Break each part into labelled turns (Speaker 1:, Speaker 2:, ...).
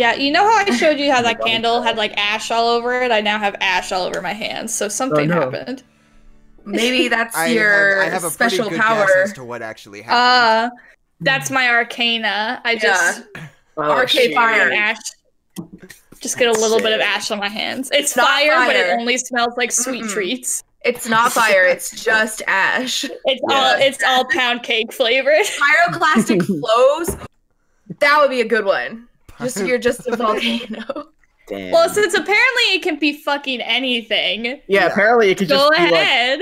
Speaker 1: Yeah, you know how I showed you how that candle had like ash all over it? I now have ash all over my hands, so something
Speaker 2: Oh, no.
Speaker 1: happened.
Speaker 3: Maybe that's
Speaker 4: I
Speaker 3: your
Speaker 4: have, I have a
Speaker 3: special
Speaker 4: good
Speaker 3: power.
Speaker 4: guess as to what actually happened.
Speaker 1: Uh, that's my arcana. I just
Speaker 2: Oh,
Speaker 3: Arcade fire.
Speaker 1: and ash. Just get a little bit of ash on my hands. It's,
Speaker 3: not
Speaker 1: fire, but it only smells like sweet
Speaker 3: Mm-mm.
Speaker 1: treats.
Speaker 3: It's not fire. It's just ash.
Speaker 1: It's all it's all pound cake flavored.
Speaker 3: Pyroclastic flows. That would be a good one. Just you're just a volcano.
Speaker 2: Damn.
Speaker 1: Well, since apparently it can be fucking anything,
Speaker 2: yeah, apparently it could
Speaker 1: go
Speaker 2: just be, like,
Speaker 1: ahead.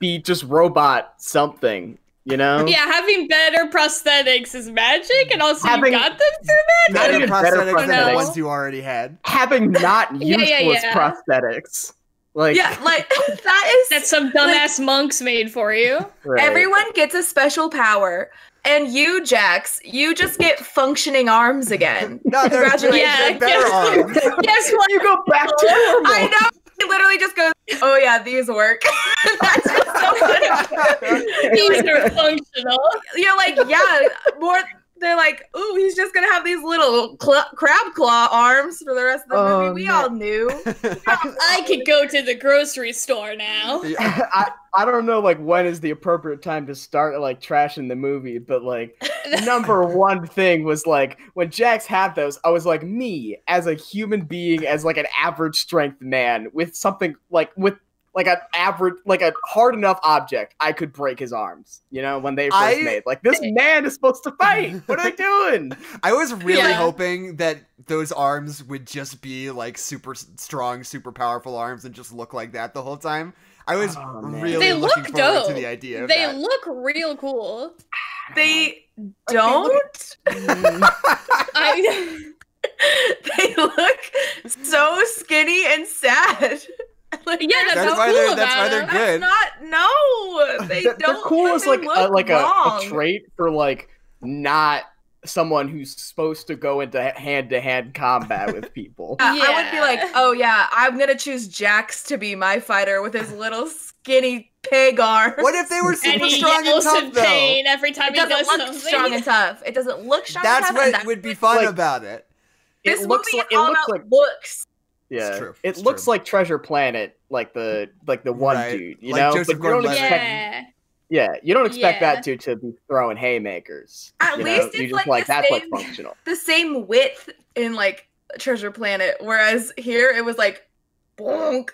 Speaker 2: be just robot something, you know?
Speaker 1: yeah, having better prosthetics is magic, and also
Speaker 2: Having-
Speaker 1: you got them through
Speaker 2: Not
Speaker 4: Better
Speaker 2: even
Speaker 4: prosthetics than the ones you already had.
Speaker 2: Having not useless
Speaker 1: yeah, yeah.
Speaker 2: prosthetics. Like
Speaker 3: yeah, like that is
Speaker 1: that some dumbass monks made for you.
Speaker 2: right.
Speaker 3: everyone gets a special power. And you, Jax, you just get functioning arms again.
Speaker 4: No, they're, they're,
Speaker 3: Congratulations.
Speaker 1: Yeah,
Speaker 4: they're better
Speaker 1: yes.
Speaker 4: arms.
Speaker 1: Guess what?
Speaker 2: you go back to normal.
Speaker 3: I know. He literally just goes, "Oh yeah, these work." That's just so funny.
Speaker 1: These are functional.
Speaker 3: You're like, yeah, more. They're like, ooh, he's just gonna have these little cl- crab claw arms for the rest of the
Speaker 2: Oh,
Speaker 3: movie. We
Speaker 2: man.
Speaker 3: all knew.
Speaker 1: I could go to the grocery store now.
Speaker 2: I, I don't know like when is the appropriate time to start like trashing the movie, but like number one thing was like when Jax had those, I was like me as a human being, as like an average strength man with something like with like an average like a hard enough object, I could break his arms. You know when they first
Speaker 4: I-
Speaker 2: made like this man is supposed to fight. What are they doing?
Speaker 4: I was really
Speaker 1: Yeah.
Speaker 4: hoping that those arms would just be like super strong, super powerful arms and just look like that the whole time. I was
Speaker 2: Oh,
Speaker 4: really
Speaker 1: They
Speaker 4: looking
Speaker 1: look
Speaker 4: forward to the idea of
Speaker 1: They
Speaker 4: that.
Speaker 1: look real cool.
Speaker 3: They don't.
Speaker 1: I,
Speaker 3: they look so skinny and sad. Like,
Speaker 1: Yeah, that's
Speaker 4: That's
Speaker 3: so-
Speaker 4: why
Speaker 1: cool
Speaker 4: they're that's why they're
Speaker 1: them.
Speaker 4: good.
Speaker 3: Not no. They
Speaker 2: They're-
Speaker 3: don't.
Speaker 2: They're cool
Speaker 3: is
Speaker 2: like uh,
Speaker 3: a,
Speaker 2: like a, a trait for like not someone who's supposed to go into hand to hand combat with people.
Speaker 3: Yeah, I would be like, oh yeah, I'm gonna choose Jax to be my fighter with his little skinny pig arm.
Speaker 4: What if they were super
Speaker 1: he
Speaker 4: strong and tough
Speaker 1: in
Speaker 4: though?
Speaker 1: pain every time
Speaker 3: It
Speaker 1: he
Speaker 3: doesn't
Speaker 1: does
Speaker 3: look
Speaker 1: something.
Speaker 3: strong and tough. It doesn't look strong.
Speaker 4: That's
Speaker 3: and tough, and
Speaker 4: what would be fun
Speaker 2: like-
Speaker 4: about it.
Speaker 3: This
Speaker 2: it looks
Speaker 3: movie
Speaker 2: like
Speaker 3: is
Speaker 2: it
Speaker 3: all
Speaker 2: looks
Speaker 3: about
Speaker 2: like
Speaker 3: looks.
Speaker 2: Yeah.
Speaker 4: true,
Speaker 2: It
Speaker 4: it's
Speaker 2: looks
Speaker 4: true.
Speaker 2: like Treasure Planet, like the like the one
Speaker 4: Right,
Speaker 2: dude, you
Speaker 4: like
Speaker 2: know.
Speaker 4: Joseph
Speaker 2: but you don't expect,
Speaker 1: Yeah.
Speaker 2: yeah, you don't expect
Speaker 1: Yeah.
Speaker 2: that dude to be throwing haymakers.
Speaker 3: At
Speaker 2: you know?
Speaker 3: least
Speaker 2: you
Speaker 3: it's
Speaker 2: just
Speaker 3: like
Speaker 2: like
Speaker 3: the
Speaker 2: that's like
Speaker 3: same-
Speaker 2: functional.
Speaker 3: The same width in like Treasure Planet, whereas here it was like, bonk,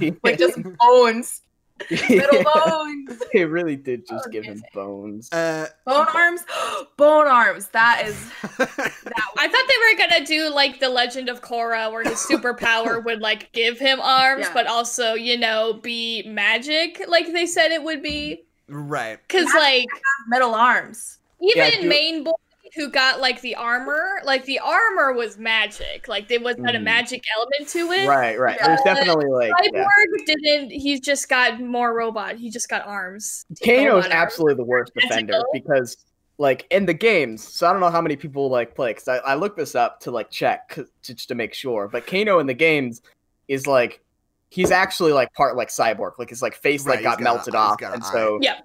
Speaker 3: like just bones, little bones,
Speaker 2: it really did just
Speaker 3: Oh,
Speaker 2: give him
Speaker 3: amazing.
Speaker 2: bones.
Speaker 4: Uh,
Speaker 3: bone arms, bone arms. That is that.
Speaker 1: I thought they were gonna do like the Legend of Korra, where his superpower would like give him arms,
Speaker 3: Yeah.
Speaker 1: but also you know be magic, like they said it would be.
Speaker 4: right.
Speaker 1: Cause like
Speaker 3: metal arms.
Speaker 1: even
Speaker 2: Yeah, do-
Speaker 1: main boy who got like the armor, like the armor was magic, like there was had a
Speaker 2: Mhm.
Speaker 1: magic element to it.
Speaker 2: Right, right.
Speaker 3: Yeah.
Speaker 2: There's definitely like yeah.
Speaker 1: Cyborg didn't. He's just got more robot. He just got arms.
Speaker 2: Kano is
Speaker 1: Robot arms.
Speaker 2: absolutely the worst defender
Speaker 1: Tentacle.
Speaker 2: because like in the games so i don't know how many people like play because I, I looked this up to like check 'cause- just to make sure but kano in the games is like he's actually like part like cyborg like his like face
Speaker 4: Right,
Speaker 2: like got
Speaker 4: he's a-
Speaker 2: melted off
Speaker 4: got
Speaker 2: and
Speaker 4: eye.
Speaker 2: so
Speaker 1: Yeah.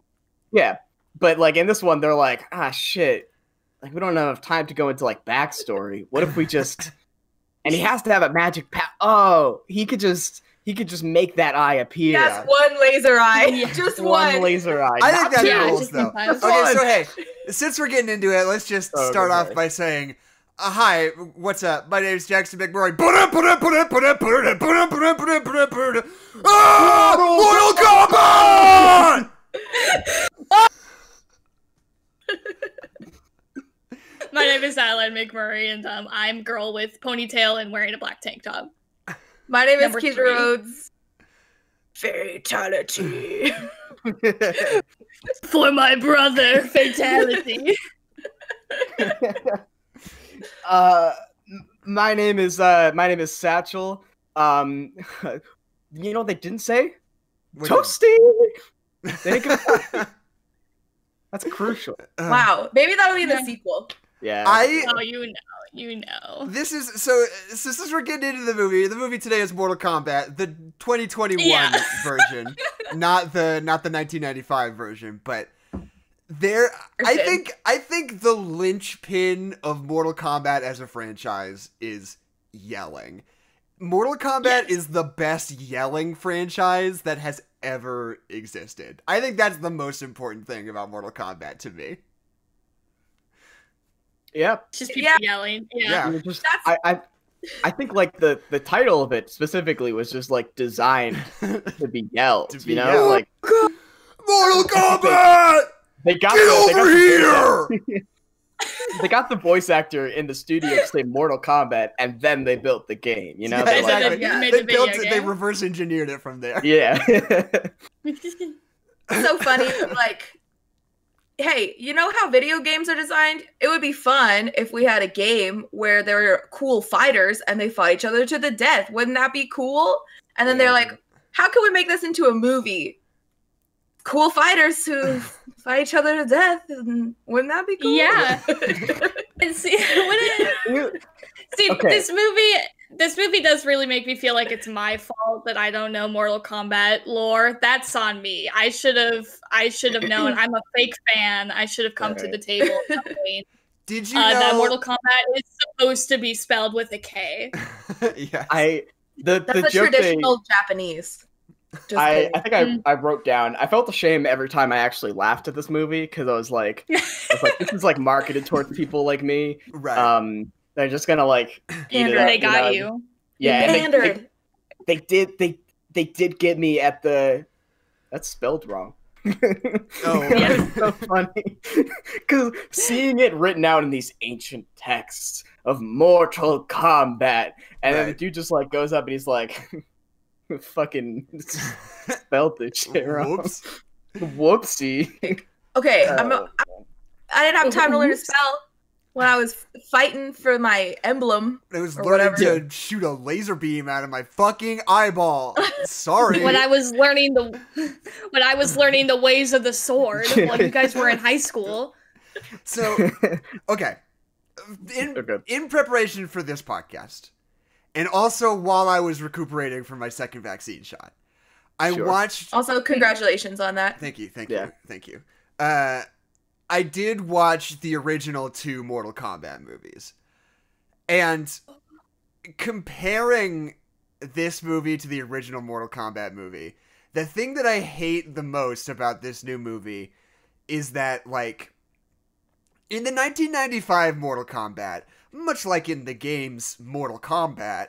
Speaker 2: yeah but like in this one they're like ah shit like we don't have time to go into like backstory. What if we just and he has to have a magic pat? Oh, he could just he could just make that eye appear.
Speaker 3: That's one laser eye. Just
Speaker 2: one.
Speaker 3: one.
Speaker 2: laser eye.
Speaker 4: I think
Speaker 2: that's
Speaker 1: yeah,
Speaker 4: rules though. Okay, so hey, since we're getting into it, let's just
Speaker 2: oh,
Speaker 4: start off by saying. Uh, hi, what's up? My name is Jackson McMurray. Ah, Mortal Kombat!
Speaker 1: My name is Alan McMurray, and um, I'm girl with ponytail and wearing a black tank top.
Speaker 3: My name is
Speaker 1: Number
Speaker 3: Keisha. Rhodes. Fatality.
Speaker 1: For my brother, fatality.
Speaker 2: uh my name is uh my name is satchel um you know what they didn't say
Speaker 4: What-
Speaker 2: toasty they didn't that's crucial
Speaker 4: Uh,
Speaker 3: wow, maybe that'll be the
Speaker 1: Yeah.
Speaker 3: sequel.
Speaker 2: Yeah
Speaker 4: I
Speaker 1: oh, you know, you know.
Speaker 4: This is so. So since we're getting into the movie, the movie today is Mortal Kombat, the 2021
Speaker 1: Yeah.
Speaker 4: version, not the not the 1995 version. But There, I think I think the linchpin of Mortal Kombat as a franchise is yelling. Mortal Kombat
Speaker 1: Yes.
Speaker 4: is the best yelling franchise that has ever existed. I think that's the most important thing about Mortal Kombat to me.
Speaker 2: Yep.
Speaker 1: It's just people
Speaker 3: Yeah.
Speaker 1: yelling. Yeah.
Speaker 4: Yeah.
Speaker 2: Just I, I I think like the the title of it specifically was just like designed to be yelled.
Speaker 4: To be
Speaker 2: you know,
Speaker 4: yelled.
Speaker 2: like
Speaker 4: Mortal Kombat,
Speaker 2: they got
Speaker 4: get
Speaker 2: the, they got
Speaker 4: over
Speaker 2: the-
Speaker 4: here!
Speaker 2: they got the voice actor in the studio to say Mortal Kombat, and then they built the game. You know,
Speaker 4: Yeah,
Speaker 2: They're like,
Speaker 3: yeah.
Speaker 1: Made
Speaker 4: They
Speaker 1: the
Speaker 4: built it. They reverse engineered it from there.
Speaker 2: yeah.
Speaker 3: so funny. Like, hey, you know how video games are designed? It would be fun if we had a game where there were cool fighters and they fought each other to the death. Wouldn't that be cool? And then they're like, how can we make this into a movie? Cool fighters who fight each other to death. And Wouldn't that be cool?
Speaker 1: Yeah. See, it- see
Speaker 2: Okay.
Speaker 1: this movie. This movie does really make me feel like it's my fault that I don't know Mortal Kombat lore. That's on me. I should have. I should have known. I'm a fake fan. I should have come to the table
Speaker 4: Did you
Speaker 1: uh,
Speaker 4: know
Speaker 1: that Mortal Kombat is supposed to be spelled with a K.
Speaker 4: yes.
Speaker 2: I the
Speaker 3: That's
Speaker 2: the
Speaker 3: the
Speaker 2: joke they,
Speaker 3: traditional Japanese. Just
Speaker 2: I,
Speaker 3: kidding.
Speaker 2: I think I,
Speaker 1: Mm.
Speaker 2: I wrote down. I felt ashamed every time I actually laughed at this movie because I was like, I was like, this is like marketed towards people like me.
Speaker 4: right.
Speaker 2: Um, they're just gonna like eat it up,
Speaker 1: they got
Speaker 2: know?
Speaker 1: you.
Speaker 2: Yeah, and they, they, they did they they did get me at the. That's spelled wrong.
Speaker 4: Oh.
Speaker 2: That's so funny because seeing it written out in these ancient texts of Mortal Kombat, and then the dude just like goes up and he's like, "Fucking spelled this shit wrong."
Speaker 4: Whoops.
Speaker 2: Whoopsie.
Speaker 3: Okay, I'm,
Speaker 2: Oh,
Speaker 3: I didn't have time to learn to spell when I was fighting for my emblem.
Speaker 4: I was learning
Speaker 3: whatever.
Speaker 4: to shoot a laser beam out of my fucking eyeball. Sorry.
Speaker 1: When I was learning the when I was learning the ways of the sword while you guys were in high school.
Speaker 4: so okay. In
Speaker 2: Okay.
Speaker 4: in preparation for this podcast, and also while I was recuperating from my second vaccine shot, I
Speaker 2: Sure.
Speaker 4: watched
Speaker 3: Also, congratulations on that.
Speaker 4: Thank you, thank
Speaker 2: Yeah.
Speaker 4: you, thank you. Uh, I did watch the original two Mortal Kombat movies, and comparing this movie to the original Mortal Kombat movie, the thing that I hate the most about this new movie is that like in the 1995 Mortal Kombat, much like in the game's Mortal Kombat,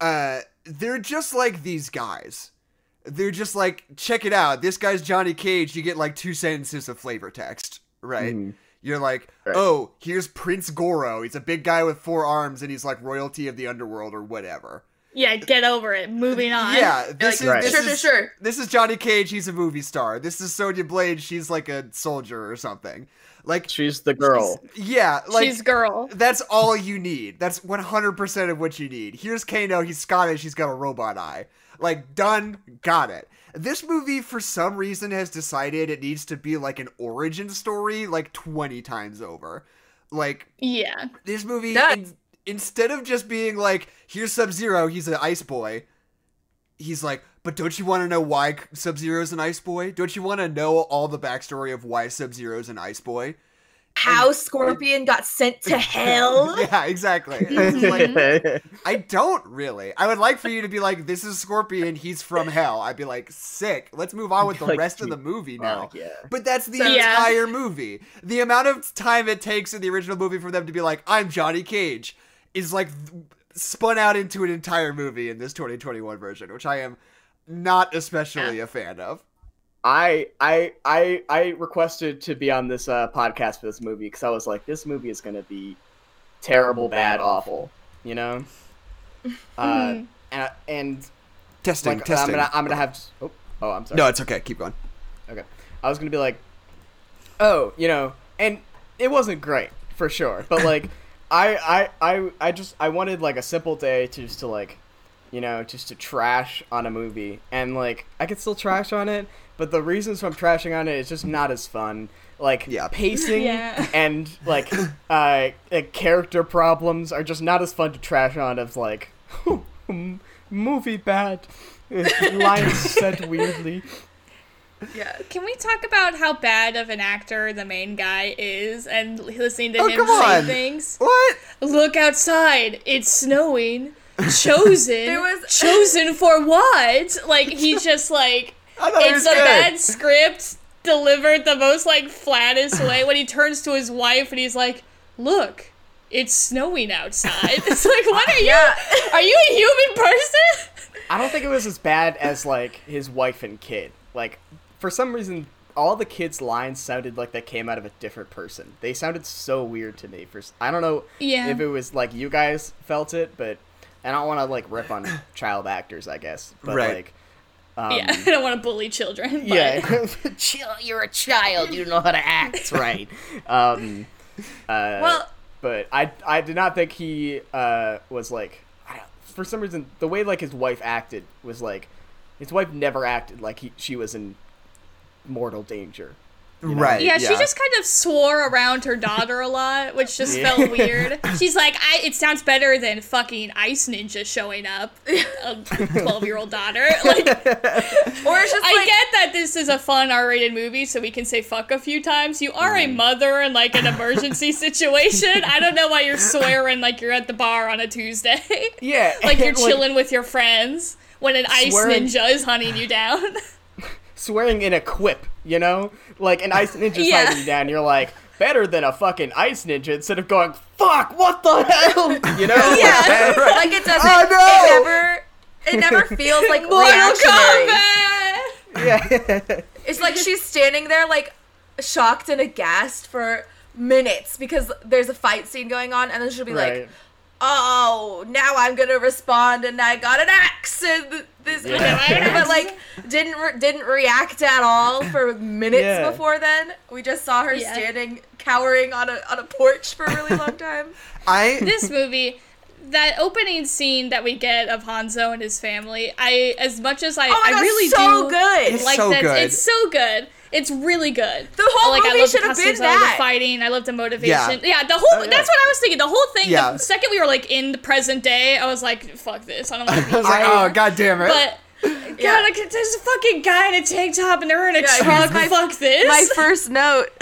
Speaker 4: uh, they're just like these guys they're just like, check it out. This guy's Johnny Cage. You get like two sentences of flavor text, right?
Speaker 2: Mm.
Speaker 4: You're like,
Speaker 2: Right.
Speaker 4: oh, here's Prince Goro. He's a big guy with four arms, and he's like royalty of the underworld or whatever.
Speaker 1: Yeah, get over it. Moving on.
Speaker 4: Yeah, this
Speaker 3: like,
Speaker 4: is
Speaker 2: Right.
Speaker 4: this
Speaker 3: sure,
Speaker 4: is
Speaker 3: sure, sure.
Speaker 4: this is Johnny Cage. He's a movie star. This is Sonya Blade. She's like a soldier or something. Like,
Speaker 2: She's the girl.
Speaker 4: yeah, like
Speaker 1: She's girl.
Speaker 4: that's all you need. That's 100% of what you need. Here's Kano. He's Scottish. He's got a robot eye. Like, done. Got it. This movie, for some reason, has decided it needs to be like an origin story like 20 times over. Like,
Speaker 1: Yeah.
Speaker 4: this movie, in- instead of just being like, here's Sub Zero, he's an ice boy, he's like, but don't you want to know why Sub Zero's an ice boy? Don't you want to know all the backstory of why Sub Zero's an ice boy?
Speaker 3: How Scorpion got sent to hell.
Speaker 4: yeah, exactly. Like, I don't really. I would like for you to be like, this is Scorpion, he's from hell. I'd be like, sick. Let's move on with the
Speaker 2: Like,
Speaker 4: rest of the movie now.
Speaker 2: Yeah.
Speaker 4: But that's the
Speaker 3: So-
Speaker 1: Yeah.
Speaker 4: entire movie. The amount of time it takes in the original movie for them to be like, I'm Johnny Cage, is like spun out into an entire movie in this 2021 version, which I am not especially a fan of.
Speaker 2: I I I I requested to be on this uh, podcast for this movie because I was like, this movie is gonna be terrible, bad, awful. You know. Uh, and, and
Speaker 4: Testing,
Speaker 2: like, I'm gonna I'm gonna have. Oh, oh, I'm sorry.
Speaker 4: No, it's okay. Keep going.
Speaker 2: Okay, I was gonna be like, oh, you know, and it wasn't great for sure, but like, I, I, I, I just I wanted like a simple day to just to like, you know, just to trash on a movie, and like I could still trash on it, but the reasons I'm trashing on it is just not as fun. Like
Speaker 4: Yeah.
Speaker 2: pacing
Speaker 1: Yeah.
Speaker 2: and like uh, uh, character problems are just not as fun to trash on as like movie bad, lines said weirdly.
Speaker 3: Yeah.
Speaker 1: Can we talk about how bad of an actor the main guy is and listening to
Speaker 4: Oh,
Speaker 1: him
Speaker 4: come
Speaker 1: say
Speaker 4: on.
Speaker 1: things?
Speaker 4: What?
Speaker 1: Look outside. It's snowing. Chosen.
Speaker 3: Was-
Speaker 1: chosen for what? Like he's just like it's a
Speaker 4: good.
Speaker 1: bad script delivered the most like flattest way when he turns to his wife and he's like, "Look, it's snowing outside." It's like, "What are you? Are you a human person?"
Speaker 2: I don't think it was as bad as like his wife and kid. Like for some reason, all the kids' lines sounded like they came out of a different person. They sounded so weird to me. For I don't know
Speaker 1: Yeah.
Speaker 2: if it was like you guys felt it, but I don't want to like rip on child actors, I guess. But
Speaker 4: Right.
Speaker 2: like, um,
Speaker 1: yeah, I don't want to bully children. But
Speaker 2: yeah, chill. You're a child. You know how to act, right? Um, uh,
Speaker 3: Well-
Speaker 2: but I I did not think he uh, was like I don't- for some reason the way like his wife acted was like his wife never acted like he she was in mortal danger. You know?
Speaker 4: Right.
Speaker 1: Yeah, she just kind of swore around her daughter a lot, which just
Speaker 2: Yeah.
Speaker 1: felt weird. She's like, I, it sounds better than fucking Ice Ninja showing up, a 12 year old daughter. Like,
Speaker 3: Or it's just
Speaker 1: I
Speaker 3: like
Speaker 1: get that this is a fun R rated movie, so we can say fuck a few times. You are a mother in like an emergency situation. I don't know why you're swearing like you're at the bar on a Tuesday.
Speaker 2: Yeah,
Speaker 1: like you're
Speaker 2: and,
Speaker 1: chilling with your friends when an ice
Speaker 2: Swearing-
Speaker 1: ninja is hunting you down.
Speaker 2: Swearing in a quip, you know? Like an ice ninja's
Speaker 1: Yeah.
Speaker 2: hiding you down, you're like, better than a fucking ice ninja instead of going, fuck, what the hell? You know? Like,
Speaker 3: yeah, like it doesn't.
Speaker 4: Oh, no!
Speaker 3: It never. It never feels like
Speaker 1: Mortal
Speaker 3: reactionary.
Speaker 1: Kombat!
Speaker 2: yeah.
Speaker 3: It's like she's standing there like shocked and aghast for minutes because there's a fight scene going on, and then she'll be
Speaker 2: right.
Speaker 3: like, "Oh, now I'm gonna respond, and I got an axe." And th- this,
Speaker 2: Yeah.
Speaker 3: but like didn't re- didn't react at all for minutes
Speaker 2: Yeah.
Speaker 3: before then. We just saw her
Speaker 1: Yeah.
Speaker 3: standing cowering on a on a porch for a really long time.
Speaker 4: I
Speaker 1: this movie that opening scene that we get of Hanzo and his family, I as much as I,
Speaker 3: Oh my
Speaker 1: I
Speaker 3: god,
Speaker 1: really
Speaker 3: so
Speaker 1: do
Speaker 3: good.
Speaker 4: It's
Speaker 1: like
Speaker 4: so
Speaker 1: that
Speaker 4: good.
Speaker 1: it's so good. It's really good.
Speaker 3: The whole
Speaker 1: like, I
Speaker 3: movie
Speaker 1: love the
Speaker 3: should have been
Speaker 1: costumes, I love
Speaker 3: that.
Speaker 1: the fighting, I love the motivation.
Speaker 4: Yeah.
Speaker 1: Yeah, the whole
Speaker 2: yeah.
Speaker 1: that's what I was thinking. The whole thing,
Speaker 4: Yeah.
Speaker 1: the second we were like in the present day, I was like, fuck this. I don't want to be
Speaker 4: was like, oh god damn it.
Speaker 1: But God,
Speaker 3: Yeah.
Speaker 1: like, there's a fucking guy in a tank top and they're in a
Speaker 3: Yeah,
Speaker 1: truck.
Speaker 3: my-
Speaker 1: fuck this.
Speaker 3: My first note.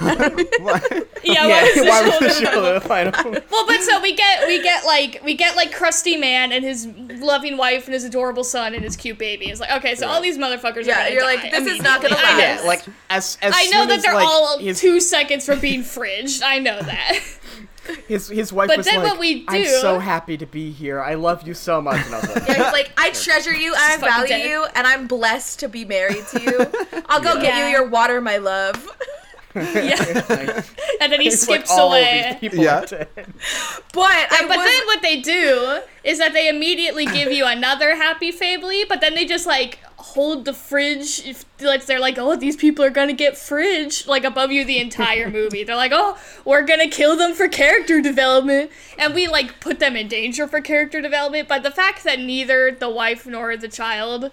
Speaker 4: What?
Speaker 1: yeah,
Speaker 2: yeah,
Speaker 1: what was the
Speaker 2: why was the
Speaker 1: shoulder?
Speaker 2: show the final?
Speaker 1: Well, but so we get we get like we get like crusty Man and his loving wife and his adorable son and his cute baby. It's like okay, so all these motherfuckers.
Speaker 3: Yeah,
Speaker 1: are gonna
Speaker 3: you're
Speaker 1: die
Speaker 3: like, this is not gonna last.
Speaker 2: yeah, like as as
Speaker 1: I know that they're
Speaker 2: like,
Speaker 1: all
Speaker 2: his,
Speaker 1: two seconds from being fridged. I know that.
Speaker 2: his his wife
Speaker 1: But
Speaker 2: was
Speaker 1: then
Speaker 2: like,
Speaker 1: what we
Speaker 2: I'm so happy to be here. I love you so much. And I was like,
Speaker 3: Yeah, he's like, I treasure you and I value
Speaker 1: dead.
Speaker 3: you and I'm blessed to be married to you. I'll go get you your water, my love.
Speaker 1: yeah,
Speaker 2: like,
Speaker 1: and then he
Speaker 2: it's like
Speaker 1: skips
Speaker 2: all of
Speaker 1: away.
Speaker 2: these people
Speaker 4: Yeah.
Speaker 3: But I
Speaker 1: But
Speaker 3: was,
Speaker 1: then what they do is that they immediately give you another happy family, but then they just like hold the fridge. If, like they're like, oh, these people are gonna get fridge like above you the entire movie. They're like, oh, we're gonna kill them for character development, and we like put them in danger for character development. But the fact that neither the wife nor the child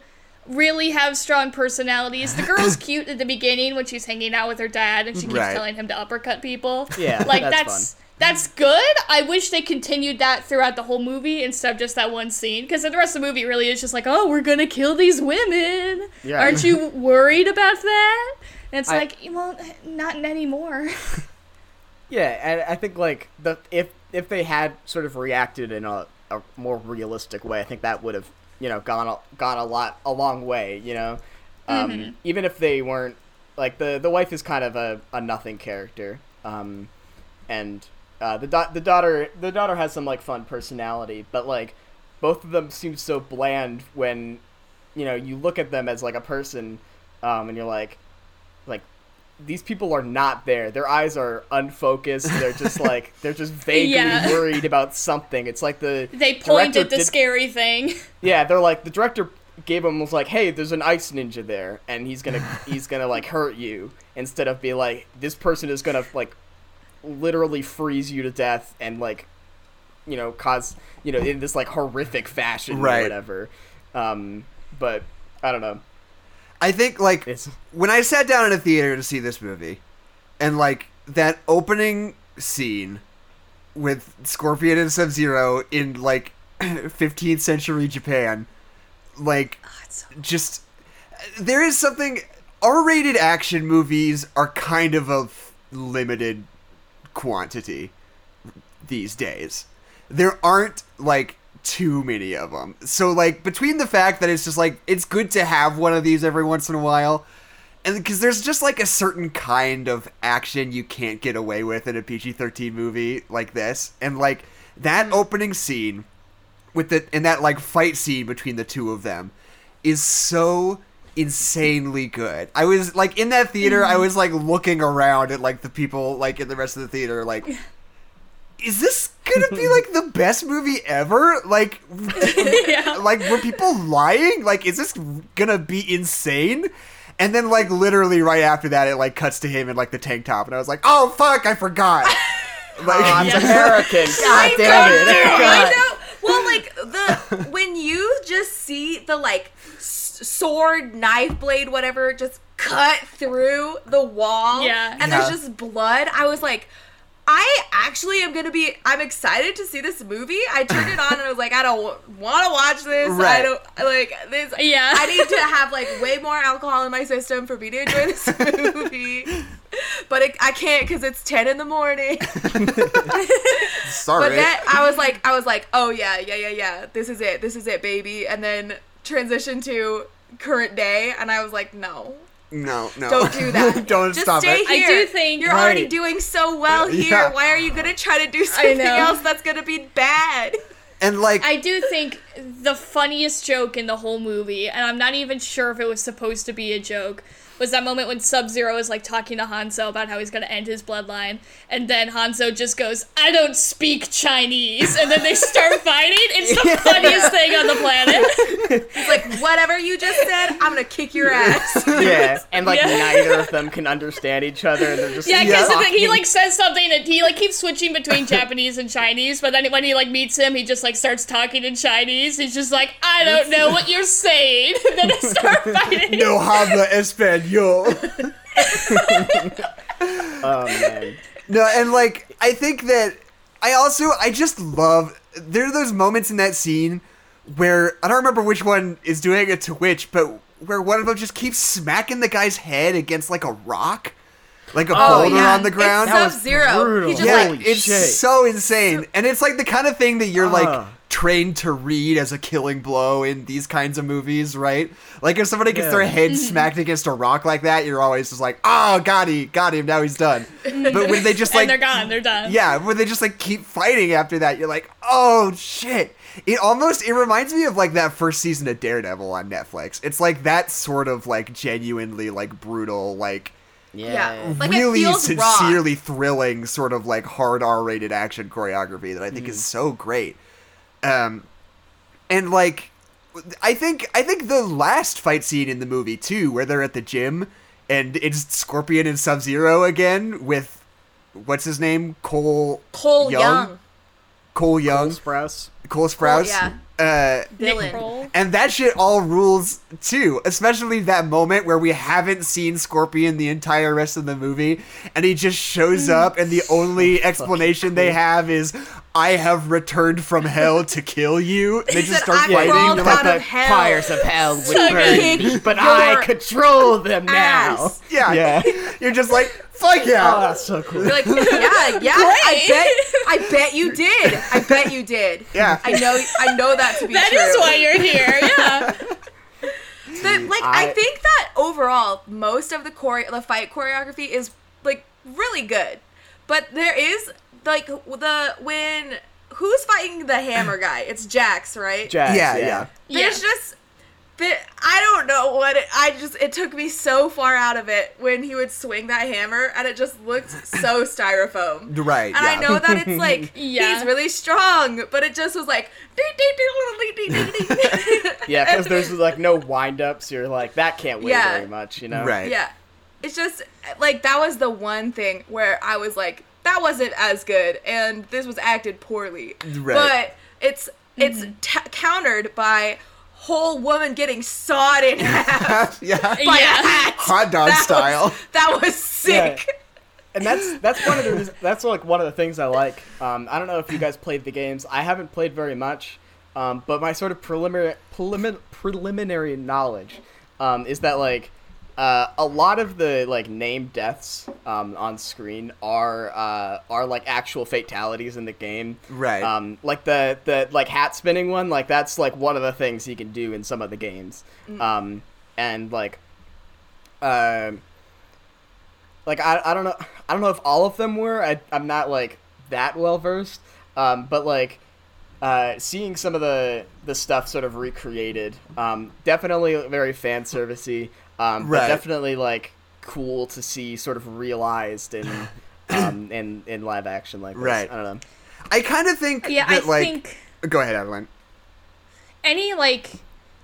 Speaker 1: really have strong personalities. The girl's cute at the beginning when she's hanging out with her dad and she keeps
Speaker 4: Right.
Speaker 1: telling him to uppercut people.
Speaker 2: Yeah,
Speaker 1: like
Speaker 2: that's
Speaker 1: that's. That's good. I wish they continued that throughout the whole movie instead of just that one scene. Because the rest of the movie really is just like, oh, we're gonna kill these women.
Speaker 2: Yeah.
Speaker 1: Aren't you worried about that? And it's
Speaker 2: I-
Speaker 1: like, well, not anymore.
Speaker 2: Yeah, and I think like the if if they had sort of reacted in a, a more realistic way, I think that would have you know gone a, gone a lot a long way. You know, um,
Speaker 1: Mm-hmm.
Speaker 2: even if they weren't like the the wife is kind of a, a nothing character, um, and uh, the da- the daughter the daughter has some like fun personality, but like both of them seem so bland when you know you look at them as like a person, um, and you're like like these people are not there. Their eyes are unfocused. They're just like they're just vaguely
Speaker 1: Yeah.
Speaker 2: worried about something. It's like the
Speaker 1: They point
Speaker 2: director
Speaker 1: at the
Speaker 2: did-
Speaker 1: scary thing.
Speaker 2: Yeah, they're like the director gave him was like, "Hey, there's an ice ninja there, and he's gonna he's gonna like hurt you." Instead of be like, "This person is gonna like literally freeze you to death and like you know cause you know in this like horrific fashion
Speaker 4: Right.
Speaker 2: or whatever." Um, but I don't know.
Speaker 4: I think like
Speaker 2: It's
Speaker 4: when I sat down in a theater to see this movie, and like that opening scene with Scorpion and Sub Zero in like 15th century Japan, like
Speaker 1: Oh,
Speaker 4: just there is something R-rated action movies are kind of a limited quantity these days. There aren't like too many of them. So like between the fact that it's just like it's good to have one of these every once in a while and because there's just like a certain kind of action you can't get away with in a PG-13 movie like this and like that opening scene with the and that like fight scene between the two of them is so insanely good. I was like in that theater, I was like looking around at like the people like in the rest of the theater, like, is this gonna be like the best movie ever? Like,
Speaker 1: Yeah.
Speaker 4: like were people lying? Like, is this gonna be insane? And then like literally right after that, it like cuts to him in like the tank top, and I was like, oh fuck, I forgot. Like,
Speaker 2: Oh, I'm
Speaker 1: Yes.
Speaker 2: American. God
Speaker 3: I
Speaker 2: damn
Speaker 3: know,
Speaker 2: it.
Speaker 3: I
Speaker 2: God.
Speaker 3: know. Well, like the when you just see the like s- sword, knife blade, whatever, just cut through the wall,
Speaker 1: Yeah.
Speaker 3: and
Speaker 4: Yeah.
Speaker 3: there's just blood. I was like. I actually am gonna be. I'm excited to see this movie. I turned it on and I was like, I don't want to watch this.
Speaker 4: Right.
Speaker 3: I don't like this.
Speaker 1: Yeah.
Speaker 3: I need to have like way more alcohol in my system for me to enjoy this movie. But it, I can't because it's ten in the morning.
Speaker 4: sorry.
Speaker 3: But then I was like, I was like, oh yeah, yeah, yeah, yeah. This is it. This is it, baby. And then transition to current day, and I was like, no,
Speaker 4: no, no,
Speaker 3: don't do that.
Speaker 4: don't
Speaker 3: Just
Speaker 4: stop
Speaker 3: stay
Speaker 4: it.
Speaker 1: I
Speaker 3: here.
Speaker 1: do think-
Speaker 3: you're already doing so well here.
Speaker 4: Yeah.
Speaker 3: Why are you gonna try to do something else that's gonna be bad?
Speaker 4: And like,
Speaker 1: I do think the funniest joke in the whole movie, and I'm not even sure if it was supposed to be a joke, was that moment when Sub Zero is like talking to Hanzo about how he's gonna end his bloodline, and then Hanzo just goes, "I don't speak Chinese," and then they start fighting. It's the funniest thing on the planet.
Speaker 3: He's like, whatever you just said, I'm gonna kick your ass.
Speaker 2: Yeah, and like
Speaker 1: Yeah.
Speaker 2: neither of them can understand each other, and they're just
Speaker 1: Yeah, because
Speaker 2: talking.
Speaker 1: he like says something and he like keeps switching between Japanese and Chinese, but then when he like meets him, he just like starts talking in Chinese. He's just like, "I don't know what you're saying," and then they start fighting.
Speaker 4: no habla español.
Speaker 2: Oh man.
Speaker 4: No, and like I think that I also I just love there are those moments in that scene where I don't remember which one is doing it to which, but where one of them just keeps smacking the guy's head against like a rock, like a
Speaker 2: Oh,
Speaker 4: boulder
Speaker 2: yeah.
Speaker 4: on the ground.
Speaker 3: It's
Speaker 2: That was
Speaker 3: Sub Zero.
Speaker 2: brutal.
Speaker 3: He just
Speaker 4: yeah,
Speaker 3: like
Speaker 4: it's
Speaker 2: shit.
Speaker 4: so insane, and it's like the kind of thing that you're like
Speaker 2: Ah.
Speaker 4: Trained to read as a killing blow in these kinds of movies, right? Like if somebody gets
Speaker 2: Yeah.
Speaker 4: their head smacked against a rock like that, you're always just like, "Oh, got him, got him, now he's done." But when they just
Speaker 1: and
Speaker 4: like
Speaker 1: they're gone. They're done.
Speaker 4: yeah, when they just like keep fighting after that, you're like, oh shit. It almost it reminds me of like that first season of Daredevil on Netflix. It's like that sort of like genuinely like brutal, like
Speaker 3: Yeah. Like,
Speaker 4: really
Speaker 3: feels raw.
Speaker 4: sincerely thrilling sort of like hard R-rated action choreography that I think
Speaker 3: Mm.
Speaker 4: is so great. Um and like I think I think the last fight scene in the movie too, where they're at the gym and it's Scorpion and Sub Zero again with what's his name? Cole
Speaker 3: Cole
Speaker 4: Young?
Speaker 3: Young.
Speaker 4: Cole Young,
Speaker 2: Sprouse.
Speaker 4: Cole Sprouse.
Speaker 3: yeah.
Speaker 4: Uh
Speaker 3: Dylan.
Speaker 4: And that shit all rules too, especially that moment where we haven't seen Scorpion the entire rest of the movie, and he just shows up, and the only explanation they have is, "I have returned from hell to kill you." And they just start
Speaker 3: "I
Speaker 4: fighting.
Speaker 3: crawled
Speaker 4: They're like,
Speaker 3: out
Speaker 2: the
Speaker 3: of hell.
Speaker 2: fires of hell would
Speaker 1: So
Speaker 2: burn but I control them now.
Speaker 4: yeah,
Speaker 2: Yeah.
Speaker 4: You're just like, "Fuck yeah!"
Speaker 2: Oh, that's so cool.
Speaker 3: You're like, yeah, yeah. I
Speaker 1: Great.
Speaker 3: bet, I bet you did. I bet you did.
Speaker 4: Yeah.
Speaker 3: I know, I know that to be
Speaker 1: That
Speaker 3: true.
Speaker 1: That is why you're here. Yeah.
Speaker 3: But like, I,
Speaker 2: I-
Speaker 3: think that overall, most of the chore- the fight choreography is like really good. But there is like the when who's fighting the hammer guy? It's Jax, right?
Speaker 2: Jax,
Speaker 4: Yeah,
Speaker 2: yeah,
Speaker 4: yeah.
Speaker 3: There's
Speaker 1: Yeah.
Speaker 3: just that I don't know what it, I just it took me so far out of it when he would swing that hammer and it just looked so styrofoam.
Speaker 4: Right.
Speaker 3: And
Speaker 4: yeah.
Speaker 3: I know that it's like
Speaker 1: Yeah.
Speaker 3: he's really strong, but it just was like.
Speaker 2: Yeah, because there's like no wind ups. You're like that can't weigh
Speaker 3: Yeah.
Speaker 2: very much, you know.
Speaker 4: Right.
Speaker 3: Yeah. It's just like that was the one thing where I was like, that wasn't as good, and this was acted poorly.
Speaker 4: Right.
Speaker 3: But it's it's
Speaker 1: Mm-hmm.
Speaker 3: t- countered by whole woman getting sawed in half
Speaker 4: yeah.
Speaker 3: by
Speaker 1: Yeah.
Speaker 3: a hat.
Speaker 4: Hot dog
Speaker 3: That was-
Speaker 4: style.
Speaker 3: that was sick.
Speaker 2: And that's that's one of the that's like one of the things I like. Um, I don't know if you guys played the games. I haven't played very much, um, but my sort of preliminary prelimin, preliminary knowledge um, is that like uh, a lot of the like named deaths um, on screen are uh, are like actual fatalities in the game.
Speaker 4: Right.
Speaker 2: Um, like the the like hat spinning one, like that's like one of the things you can do in some of the games. Um, and like, um, like I, I don't know I don't know if all of them were. I I'm not like that well versed. Um, but like uh, seeing some of the the stuff sort of recreated, um, definitely very fan servicey. Um,
Speaker 4: Right.
Speaker 2: but definitely like cool to see sort of realized in um in in live action like this.
Speaker 4: Right.
Speaker 2: I don't know.
Speaker 4: I kind of think
Speaker 1: Yeah, I
Speaker 4: like.
Speaker 1: think
Speaker 4: Go ahead, Evelyn.
Speaker 1: any like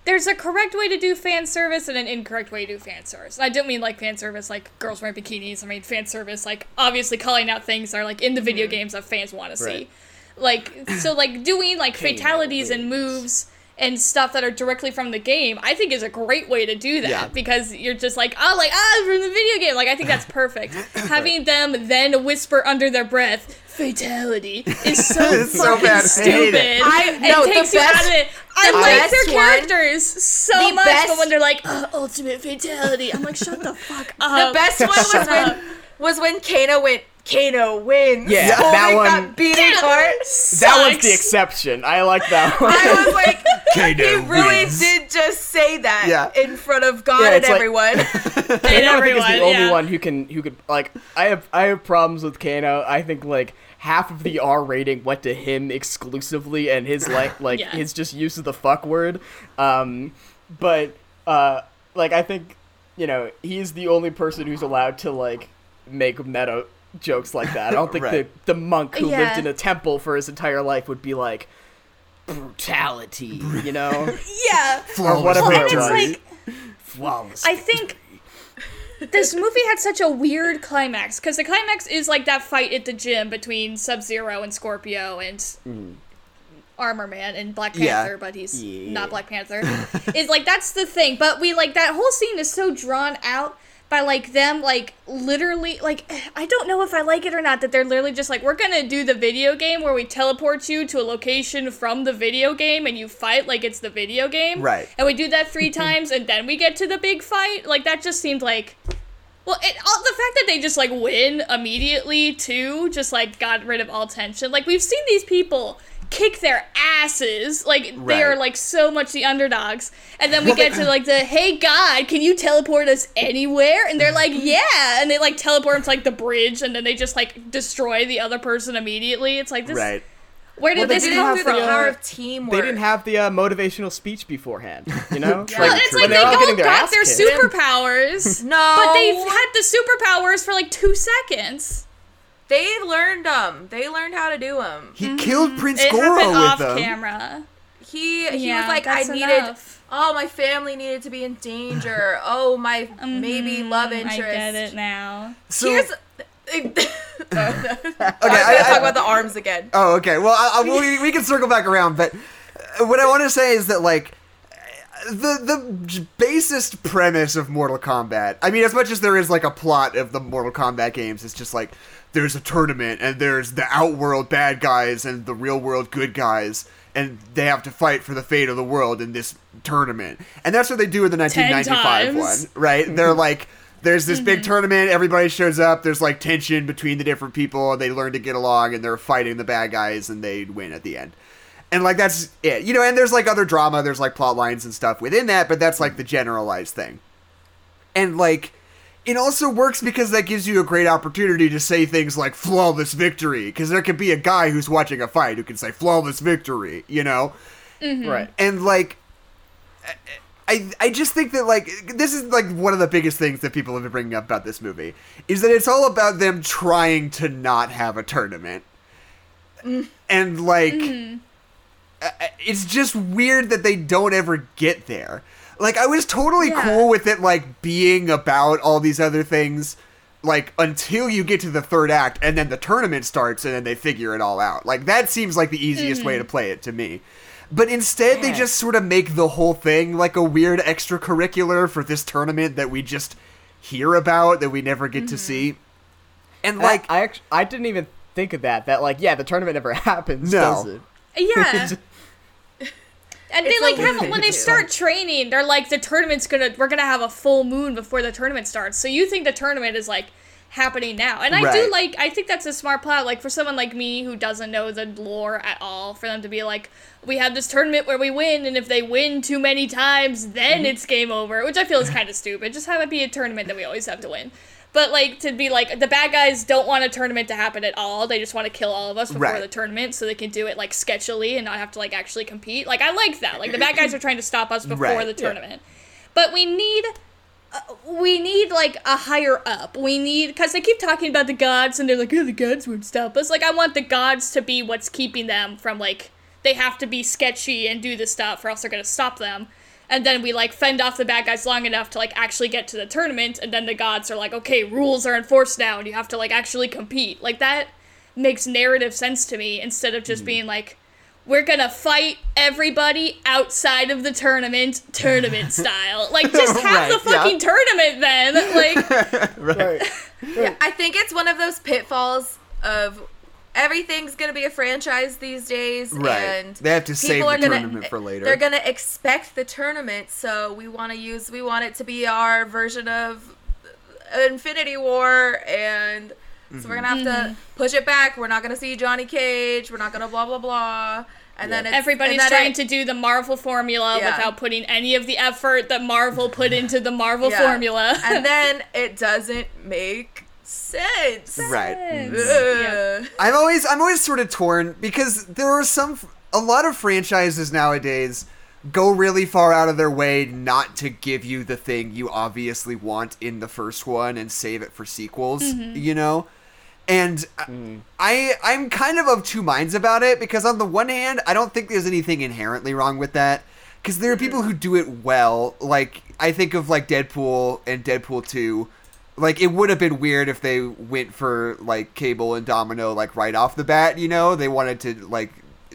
Speaker 1: there's a correct way to do fan service and an incorrect way to do fan service. And I don't mean like fan service like girls wearing bikinis. I mean fan service like obviously calling out things that are like in the video games that fans want to see.
Speaker 2: Right.
Speaker 1: Like so like doing like fatalities and
Speaker 2: wins.
Speaker 1: moves and stuff that are directly from the game, I think is a great way to do that
Speaker 4: Yeah.
Speaker 1: because you're just like, oh, like ah, from the video game. Like I think that's perfect. Having them then whisper under their breath, "fatality" is so
Speaker 4: It's so
Speaker 1: fucking
Speaker 4: bad. I hate it.
Speaker 3: I-
Speaker 1: and
Speaker 3: no,
Speaker 1: takes you
Speaker 3: best-
Speaker 1: out of it. I
Speaker 3: the
Speaker 1: like
Speaker 3: best
Speaker 1: their
Speaker 3: one-
Speaker 1: characters so
Speaker 3: the
Speaker 1: much,
Speaker 3: best-
Speaker 1: but when they're like, uh, "ultimate fatality," I'm like, "Shut the fuck up.
Speaker 3: The best one was when was when Kano went. Kano wins.
Speaker 2: Yeah,
Speaker 3: holding
Speaker 2: that one-
Speaker 3: That beating heart.
Speaker 2: That was the exception. I like that one.
Speaker 3: I was like, Kano he
Speaker 4: Kano
Speaker 3: really
Speaker 4: wins.
Speaker 3: did just say that
Speaker 4: Yeah.
Speaker 3: in front of God
Speaker 2: Yeah,
Speaker 3: and
Speaker 2: like-
Speaker 3: everyone.
Speaker 1: And
Speaker 2: Kano, I think, is
Speaker 1: everyone,
Speaker 2: the only one who can who could like. I have I have problems with Kano. I think like half of the R rating went to him exclusively, and his like like
Speaker 1: Yeah.
Speaker 2: his just use of the fuck word. Um, but uh, like I think you know he's the only person who's allowed to like make meta jokes like that. I don't think
Speaker 4: Right.
Speaker 2: the the monk who lived in a temple for his entire life would be like brutality, you know,
Speaker 1: yeah.
Speaker 2: or whatever
Speaker 1: Well, and
Speaker 2: it was.
Speaker 1: like
Speaker 2: Flawless.
Speaker 1: I think this movie had such a weird climax because the climax is like that fight at the gym between Sub Zero and Scorpion and Armor Man and Black
Speaker 4: Yeah.
Speaker 1: Panther, but he's
Speaker 2: Yeah.
Speaker 1: not Black Panther. is like that's the thing, but we like that whole scene is so drawn out by like them like literally like I don't know if I like it or not that they're literally just like we're gonna do the video game where we teleport you to a location from the video game and you fight like it's the video game.
Speaker 4: Right.
Speaker 1: and we do that three times and then we get to the big fight. Like that just seemed like well it, all, the fact that they just like win immediately too just like got rid of all tension. Like we've seen these people kick their asses like they are like so much the underdogs and then we get to like the hey god can you teleport us anywhere and they're like yeah and they like teleport them to like the bridge and then they just like destroy the other person immediately it's like this
Speaker 4: Right.
Speaker 1: where did
Speaker 2: Well,
Speaker 1: this come from
Speaker 3: the power of teamwork.
Speaker 2: they didn't have the uh, motivational speech beforehand, you know?
Speaker 3: Yeah.
Speaker 1: well, it's like they
Speaker 2: they're all
Speaker 1: all
Speaker 2: their
Speaker 1: got their superpowers
Speaker 3: No,
Speaker 1: But they've had the superpowers for like two seconds.
Speaker 3: They learned them. They learned how to do them.
Speaker 4: He killed Prince
Speaker 1: It
Speaker 4: Goro
Speaker 1: happened
Speaker 4: with
Speaker 1: off
Speaker 4: them.
Speaker 1: camera.
Speaker 3: He he
Speaker 1: Yeah,
Speaker 3: was like, I
Speaker 1: that's
Speaker 3: needed.
Speaker 1: enough.
Speaker 3: Oh, my family needed to be in danger. Oh, my maybe love interest.
Speaker 1: I get it now.
Speaker 4: So,
Speaker 3: Here's. okay, I was
Speaker 4: I-
Speaker 3: gonna
Speaker 4: I-
Speaker 3: talk about the arms again.
Speaker 4: Oh, okay. Well, I, I, we, we can circle back around, but uh, what I want to say is that like the the basest premise of Mortal Kombat. I mean, as much as there is like a plot of the Mortal Kombat games, it's just like there's a tournament and there's the outworld bad guys and the real world good guys. And they have to fight for the fate of the world in this tournament, and that's what they do in the 1995 one, right? They're like, there's this big mm-hmm. tournament, everybody shows up, there's like tension between the different people, and they learn to get along, and they're fighting the bad guys, and they win at the end. And like that's it, you know. And there's like other drama, there's like plot lines and stuff within that, but that's like the generalized thing. And like, it also works because that gives you a great opportunity to say things like flawless victory, because there could be a guy who's watching a fight who can say flawless victory, you know
Speaker 2: Right.
Speaker 4: and like I, I just think that like this is like one of the biggest things that people have been bringing up about this movie is that it's all about them trying to not have a tournament and like uh, it's just weird that they don't ever get there like i was totally
Speaker 1: Yeah.
Speaker 4: cool with it like being about all these other things like until you get to the third act and then the tournament starts and then they figure it all out like that seems like the easiest way mm-hmm. to play it to me but instead they just sort of make the whole thing like a weird extracurricular for this tournament that we just hear about that we never get to mm-hmm. see and
Speaker 2: Like
Speaker 4: like
Speaker 2: I, actually, I didn't even think of that. That like, yeah, the tournament never happens,
Speaker 4: No.
Speaker 2: does it?
Speaker 1: Yeah. And
Speaker 3: It's
Speaker 1: they like have when they start training, they're like the tournament's gonna we're gonna have a full moon before the tournament starts. So you think the tournament is like happening now. And I
Speaker 4: Right.
Speaker 1: do like I think that's a smart plot. Like for someone like me who doesn't know the lore at all, for them to be like, we have this tournament where we win, and if they win too many times, then
Speaker 3: Mm-hmm.
Speaker 1: it's game over. Which I feel is kind of stupid. Just have it be a tournament that we always have to win. But like to be like the bad guys don't want a tournament to happen at all. They just want to kill all of us before
Speaker 4: Right.
Speaker 1: the tournament so they can do it like sketchily and not have to like actually compete. Like I like that. Like the bad guys are trying to stop us before
Speaker 4: Right,
Speaker 1: the
Speaker 2: yeah.
Speaker 1: tournament. But we need uh, we need like a higher up. We need because they keep talking about the gods and they're like, oh, the gods won't stop us. Like I want the gods to be what's keeping them from like they have to be sketchy and do this stuff or else they're gonna stop them. And then we like fend off the bad guys long enough to like actually get to the tournament, and then the gods are like, okay, rules are enforced now, and you have to like actually compete. Like that makes narrative sense to me instead of just mm. being like, we're gonna fight everybody outside of the tournament, tournament style. Like, just have
Speaker 4: Right,
Speaker 1: the
Speaker 4: yeah.
Speaker 1: fucking tournament then. Like,
Speaker 2: Right.
Speaker 3: Yeah, I think it's one of those pitfalls of everything's gonna be a franchise these days,
Speaker 4: Right.
Speaker 3: and
Speaker 4: They have to save
Speaker 3: people
Speaker 4: the
Speaker 3: are gonna
Speaker 4: tournament for later.
Speaker 3: they're gonna expect the tournament, so we want to use we want it to be our version of Infinity War, and so we're gonna have to mm-hmm. push it back. We're not gonna see Johnny Cage. We're not gonna blah blah blah. And then it's,
Speaker 1: everybody's
Speaker 3: and then
Speaker 1: trying
Speaker 3: it-
Speaker 1: to do the Marvel formula
Speaker 3: Yeah.
Speaker 1: without putting any of the effort that Marvel put into the Marvel
Speaker 3: Yeah.
Speaker 1: formula.
Speaker 3: and then it doesn't make sense.
Speaker 4: Right.
Speaker 3: Ugh. Mm.
Speaker 4: I'm always I'm always sort of torn because there are some a lot of franchises nowadays go really far out of their way not to give you the thing you obviously want in the first one and save it for sequels, mm-hmm. you know? And I- mm. I I'm kind of of two minds about it because on the one hand, I don't think there's anything inherently wrong with that because there are people mm-hmm. who do it well. Like I think of like Deadpool and Deadpool 2 like it would have been weird if they went for like Cable and Domino like right off the bat, you know? They wanted to like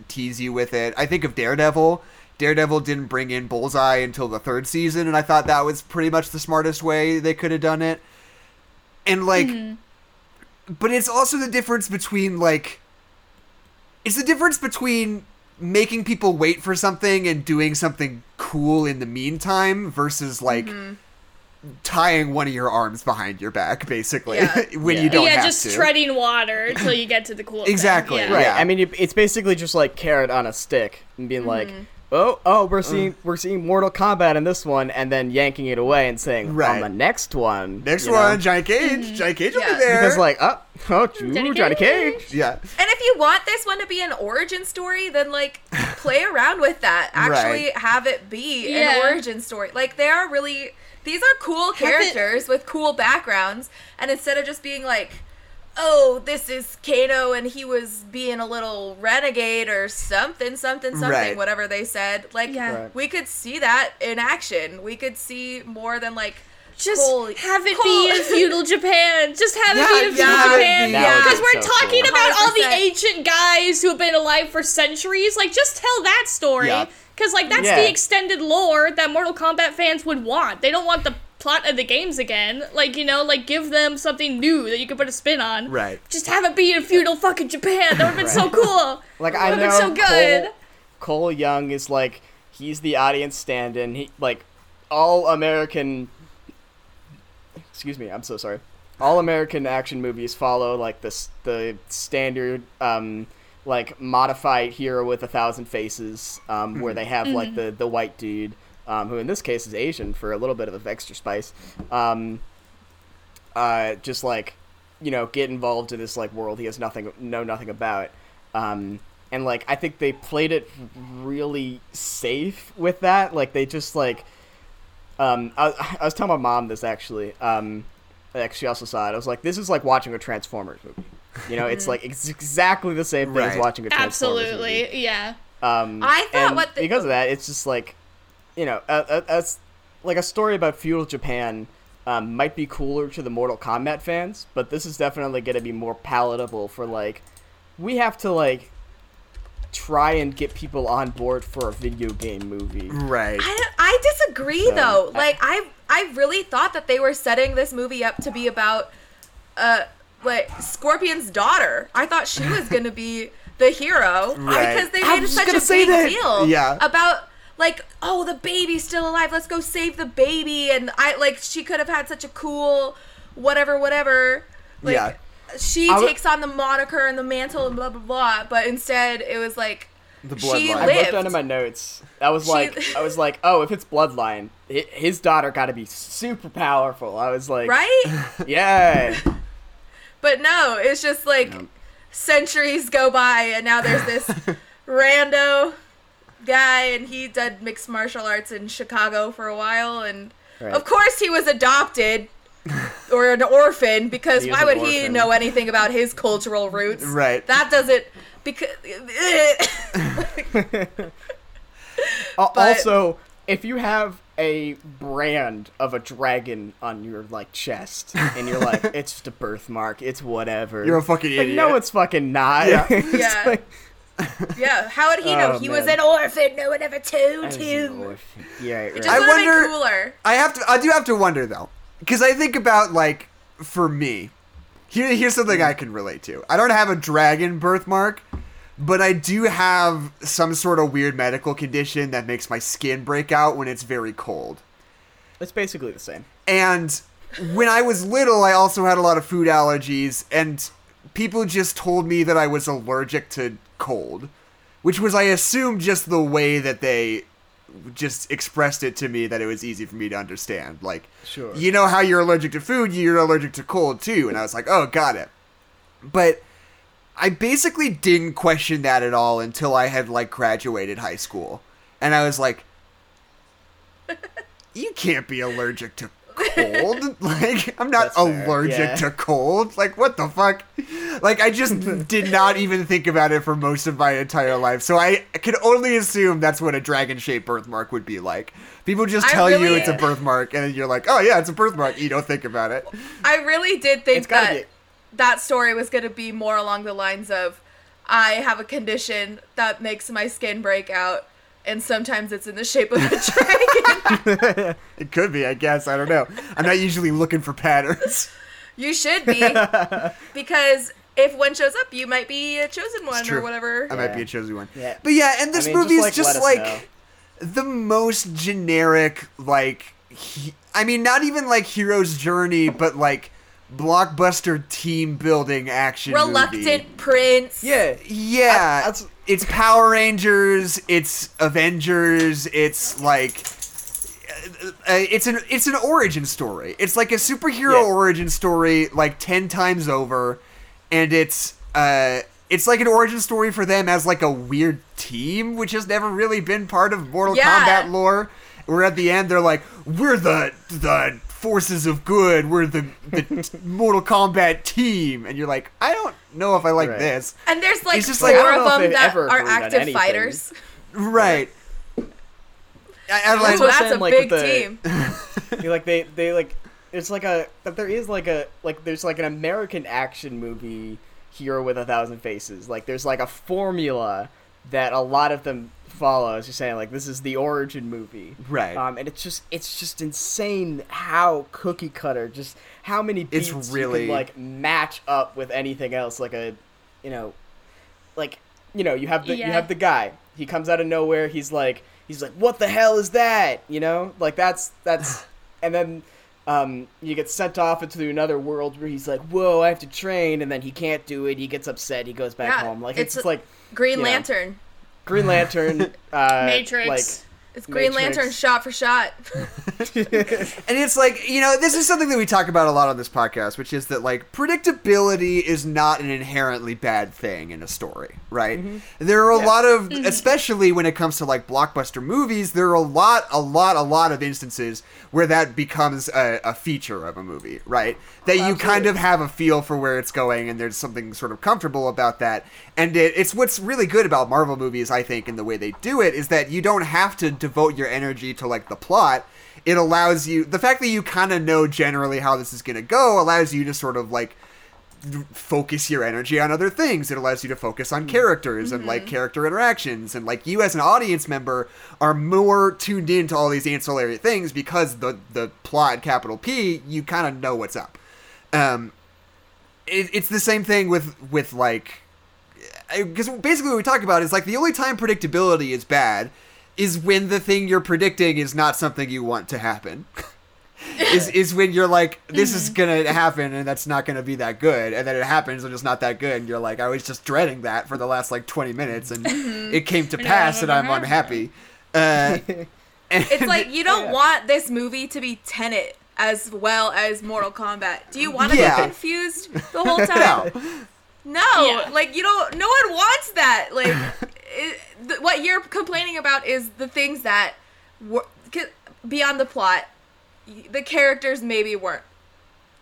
Speaker 4: tease you with it. I think of Daredevil. Daredevil didn't bring in Bullseye until the third season, and I thought that was pretty much the smartest way they could have done it. And like mm-hmm. but it's also the difference between like it's the difference between making people wait for something and doing something cool in the meantime versus like mm-hmm. Tying one of your arms behind your back basically
Speaker 3: Yeah.
Speaker 4: when
Speaker 2: Yeah.
Speaker 4: you don't
Speaker 1: yeah,
Speaker 4: have
Speaker 1: just
Speaker 4: to.
Speaker 1: treading water until you get to the cool. thing.
Speaker 4: Exactly,
Speaker 1: Yeah.
Speaker 2: Right.
Speaker 4: Yeah.
Speaker 2: I mean, it's basically just like carrot on a stick and being like,
Speaker 3: Mm-hmm.
Speaker 2: "Oh, oh, we're seeing we're seeing Mortal Kombat in this one," and then yanking it away and saying,
Speaker 4: Right.
Speaker 2: "On the next one."
Speaker 4: Next
Speaker 2: you know?
Speaker 4: one, Johnny Cage. Johnny Cage will be there.
Speaker 2: Because like, oh, oh,
Speaker 1: Johnny
Speaker 2: ooh, Johnny
Speaker 1: Cage.
Speaker 2: Cage.
Speaker 4: yeah,
Speaker 3: And if you want this one to be an origin story, then like play around with that. Actually
Speaker 4: Right.
Speaker 3: have it be
Speaker 1: Yeah.
Speaker 3: an origin story. Like they are really these are cool
Speaker 1: it-
Speaker 3: characters with cool backgrounds. And instead of just being like, oh, this is Kano and he was being a little renegade or something, something, something,
Speaker 4: Right.
Speaker 3: whatever they said. Like
Speaker 1: Yeah.
Speaker 2: Right.
Speaker 3: we could see that in action. We could see more than like
Speaker 1: Just
Speaker 3: Holy-
Speaker 1: have it
Speaker 3: Holy-
Speaker 1: be in feudal Japan. Just have
Speaker 4: Yeah,
Speaker 1: it be in feudal
Speaker 4: have it
Speaker 1: Japan.
Speaker 4: be-
Speaker 2: That would
Speaker 1: Because we're
Speaker 2: so
Speaker 1: talking
Speaker 2: cool.
Speaker 1: about all the ancient guys who have been alive for centuries. Like, just tell that story.
Speaker 4: Yeah.
Speaker 1: Because, like, that's
Speaker 2: Yeah.
Speaker 1: the extended lore that Mortal Kombat fans would want. They don't want the plot of the games again. Like, you know, like, give them something new that you can put a spin on.
Speaker 4: right.
Speaker 1: Just have it be in feudal fucking Japan. That would have been so cool.
Speaker 2: Like I know
Speaker 1: been so good.
Speaker 2: Cole, Cole Young is like he's the audience stand-in. He like all American. Excuse me, I'm so sorry. All American action movies follow like this the standard um like modified hero with a thousand faces um where they have like the the white dude um who in this case is Asian for a little bit of extra spice. Um uh just like you know get involved in this like world he has nothing know nothing about. Um and like i think they played it really safe with that. Like they just like um i, I was telling my mom this actually. Um like she also saw it. I was like this is like watching a transformers movie you know it's like it's exactly the same thing as
Speaker 4: Right.
Speaker 2: watching a transformers movie.
Speaker 1: Absolutely. Yeah.
Speaker 2: Um,
Speaker 3: I thought
Speaker 2: and
Speaker 3: what the-
Speaker 2: because of that, it's just like, you know, a, a, a s- like a story about feudal Japan um, might be cooler to the Mortal Kombat fans, but this is definitely going to be more palatable for like, we have to like try and get people on board for a video game movie.
Speaker 4: Right.
Speaker 3: I, I disagree
Speaker 2: So,
Speaker 3: though.
Speaker 2: I-
Speaker 3: Like I I really thought that they were setting this movie up to be about uh like Scorpion's daughter. I thought she was gonna be the hero
Speaker 4: Right.
Speaker 3: because they made such a
Speaker 2: say
Speaker 3: big
Speaker 2: that.
Speaker 3: deal
Speaker 4: Yeah.
Speaker 3: about like oh the baby's still alive let's go save the baby and i like she could have had such a cool whatever whatever like
Speaker 4: Yeah.
Speaker 3: she
Speaker 2: I w-
Speaker 3: takes on the moniker and the mantle and blah blah blah but instead it was like
Speaker 4: The bloodline.
Speaker 2: I
Speaker 3: lived.
Speaker 2: wrote down in my notes. I was
Speaker 3: She-
Speaker 2: like, I was like, oh, if it's bloodline, hi- his daughter got to be super powerful. I was like,
Speaker 3: right
Speaker 2: Yeah.
Speaker 3: But no it's just like centuries go by and now there's this rando guy and he did mixed martial arts in chicago for a while and
Speaker 2: Right.
Speaker 3: of course he was adopted or an orphan because
Speaker 2: He
Speaker 3: why would he know anything about his cultural roots
Speaker 4: Right.
Speaker 3: that doesn't because
Speaker 2: Al- also, if you have a brand of a dragon on your like chest, and you're like, it's just a birthmark, it's whatever.
Speaker 4: You're a fucking
Speaker 2: like,
Speaker 4: idiot.
Speaker 2: no, it's fucking not.
Speaker 4: Yeah.
Speaker 2: It's
Speaker 3: Yeah.
Speaker 2: like,
Speaker 3: yeah how would he know
Speaker 2: Oh,
Speaker 3: he was an orphan no one ever told
Speaker 2: I was
Speaker 3: him
Speaker 2: orphan. Yeah, right.
Speaker 3: it just
Speaker 4: I
Speaker 3: would have been
Speaker 4: wonder-
Speaker 3: cooler
Speaker 4: I have to. I do have to wonder though, because I think about like for me. Here, here's something mm. I can relate to. I don't have a dragon birthmark, but I do have some sort of weird medical condition that makes my skin break out when it's very cold.
Speaker 2: It's basically the same.
Speaker 4: And when I was little, I also had a lot of food allergies, and people just told me that I was allergic to cold, which was, I assume, just the way that they just expressed it to me that it was easy for me to understand. Like,
Speaker 2: Sure.
Speaker 4: you know how you're allergic to food, you're allergic to cold too. And I was like, oh, got it. But I basically didn't question that at all until I had like graduated high school. And I was like, you can't be allergic to cold. like, I'm not
Speaker 2: That's
Speaker 4: allergic
Speaker 2: yeah.
Speaker 4: to cold. Like, what the fuck? Like, I just did not even think about it for most of my entire life. So I can only assume that's what a dragon shaped birthmark would be like. People just
Speaker 3: I
Speaker 4: tell you it's a birthmark, and you're like, oh, yeah, it's a birthmark. You don't think about it.
Speaker 3: I really did think
Speaker 2: It's gotta
Speaker 3: that
Speaker 2: get-
Speaker 3: that story was going to be more along the lines of I have a condition that makes my skin break out, and sometimes it's in the shape of a dragon.
Speaker 4: It could be, I guess. I don't know. I'm not usually looking for patterns.
Speaker 3: you should be, because if one shows up, you might be a chosen one or whatever.
Speaker 4: I might be a chosen one.
Speaker 2: Yeah.
Speaker 4: But yeah, and this
Speaker 2: I mean,
Speaker 4: movie
Speaker 2: just,
Speaker 4: is just
Speaker 2: let us
Speaker 4: like the most generic, like, he- I mean, not even like hero's journey, but like blockbuster team building action
Speaker 3: Reluctant
Speaker 4: movie.
Speaker 3: prince.
Speaker 2: Yeah.
Speaker 4: Yeah,
Speaker 2: I- that's-
Speaker 4: it's Power Rangers, it's Avengers, it's like uh, uh, it's an it's an origin story. It's like a superhero
Speaker 2: Yeah.
Speaker 4: origin story like 10 times over and it's uh it's like an origin story for them as like a weird team which has never really been part of Mortal
Speaker 3: Yeah.
Speaker 4: Kombat lore. Where at the end they're like we're the the forces of good, we're the the Mortal Kombat team and you're like I don't know if I like
Speaker 2: Right.
Speaker 4: this.
Speaker 3: And there's like
Speaker 4: It's just
Speaker 3: four
Speaker 4: like- I
Speaker 2: don't
Speaker 3: of them that are active fighters.
Speaker 4: Right. I, I like,
Speaker 2: what
Speaker 3: that's
Speaker 2: saying,
Speaker 3: a
Speaker 2: like,
Speaker 3: big
Speaker 2: the-
Speaker 3: team.
Speaker 2: You're like they they like it's like a that there is like a like there's like an American action movie hero with a thousand faces. Like there's like a formula that a lot of them follow. As you're saying, like this is the origin movie,
Speaker 4: Right.
Speaker 2: Um, and it's just it's just insane how cookie cutter, just how many
Speaker 4: It's
Speaker 2: beats
Speaker 4: really-
Speaker 2: you can like match up with anything else. Like a, you know, like you know you have the
Speaker 1: Yeah.
Speaker 2: you have the guy. He comes out of nowhere. He's like he's like what the hell is that? You know, like that's that's and then um, you get sent off into another world where he's like, "Whoa, I have to train," and then he can't do it. He gets upset. He goes back
Speaker 3: Yeah,
Speaker 2: home. Like
Speaker 3: it's
Speaker 2: it's,
Speaker 3: a-
Speaker 2: like
Speaker 3: Green
Speaker 2: you know.
Speaker 3: Lantern.
Speaker 2: Green Lantern, uh,
Speaker 1: Matrix.
Speaker 3: It's Green
Speaker 2: Matrix.
Speaker 3: Lantern shot for shot.
Speaker 4: And it's like, you know, this is something that we talk about a lot on this podcast, which is that, like, predictability is not an inherently bad thing in a story, right? There are a
Speaker 2: Yeah.
Speaker 4: lot of, especially when it comes to, like, blockbuster movies, there are a lot, a lot, a lot of instances where that becomes a, a feature of a movie, right? That you kind of have a feel for where it's going, and there's something sort of comfortable about that. And it, it's what's really good about Marvel movies, I think, and the way they do it is that you don't have to devote your energy to like the plot. It allows you the fact that you kind of know generally how this is going to go allows you to sort of like focus your energy on other things. It allows you to focus on characters and like character interactions and like you as an audience member are more tuned into all these ancillary things because the the plot capital P you kind of know what's up. Um it, it's the same thing with with like because basically what we talk about is like the only time predictability is bad is when the thing you're predicting is not something you want to happen. is is when you're like, this is gonna happen and that's not gonna be that good, and then it happens and it's not that good, and you're like, I was just dreading that for the last like 20 minutes, and it came to pass, and
Speaker 1: I'm
Speaker 4: I'm unhappy. Uh, and
Speaker 3: It's like you don't
Speaker 2: Yeah.
Speaker 3: want this movie to be Tenet as well as Mortal Kombat. Do you want to
Speaker 4: Yeah.
Speaker 3: be confused the whole time?
Speaker 4: no,
Speaker 3: No,
Speaker 1: Yeah.
Speaker 3: like you don't. No one wants that. Like, it, th- what you're complaining about is the things that were 'cause beyond the plot. The characters maybe weren't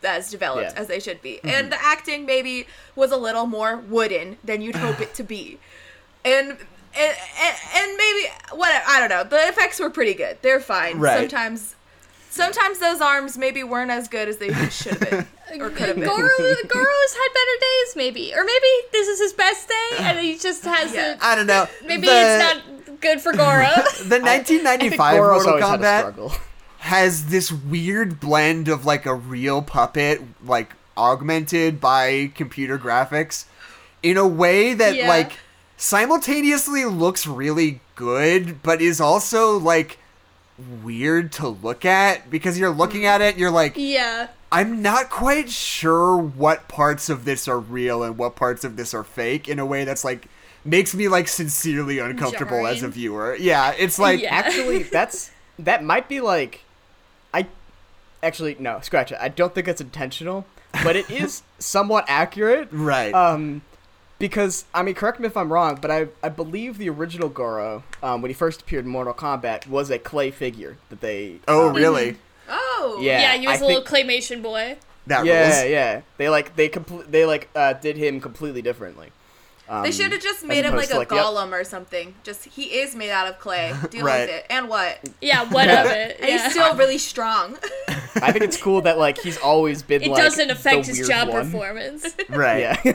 Speaker 3: as developed
Speaker 2: Yeah.
Speaker 3: as they should be, mm-hmm. and the acting maybe was a little more wooden than you'd hope it to be, and. And, and, and maybe what I don't know. The effects were pretty good. They're fine.
Speaker 4: Right.
Speaker 3: Sometimes, sometimes those arms maybe weren't as good as they should have been or could have been.
Speaker 1: Goro, Goro's had better days, maybe, or maybe this is his best day, and he just has
Speaker 3: Yeah.
Speaker 1: a,
Speaker 4: I don't know.
Speaker 1: maybe
Speaker 4: The-
Speaker 1: it's not good for Goro.
Speaker 4: The 1995
Speaker 2: Goro's
Speaker 4: Mortal
Speaker 2: always had a
Speaker 4: Kombat
Speaker 2: struggle.
Speaker 4: has this weird blend of like a real puppet, like augmented by computer graphics, in a way that
Speaker 1: Yeah.
Speaker 4: like simultaneously looks really good, but is also like weird to look at because you're looking at it, you're like,
Speaker 1: yeah,
Speaker 4: I'm not quite sure what parts of this are real and what parts of this are fake in a way that's like makes me like sincerely uncomfortable as a viewer. Yeah, it's like
Speaker 1: Yeah.
Speaker 2: actually that's that might be like i actually no scratch it i don't think it's intentional but it is somewhat accurate
Speaker 4: right.
Speaker 2: um because i mean correct me if i'm wrong but i i believe the original goro um when he first appeared in mortal kombat was a clay figure that they
Speaker 4: oh,
Speaker 2: um,
Speaker 4: really?
Speaker 3: Oh,
Speaker 2: Yeah,
Speaker 1: yeah, he was
Speaker 2: I
Speaker 1: a little
Speaker 2: think-
Speaker 1: claymation boy.
Speaker 4: That
Speaker 2: yeah
Speaker 4: rules.
Speaker 2: yeah they like they complete they like uh did him completely differently um,
Speaker 3: They should have just made him like
Speaker 2: to,
Speaker 3: a
Speaker 2: yep.
Speaker 3: golem or something. Just he is made out of clay. Deal
Speaker 4: Right.
Speaker 3: with it. And what?
Speaker 1: Yeah, what of it? Yeah.
Speaker 3: he's still really strong.
Speaker 2: i think it's cool that like he's always been
Speaker 1: it
Speaker 2: like
Speaker 1: doesn't
Speaker 2: the
Speaker 1: affect his job
Speaker 2: one.
Speaker 1: performance.
Speaker 4: Right.
Speaker 2: yeah
Speaker 3: he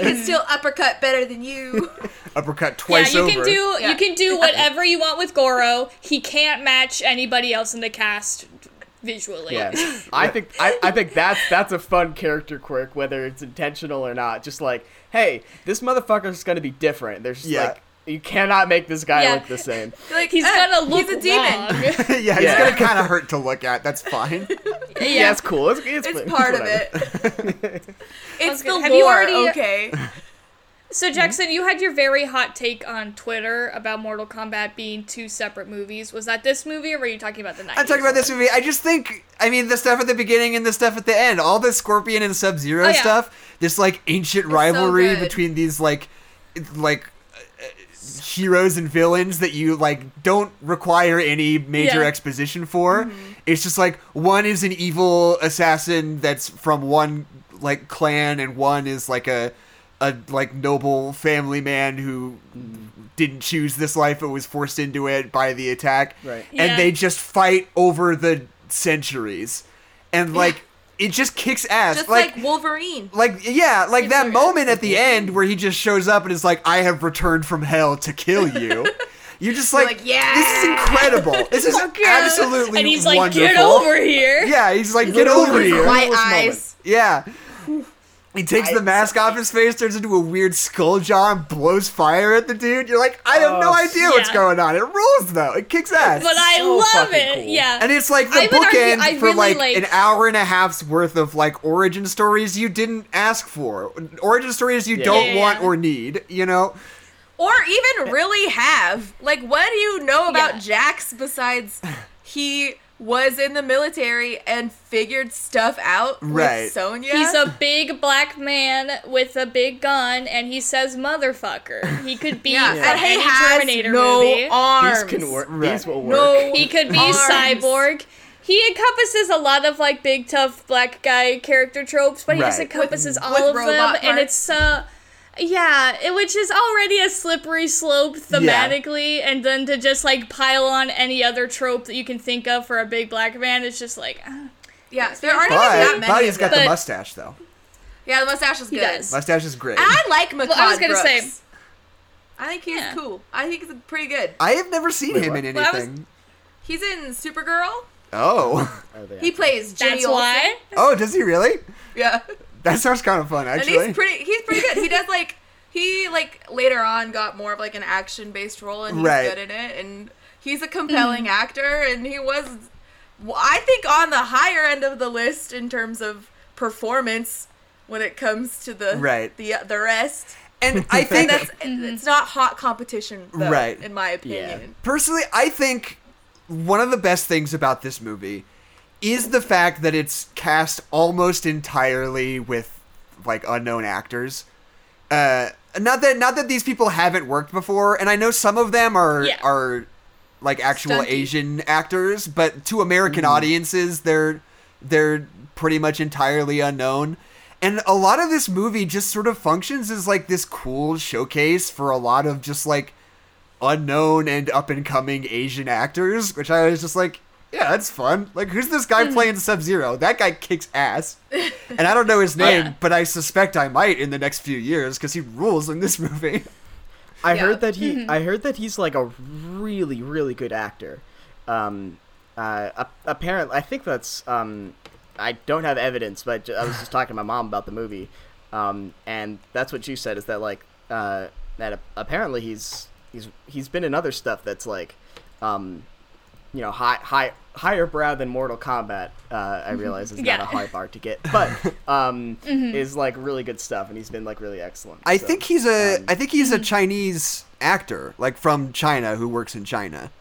Speaker 3: can still uppercut better than you.
Speaker 4: Uppercut twice
Speaker 1: yeah, you
Speaker 4: over.
Speaker 1: can do
Speaker 3: Yeah.
Speaker 1: you can do whatever you want with Goro. He can't match anybody else in the cast visually.
Speaker 2: Yeah, I think I, I think that's that's a fun character quirk, whether it's intentional or not. Just like, hey, this motherfucker's gonna be different. There's just
Speaker 4: Yeah.
Speaker 2: like you cannot make this guy
Speaker 1: Yeah.
Speaker 2: look the same.
Speaker 3: like
Speaker 1: He's
Speaker 3: eh,
Speaker 1: gonna look
Speaker 3: He's a demon.
Speaker 1: wrong.
Speaker 4: yeah,
Speaker 2: Yeah.
Speaker 4: he's gonna kind of hurt to look at. That's fine.
Speaker 1: yeah.
Speaker 2: Yeah, it's cool. It's, it's,
Speaker 3: It's
Speaker 2: it's
Speaker 3: part of it. It's
Speaker 1: Okay,
Speaker 3: the
Speaker 1: have you
Speaker 3: lore,
Speaker 1: already-
Speaker 3: okay?
Speaker 1: So Jackson, you had your very hot take on Twitter about Mortal Kombat being two separate movies. Was that this movie, or were you talking about the 90s?
Speaker 4: I'm talking about this movie. I just think, I mean, the stuff at the beginning and the stuff at the end, all the Scorpion and Sub Zero
Speaker 1: Oh, yeah.
Speaker 4: stuff, this like ancient rivalry
Speaker 3: good.
Speaker 4: between these like, like. uh, Heroes and villains that you like don't require any major
Speaker 1: Yeah.
Speaker 4: exposition for. It's just like one is an evil assassin that's from one like clan, and one is like a a like noble family man who didn't choose this life but was forced into it by the attack
Speaker 2: Right.
Speaker 1: Yeah.
Speaker 4: and they just fight over the centuries and like it just kicks ass
Speaker 3: Just
Speaker 4: like
Speaker 3: like, Wolverine.
Speaker 4: like yeah like that moment at the end where he just shows up and is like i have returned from hell to kill you you're just like,
Speaker 3: like, "Yeah."
Speaker 4: this is incredible this is absolutely wonderful.
Speaker 1: and he's like,
Speaker 4: wonderful.
Speaker 1: "Get over here!"
Speaker 4: yeah he's like
Speaker 2: He's
Speaker 4: get
Speaker 2: like,
Speaker 4: over
Speaker 2: "Over
Speaker 4: here
Speaker 2: here."
Speaker 3: White
Speaker 2: Coolest moment.
Speaker 3: eyes.
Speaker 4: yeah. He takes the mask off his face, turns into a weird skull jaw, and blows fire at the dude. You're like, I have no
Speaker 2: Oh,
Speaker 4: idea what's going on. It rules though. It kicks ass.
Speaker 1: But I
Speaker 2: So
Speaker 1: love it.
Speaker 2: cool.
Speaker 1: Yeah.
Speaker 4: and it's like the
Speaker 1: I would argue-
Speaker 4: bookend
Speaker 1: I
Speaker 4: for
Speaker 1: really
Speaker 4: like,
Speaker 1: like-
Speaker 4: an hour and a half's worth of like origin stories you didn't ask for. Origin stories you
Speaker 2: Yeah.
Speaker 4: don't
Speaker 1: Yeah, yeah,
Speaker 4: want
Speaker 1: yeah.
Speaker 4: or need. You know?
Speaker 3: Or even really have. Like, what do you know about
Speaker 1: Yeah.
Speaker 3: Jax besides he was in the military and figured stuff out
Speaker 4: Right.
Speaker 3: with Sonya?
Speaker 1: He's a big black man with a big gun, and he says "motherfucker." He could be
Speaker 3: yeah.
Speaker 1: from
Speaker 3: and he has
Speaker 1: Terminator
Speaker 3: no
Speaker 1: movie.
Speaker 3: arms.
Speaker 2: These can work.
Speaker 4: Right.
Speaker 2: These will work.
Speaker 3: No,
Speaker 1: He could be
Speaker 3: arms.
Speaker 1: cyborg. He encompasses a lot of like big tough black guy character tropes, but he just encompasses
Speaker 3: With-
Speaker 1: all
Speaker 3: with
Speaker 1: of them,
Speaker 3: robot
Speaker 1: and it's uh, yeah, it, which is already a slippery slope thematically, and then to just like pile on any other trope that you can think of for a big black man, it's just like. ah.
Speaker 3: Yeah, there aren't even that
Speaker 4: But
Speaker 3: many.
Speaker 4: Body's
Speaker 3: of
Speaker 4: got
Speaker 3: them.
Speaker 4: the mustache though.
Speaker 3: Yeah, the mustache is
Speaker 1: He
Speaker 3: good.
Speaker 1: does.
Speaker 4: Mustache is great.
Speaker 3: And I like Mehcad
Speaker 1: I was gonna say-
Speaker 3: I think he's
Speaker 1: Yeah.
Speaker 3: cool. I think he's pretty good.
Speaker 4: I have never seen
Speaker 2: Wait,
Speaker 4: him
Speaker 2: what?
Speaker 4: in
Speaker 1: Well, I was-
Speaker 4: anything.
Speaker 3: He's in Supergirl.
Speaker 4: Oh.
Speaker 2: Oh, they
Speaker 3: He plays Jimmy
Speaker 1: That's
Speaker 3: Olsen.
Speaker 1: why.
Speaker 4: Oh, does he really?
Speaker 3: Yeah.
Speaker 4: That sounds kind of fun, actually.
Speaker 3: And
Speaker 4: actually.
Speaker 3: he's pretty he's pretty good. He does like he like later on got more of like an action based role and he's
Speaker 4: Right.
Speaker 3: good in it and he's a compelling mm. actor, and he was, I think, on the higher end of the list in terms of performance when it comes to the
Speaker 4: Right.
Speaker 3: the uh, the rest.
Speaker 4: And I
Speaker 3: And
Speaker 4: think
Speaker 3: that's mm-hmm. it's not hot competition, though,
Speaker 4: Right.
Speaker 3: In my opinion.
Speaker 4: personally, I think one of the best things about this movie is the fact that it's cast almost entirely with like unknown actors. Uh, not that not that these people haven't worked before, and I know some of them are
Speaker 1: Yeah.
Speaker 4: are like actual
Speaker 1: Stunty.
Speaker 4: Asian actors, but to American audiences, they're they're pretty much entirely unknown. And a lot of this movie just sort of functions as like this cool showcase for a lot of just like unknown and up and coming Asian actors, which I was just like, yeah, that's fun. Like, who's this guy playing Sub Zero? That guy kicks ass. And I don't know his name,
Speaker 1: Yeah.
Speaker 4: but I suspect I might in the next few years because he rules in this movie.
Speaker 2: I
Speaker 3: Yeah.
Speaker 2: heard that he. I heard that he's like a really, really good actor. Um, uh, apparently, I think that's. Um, I don't have evidence, but I was just talking to my mom about the movie, um, and that's what you said is that like uh, that apparently he's he's he's been in other stuff that's like, um, you know, high high higher brow than Mortal Kombat. Uh, I realize is
Speaker 1: Yeah.
Speaker 2: not a high bar to get, but um, is like really good stuff, and he's been like really excellent.
Speaker 4: I
Speaker 2: So,
Speaker 4: think he's a.
Speaker 2: um,
Speaker 4: I think he's a Chinese actor, like from China, who works in China.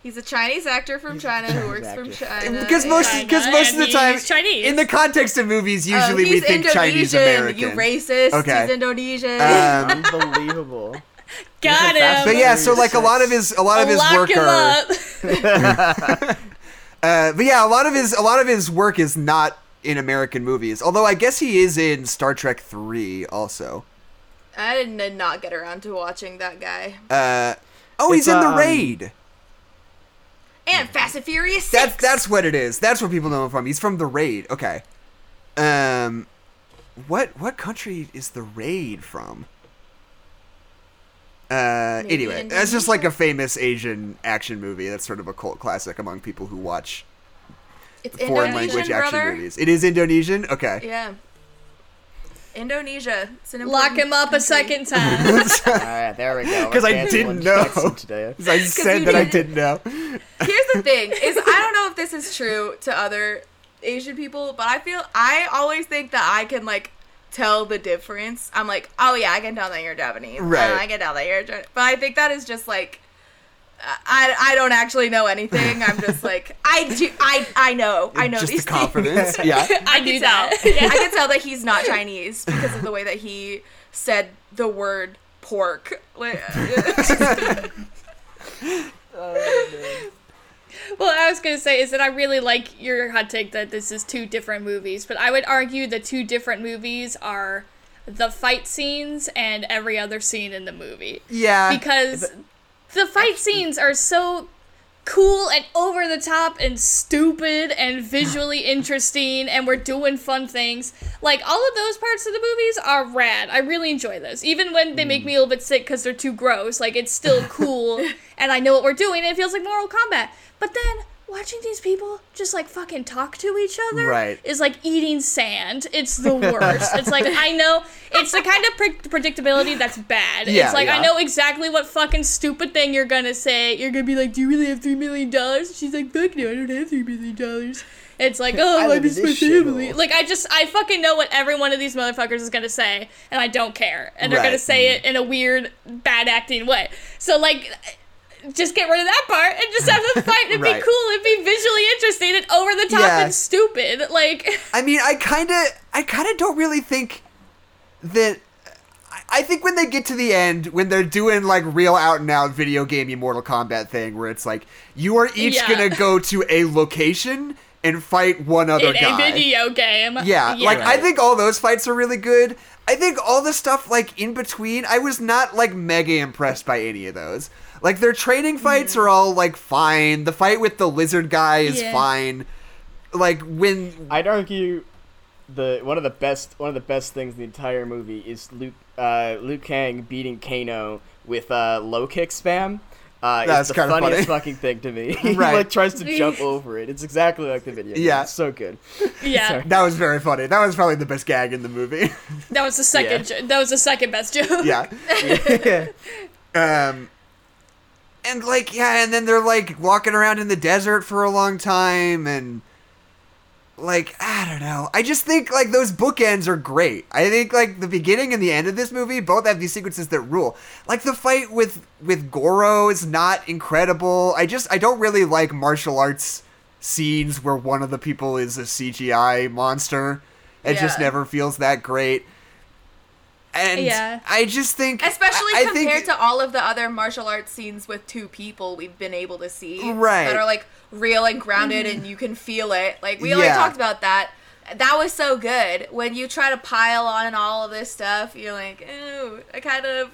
Speaker 3: He's a Chinese actor from China who works from. China.
Speaker 4: Because most because most of the time,
Speaker 1: he's Chinese.
Speaker 4: in the context of movies,
Speaker 3: Oh,
Speaker 4: usually we
Speaker 3: he's
Speaker 4: think Chinese
Speaker 3: Indonesian,
Speaker 4: American.
Speaker 3: You racist.
Speaker 4: Okay.
Speaker 3: He's Indonesian.
Speaker 4: Um,
Speaker 2: unbelievable.
Speaker 1: Got
Speaker 2: Fast
Speaker 4: but yeah, so like a lot of his a lot of his
Speaker 1: Lock
Speaker 4: work
Speaker 1: him
Speaker 4: are.
Speaker 1: up.
Speaker 4: Uh, but yeah, a lot of his a lot of his work is not in American movies. Although I guess he is in Star Trek Three also.
Speaker 3: I did did not get around to watching that guy.
Speaker 4: Uh, oh,
Speaker 2: It's,
Speaker 4: he's in the
Speaker 2: um,
Speaker 4: Raid.
Speaker 3: And Fast and Furious Six.
Speaker 4: That's that's what it is. That's where people know him from. He's from the Raid. Okay. Um, what what country is the Raid from? Uh,
Speaker 3: Maybe
Speaker 4: anyway, that's just like a famous Asian action movie. That's sort of a cult classic among people who watch
Speaker 3: it's
Speaker 4: foreign
Speaker 3: Indonesian,
Speaker 4: language action
Speaker 3: brother.
Speaker 4: movies. It is Indonesian. Okay.
Speaker 3: Yeah. Indonesia. It's an
Speaker 1: Lock him up a second time.
Speaker 2: All right, there we go.
Speaker 4: 'Cause
Speaker 2: We're
Speaker 4: I didn't know.
Speaker 2: Jackson Today.
Speaker 4: I said that I
Speaker 3: didn't-
Speaker 4: didn't know.
Speaker 3: Here's the thing: is I don't know if this is true to other Asian people, but I feel I always think that I can like tell the difference. I'm like, oh yeah, I can tell that you're Japanese. Uh,
Speaker 4: Right.
Speaker 3: I can tell that you're. Jan-" But I think that is just like. I, I don't actually know anything. I'm just like I do I I know I know
Speaker 4: just
Speaker 3: these
Speaker 4: the confidence.
Speaker 3: things.
Speaker 4: yeah.
Speaker 1: I
Speaker 3: can tell.
Speaker 1: that. Yeah.
Speaker 3: I can tell that he's not Chinese because of the way that he said the word pork. Like,
Speaker 1: Well, I was gonna say is that I really like your hot take that this is two different movies, but I would argue the two different movies are the fight scenes and every other scene in the movie
Speaker 4: Yeah.
Speaker 1: because the fight scenes are so cool and over the top and stupid and visually interesting and we're doing fun things. Like all of those parts of the movies are rad. I really enjoy those. Even when they make mm. me a little bit sick cuz they're too gross, like it's still cool and I know what we're doing and it feels like Mortal Kombat. But then watching these people just like fucking talk to each other
Speaker 4: Right.
Speaker 1: is like eating sand. It's the worst. it's like I know it's the kind of pre- predictability that's bad.
Speaker 4: Yeah,
Speaker 1: it's like I know exactly what fucking stupid thing you're gonna say. You're gonna be like, "Do you really have three million dollars?" She's like, "Fuck no, I don't have three million dollars." It's like, "Oh, I miss my
Speaker 2: this
Speaker 1: family." Like I just, I fucking know what every one of these motherfuckers is gonna say, and I don't care. And they're gonna
Speaker 4: Right.
Speaker 1: say it in a weird, bad acting way. So like. Just get rid of that part and just have them fight and
Speaker 4: Right.
Speaker 1: be cool and be visually interesting and over the top
Speaker 4: Yeah.
Speaker 1: and stupid. Like,
Speaker 4: I mean, I kind of, I kind of don't really think that. I- think when they get to the end, when they're doing like real out and out video game Mortal Kombat thing, where it's like you are each
Speaker 1: Yeah.
Speaker 4: gonna go to a location and fight one other
Speaker 1: in a video game.
Speaker 4: Yeah, like I think all those fights are really good. I think all the stuff like in between, I was not like mega impressed by any of those. Like their training fights are all like fine. The fight with the lizard guy is
Speaker 1: Yeah.
Speaker 4: fine. Like when
Speaker 2: I'd argue the one of the best one of the best things in the entire movie is Liu uh, Liu Kang beating Kano with uh, low kick spam. Uh,
Speaker 4: That's
Speaker 2: it's the
Speaker 4: kinda
Speaker 2: funniest
Speaker 4: funny.
Speaker 2: fucking thing to me. he
Speaker 4: Right.
Speaker 2: like tries to jump over it. It's exactly like the video.
Speaker 4: Yeah.
Speaker 2: It's so good.
Speaker 1: Yeah,
Speaker 2: Sorry.
Speaker 4: that was very funny. That was probably the best gag in the movie.
Speaker 1: that was the second. jo- that was the second best joke.
Speaker 4: yeah.
Speaker 2: yeah.
Speaker 4: Um and like yeah, and then they're like walking around in the desert for a long time and like I don't know. I just think like those bookends are great. I think like the beginning and the end of this movie both have these sequences that rule. Like the fight with with Goro is not incredible. I just I don't really like martial arts scenes where one of the people is a CGI monster. It just never feels that great. And
Speaker 1: Yeah.
Speaker 4: I just think
Speaker 3: Especially
Speaker 4: I, I
Speaker 3: compared
Speaker 4: think,
Speaker 3: to all of the other martial arts scenes with two people we've been able to see.
Speaker 4: Right.
Speaker 3: That are like real and grounded mm-hmm. and you can feel it. Like we already talked about that. That was so good. When you try to pile on all of this stuff, you're like, ooh, I kind of.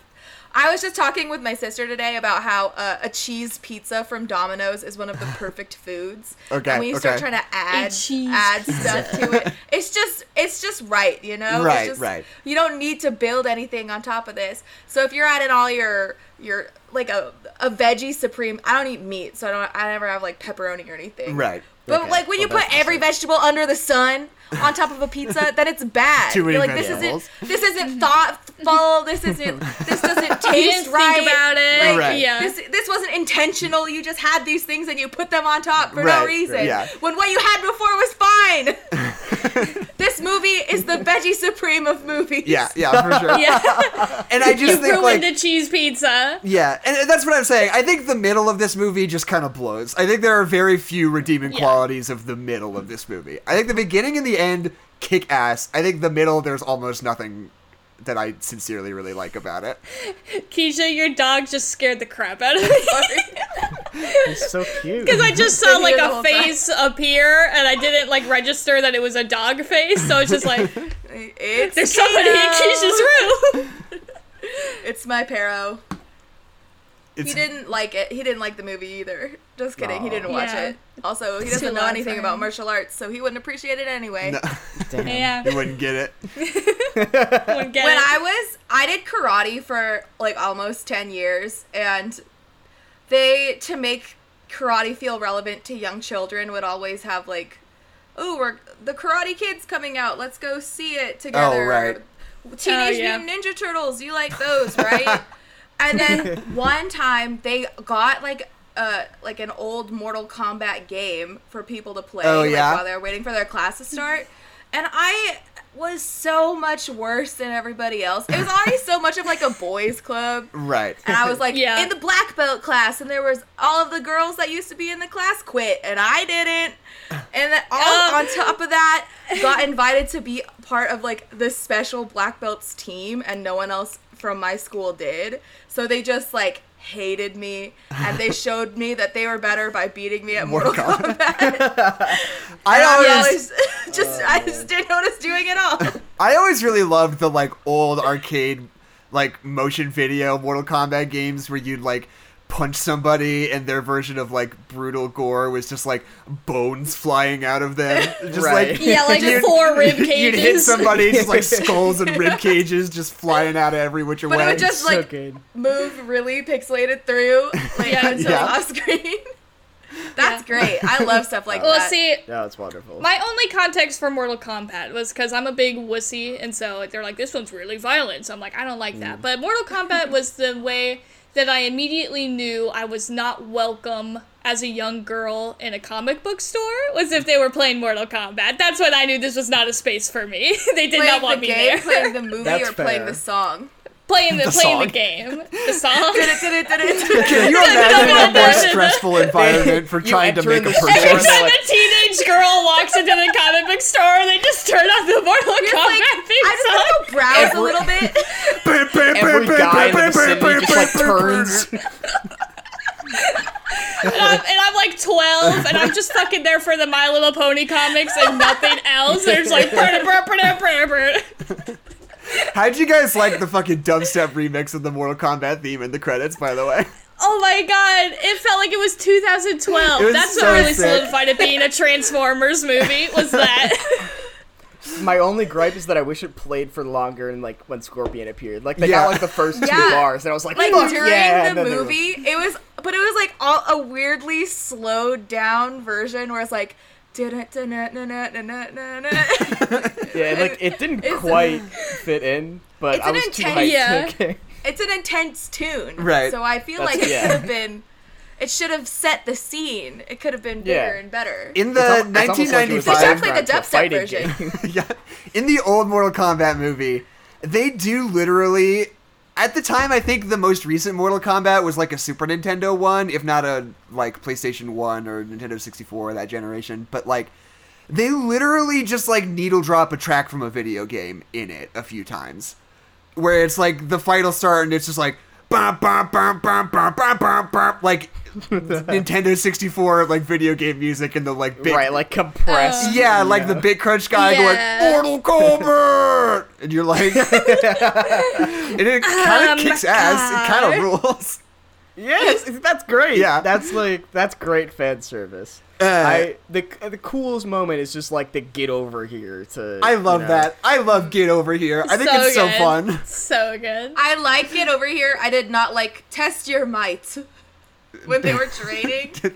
Speaker 3: I was just talking with my sister today about how uh, a cheese pizza from Domino's is one of the perfect foods.
Speaker 4: Okay,
Speaker 3: And when you start
Speaker 4: okay.
Speaker 3: trying to add
Speaker 1: cheese
Speaker 3: add stuff to it, it's just it's just right, you know. It's
Speaker 4: Right,
Speaker 3: just-
Speaker 4: right.
Speaker 3: you don't need to build anything on top of this. So if you're adding all your your like a a veggie supreme, I don't eat meat, so I don't I never have like pepperoni or anything.
Speaker 4: right.
Speaker 3: But
Speaker 2: Okay.
Speaker 3: like when you put
Speaker 2: that's
Speaker 3: every vegetable under the sun on top of a pizza, then it's bad.
Speaker 4: Too many
Speaker 3: You're like this
Speaker 4: vegetables.
Speaker 3: isn't this isn't thoughtful. This isn't this doesn't taste
Speaker 1: didn't
Speaker 3: right.
Speaker 1: think about it.
Speaker 3: Like,
Speaker 4: Right.
Speaker 1: Yeah.
Speaker 3: This this wasn't intentional. You just had these things and you put them on top for
Speaker 4: Right,
Speaker 3: no reason.
Speaker 4: yeah.
Speaker 3: When what you had before was fine. this movie is the veggie supreme of movies.
Speaker 4: Yeah, yeah, for sure.
Speaker 1: yeah.
Speaker 4: And I just
Speaker 1: you
Speaker 4: think
Speaker 1: ruined
Speaker 4: like
Speaker 1: a cheese pizza.
Speaker 4: Yeah, and that's what I'm saying. I think the middle of this movie just kind of blows. I think there are very few redeeming
Speaker 1: Yeah.
Speaker 4: qualities of the middle of this movie. I think the beginning and the end kick ass. I think the middle there's almost nothing that I sincerely really like about it.
Speaker 1: Keisha, your dog just scared the crap out of me.
Speaker 2: He's so cute.
Speaker 1: Because I just saw like a
Speaker 3: whole time.
Speaker 1: face appear and I didn't like register that it was a dog face, so it's just like
Speaker 3: It's
Speaker 1: there's somebody in
Speaker 3: Kato.
Speaker 1: Keisha's room.
Speaker 3: It's my Pero.
Speaker 4: It's
Speaker 3: He didn't like it. He didn't like the movie either. Just kidding. He didn't watch
Speaker 1: Yeah.
Speaker 3: it. Also, he
Speaker 1: It's
Speaker 3: doesn't know
Speaker 1: loud
Speaker 3: anything
Speaker 1: for
Speaker 3: about
Speaker 1: him.
Speaker 3: martial arts, so he wouldn't appreciate it anyway.
Speaker 4: no,
Speaker 2: Damn.
Speaker 1: Yeah.
Speaker 4: you wouldn't get it.
Speaker 1: Wouldn't get
Speaker 3: when
Speaker 1: it.
Speaker 3: I was, I did karate for like almost 10 years, and they, to make karate feel relevant to young children, would always have like, oh, we're the Karate Kid's coming out. Let's go see it oh, together.
Speaker 4: right.
Speaker 3: Teenage
Speaker 1: Oh, yeah.
Speaker 3: Mutant Ninja Turtles. You like those, right? and then one time they got like. Uh, like an old Mortal Kombat game for people to play
Speaker 4: Oh,
Speaker 3: like, while they're waiting for their class to start. And I was so much worse than everybody else. It was already so much of like a boys' club.
Speaker 4: Right.
Speaker 3: And I was like
Speaker 1: Yeah.
Speaker 3: in the black belt class, and there was all of the girls that used to be in the class quit, and I didn't. And then all
Speaker 1: Um.
Speaker 3: on top of that, got invited to be part of like the special black belts team, and no one else from my school did. So they just like hated me, and they showed me that they were better by beating me at
Speaker 4: Mortal
Speaker 3: Mortal, Kombat.
Speaker 4: I always
Speaker 3: I always just I oh. just didn't know what I was doing at all.
Speaker 4: I always really loved the like old arcade like motion video Mortal Kombat games where you'd like punch somebody and their version of like brutal gore was just like bones flying out of them. Just
Speaker 2: Right.
Speaker 4: like
Speaker 1: Yeah, like
Speaker 4: you'd-
Speaker 1: four rib
Speaker 4: You'd hit
Speaker 1: cages.
Speaker 4: somebody, just like skulls and rib cages just flying out of every which
Speaker 3: But it
Speaker 4: way.
Speaker 3: would just
Speaker 2: so
Speaker 3: like
Speaker 2: good.
Speaker 3: move really pixelated through like
Speaker 1: Yeah.
Speaker 3: until
Speaker 4: Yeah.
Speaker 3: off screen. That's
Speaker 1: Yeah.
Speaker 3: great. I love stuff like
Speaker 1: well,
Speaker 3: that.
Speaker 1: Well, see,
Speaker 2: Yeah, it's wonderful.
Speaker 1: my only context for Mortal Kombat was because I'm a big wussy, and so they're like, this one's really violent. So I'm like, I don't like
Speaker 2: Mm.
Speaker 1: that. But Mortal Kombat was the way that I immediately knew I was not welcome as a young girl in a comic book store was if they were playing Mortal Kombat. That's when I knew this was not a space for me. they did
Speaker 3: playing
Speaker 1: not want
Speaker 3: the
Speaker 1: me
Speaker 3: game,
Speaker 1: there.
Speaker 3: playing the movie,
Speaker 2: That's
Speaker 3: or playing the song.
Speaker 1: Playing the,
Speaker 4: The
Speaker 1: playing
Speaker 4: song.
Speaker 1: the game. The song.
Speaker 3: Did it, did it, did it.
Speaker 4: Can you imagine a more stressful environment for trying to make a
Speaker 2: the store
Speaker 1: Every
Speaker 2: and
Speaker 4: purchase?
Speaker 2: they're
Speaker 1: time
Speaker 2: like-
Speaker 1: a teenage girl walks into the comic book store, they just turn on the Mortal
Speaker 3: You're
Speaker 1: Kombat
Speaker 3: like,
Speaker 1: theme
Speaker 3: I just
Speaker 1: song.
Speaker 3: want to go browse a
Speaker 2: Every-
Speaker 3: little bit.
Speaker 2: Every guy in the vicinity just like turns.
Speaker 1: And I'm, and I'm like 12, and I'm just fucking there for the My Little Pony comics and nothing else. There's like,
Speaker 4: How'd you guys like the fucking dubstep remix of the Mortal Kombat theme in the credits, by the way?
Speaker 1: oh my god, it felt like it was 2012.
Speaker 4: It was
Speaker 1: That's
Speaker 4: so
Speaker 1: what really
Speaker 4: sick.
Speaker 1: solidified it being a Transformers movie, was that.
Speaker 2: My only gripe is that I wish it played for longer and like when Scorpion appeared. Like they
Speaker 4: Yeah.
Speaker 2: got like the first two
Speaker 3: Yeah.
Speaker 2: bars and I was like,
Speaker 3: Like
Speaker 2: Fuck
Speaker 3: during
Speaker 2: yeah!
Speaker 3: the
Speaker 2: then they were-
Speaker 3: movie, it was, but it was like all, a weirdly slowed down version where it's like. It's
Speaker 2: Yeah, like it didn't
Speaker 3: It's-
Speaker 2: quite fit in, but
Speaker 3: It's
Speaker 2: I
Speaker 3: an
Speaker 2: was too
Speaker 3: intense-
Speaker 2: hyped.
Speaker 1: Yeah.
Speaker 2: Okay.
Speaker 3: an intense tune,
Speaker 4: Right.
Speaker 3: So I feel
Speaker 2: That's-
Speaker 3: like it
Speaker 2: yeah.
Speaker 3: could have been it should have set the scene. It could have been bigger
Speaker 2: Yeah.
Speaker 3: and better.
Speaker 4: In the
Speaker 2: al- it's almost like it was
Speaker 4: 1995
Speaker 3: They should play the
Speaker 2: background to a
Speaker 3: dubstep version.
Speaker 2: game.
Speaker 4: yeah. In the old Mortal Kombat movie, they do literally. At the time, I think the most recent Mortal Kombat was like a Super Nintendo one, if not a like PlayStation One or Nintendo 64 that generation. But like, they literally just like needle drop a track from a video game in it a few times, where it's like the fight will start and it's just like. Bum, bum, bum, bum, bum, bum, bum, bum, like Nintendo 64 like video game music and the like big
Speaker 2: right, like compressed.
Speaker 4: yeah, like the Bit Crunch guy
Speaker 1: Yeah.
Speaker 4: going Mortal Kombat, and you're like, and it kind
Speaker 1: Um,
Speaker 4: of kicks ass. It kind of rules.
Speaker 2: Yes, that's great.
Speaker 4: Yeah.
Speaker 2: that's like that's great fan service.
Speaker 4: Uh,
Speaker 2: I the the coolest moment is just like the get over here to.
Speaker 4: I love
Speaker 2: you know,
Speaker 4: that. I love Get Over Here. I think
Speaker 1: So
Speaker 4: it's so fun.
Speaker 1: So good.
Speaker 3: I like it over here. I did not like test your might when they were trading.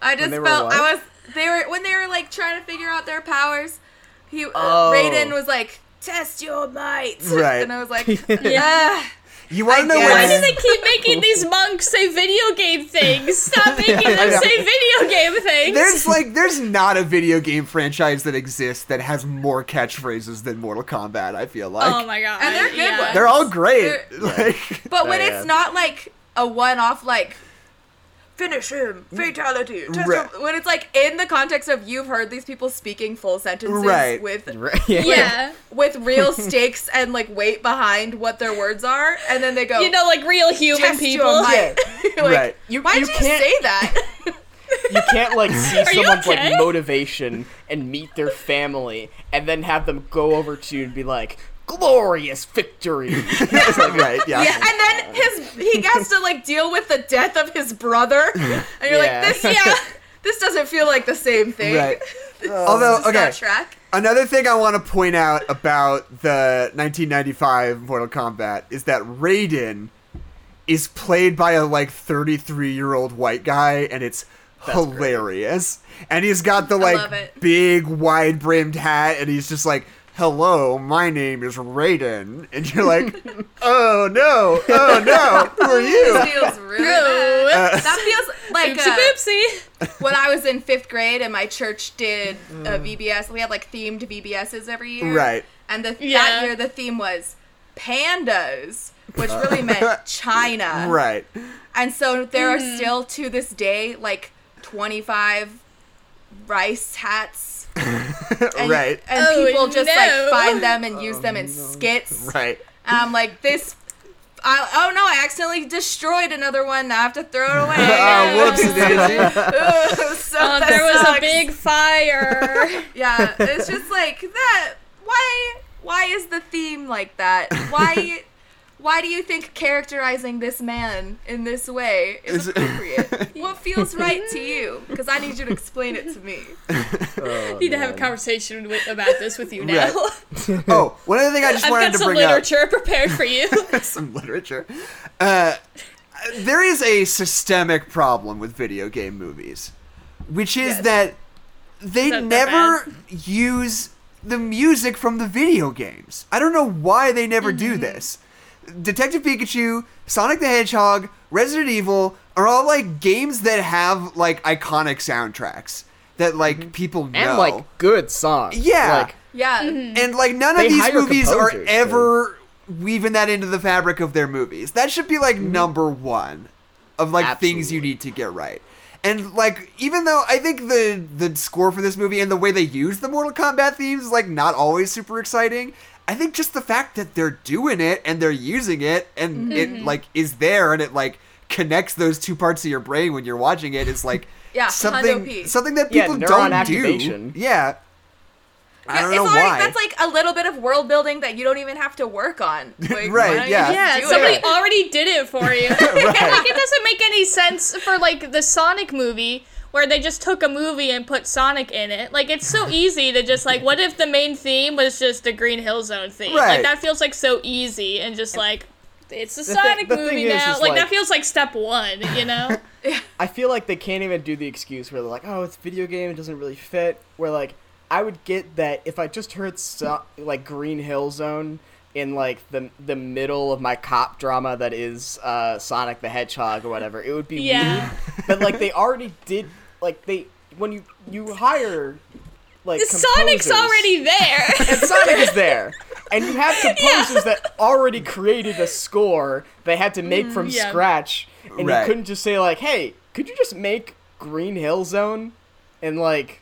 Speaker 3: I just felt
Speaker 2: what?
Speaker 3: I was they were when they were like trying to figure out their powers. He uh,
Speaker 2: Oh.
Speaker 3: Raiden was like test your might,
Speaker 4: Right.
Speaker 3: And I was like,
Speaker 1: Yeah.
Speaker 3: "Ugh."
Speaker 4: You want
Speaker 3: I
Speaker 4: to know
Speaker 3: guess.
Speaker 1: Why do they keep making these monks say video game things? Stop making
Speaker 4: I
Speaker 1: them
Speaker 4: know.
Speaker 1: say video game things.
Speaker 4: There's like there's not a video game franchise that exists that has more catchphrases than Mortal Kombat. I feel like
Speaker 1: oh my god.
Speaker 3: And they're good
Speaker 1: yeah.
Speaker 3: ones.
Speaker 4: they're all great.
Speaker 3: They're-
Speaker 4: Like
Speaker 3: But when
Speaker 2: Oh,
Speaker 3: it's not like a one-off, like finish him, fatality. test
Speaker 4: Right.
Speaker 3: him," When it's like in the context of you've heard these people speaking full sentences
Speaker 4: Right.
Speaker 3: with
Speaker 2: Right, yeah.
Speaker 1: Yeah.
Speaker 3: with real stakes and like weight behind what their words are, and then they go,
Speaker 1: You know, like real human people.
Speaker 3: your might. Like,
Speaker 4: Right.
Speaker 2: You,
Speaker 3: Why
Speaker 2: you
Speaker 3: did you
Speaker 2: can't
Speaker 3: say that?
Speaker 2: you can't like see someone's
Speaker 1: okay?
Speaker 2: like motivation and meet their family and then have them go over to you and be like glorious victory. It's like,
Speaker 4: right, yeah.
Speaker 3: yeah, and then his he has to like deal with the death of his brother, and you're
Speaker 2: Yeah.
Speaker 3: like, this yeah, this doesn't feel like the same thing.
Speaker 4: Right.
Speaker 3: This oh.
Speaker 4: Although,
Speaker 3: is
Speaker 4: okay,
Speaker 3: track.
Speaker 4: Another thing I want to point out about the 1995 Mortal Kombat is that Raiden is played by a like 33 year old white guy, and it's hilarious. And he's got the like big wide brimmed hat, and he's just like, "Hello, my name is Raiden," and you're like, "Oh no, oh no, who are
Speaker 3: This
Speaker 4: you?"
Speaker 3: feels really
Speaker 1: Ooh.
Speaker 3: bad. That feels like
Speaker 1: Oopsie
Speaker 3: uh,
Speaker 1: boopsie.
Speaker 3: when I was in fifth grade and my church did a
Speaker 2: Mm.
Speaker 3: VBS. We had like themed VBSs every year,
Speaker 4: Right.
Speaker 3: And the
Speaker 1: Yeah.
Speaker 3: that year the theme was pandas, which really meant China,
Speaker 4: Right.
Speaker 3: And so there are
Speaker 1: Mm-hmm.
Speaker 3: still to this day like 25 rice hats. And,
Speaker 4: Right.
Speaker 3: And
Speaker 1: Oh,
Speaker 3: people just
Speaker 1: no.
Speaker 3: like find them and use them in oh, skits.
Speaker 4: Right.
Speaker 3: And I'm like, this. I, oh no! I accidentally destroyed another one. Now I have to throw it away.
Speaker 4: Oh, whoopsie daisy.
Speaker 3: So
Speaker 1: Oh,
Speaker 3: that
Speaker 1: there was
Speaker 3: sucks.
Speaker 1: a big fire.
Speaker 3: Yeah, it's just like that. Why? Why is the theme like that? Why? Why do you think characterizing this man in this way is
Speaker 4: Is it-
Speaker 3: appropriate? what feels right to you? Because I need you to explain it to me.
Speaker 2: oh,
Speaker 1: need to have a conversation with, about this with you now.
Speaker 4: Right. Oh, one other thing I just
Speaker 1: I've
Speaker 4: wanted
Speaker 1: got
Speaker 4: to
Speaker 1: some
Speaker 4: bring up.
Speaker 1: literature prepared for you.
Speaker 4: some literature. Uh, there is a systemic problem with video game movies, which is
Speaker 3: Yes.
Speaker 4: that they
Speaker 1: That they're
Speaker 4: never use the music from the video games. I don't know why they never do
Speaker 1: Mm-hmm.
Speaker 4: this. Detective Pikachu, Sonic the Hedgehog, Resident Evil are all like games that have like iconic soundtracks that like people know.
Speaker 2: Mm-hmm. and like good songs.
Speaker 4: Yeah.
Speaker 2: Like,
Speaker 3: Yeah.
Speaker 4: And like none
Speaker 2: They
Speaker 4: of these movies are
Speaker 2: composers,
Speaker 4: ever weaving that into the fabric of their movies. That should be like
Speaker 2: Mm-hmm.
Speaker 4: number one of like things you need to get right. And like even though I think the the score for this movie and the way they use the Mortal Kombat themes is like not always super exciting. I think just the fact that they're doing it and they're using it and it mm-hmm. like is there and it like connects those two parts of your brain when you're watching it is like
Speaker 3: Yeah,
Speaker 4: something something that people
Speaker 2: neuron
Speaker 4: don't
Speaker 2: activation.
Speaker 4: do. Yeah. I
Speaker 3: Yeah,
Speaker 4: don't
Speaker 3: it's
Speaker 4: know
Speaker 3: already,
Speaker 4: why.
Speaker 3: That's like a little bit of world building that you don't even have to work on. Like,
Speaker 4: Right,
Speaker 3: why don't you
Speaker 4: yeah.
Speaker 1: yeah, somebody
Speaker 3: it?
Speaker 1: already did it for you. like it doesn't make any sense for like the Sonic movie where they just took a movie and put Sonic in it. Like it's so easy to just like what if the main theme was just the Green Hill Zone theme?
Speaker 4: Right.
Speaker 1: Like that feels like so easy and just like it's a
Speaker 2: thi-
Speaker 1: Sonic
Speaker 2: the thing
Speaker 1: movie
Speaker 2: is,
Speaker 1: now.
Speaker 2: is,
Speaker 1: like,
Speaker 2: like-
Speaker 1: that feels like step one, you know?
Speaker 2: I feel like they can't even do the excuse where they're like, "Oh, it's a video game; it doesn't really fit." Where like, I would get that if I just heard so- like Green Hill Zone, in like the the middle of my cop drama that is uh, Sonic the Hedgehog or whatever. It would be
Speaker 1: Yeah.
Speaker 2: weird, but like they already did like they when you you hire like
Speaker 1: Sonic's already there.
Speaker 2: and Sonic is there. And you have composers that already created a score they had to make from
Speaker 1: Mm, yeah.
Speaker 2: scratch. And
Speaker 4: Right.
Speaker 2: you couldn't just say like, "Hey, could you just make Green Hill Zone and like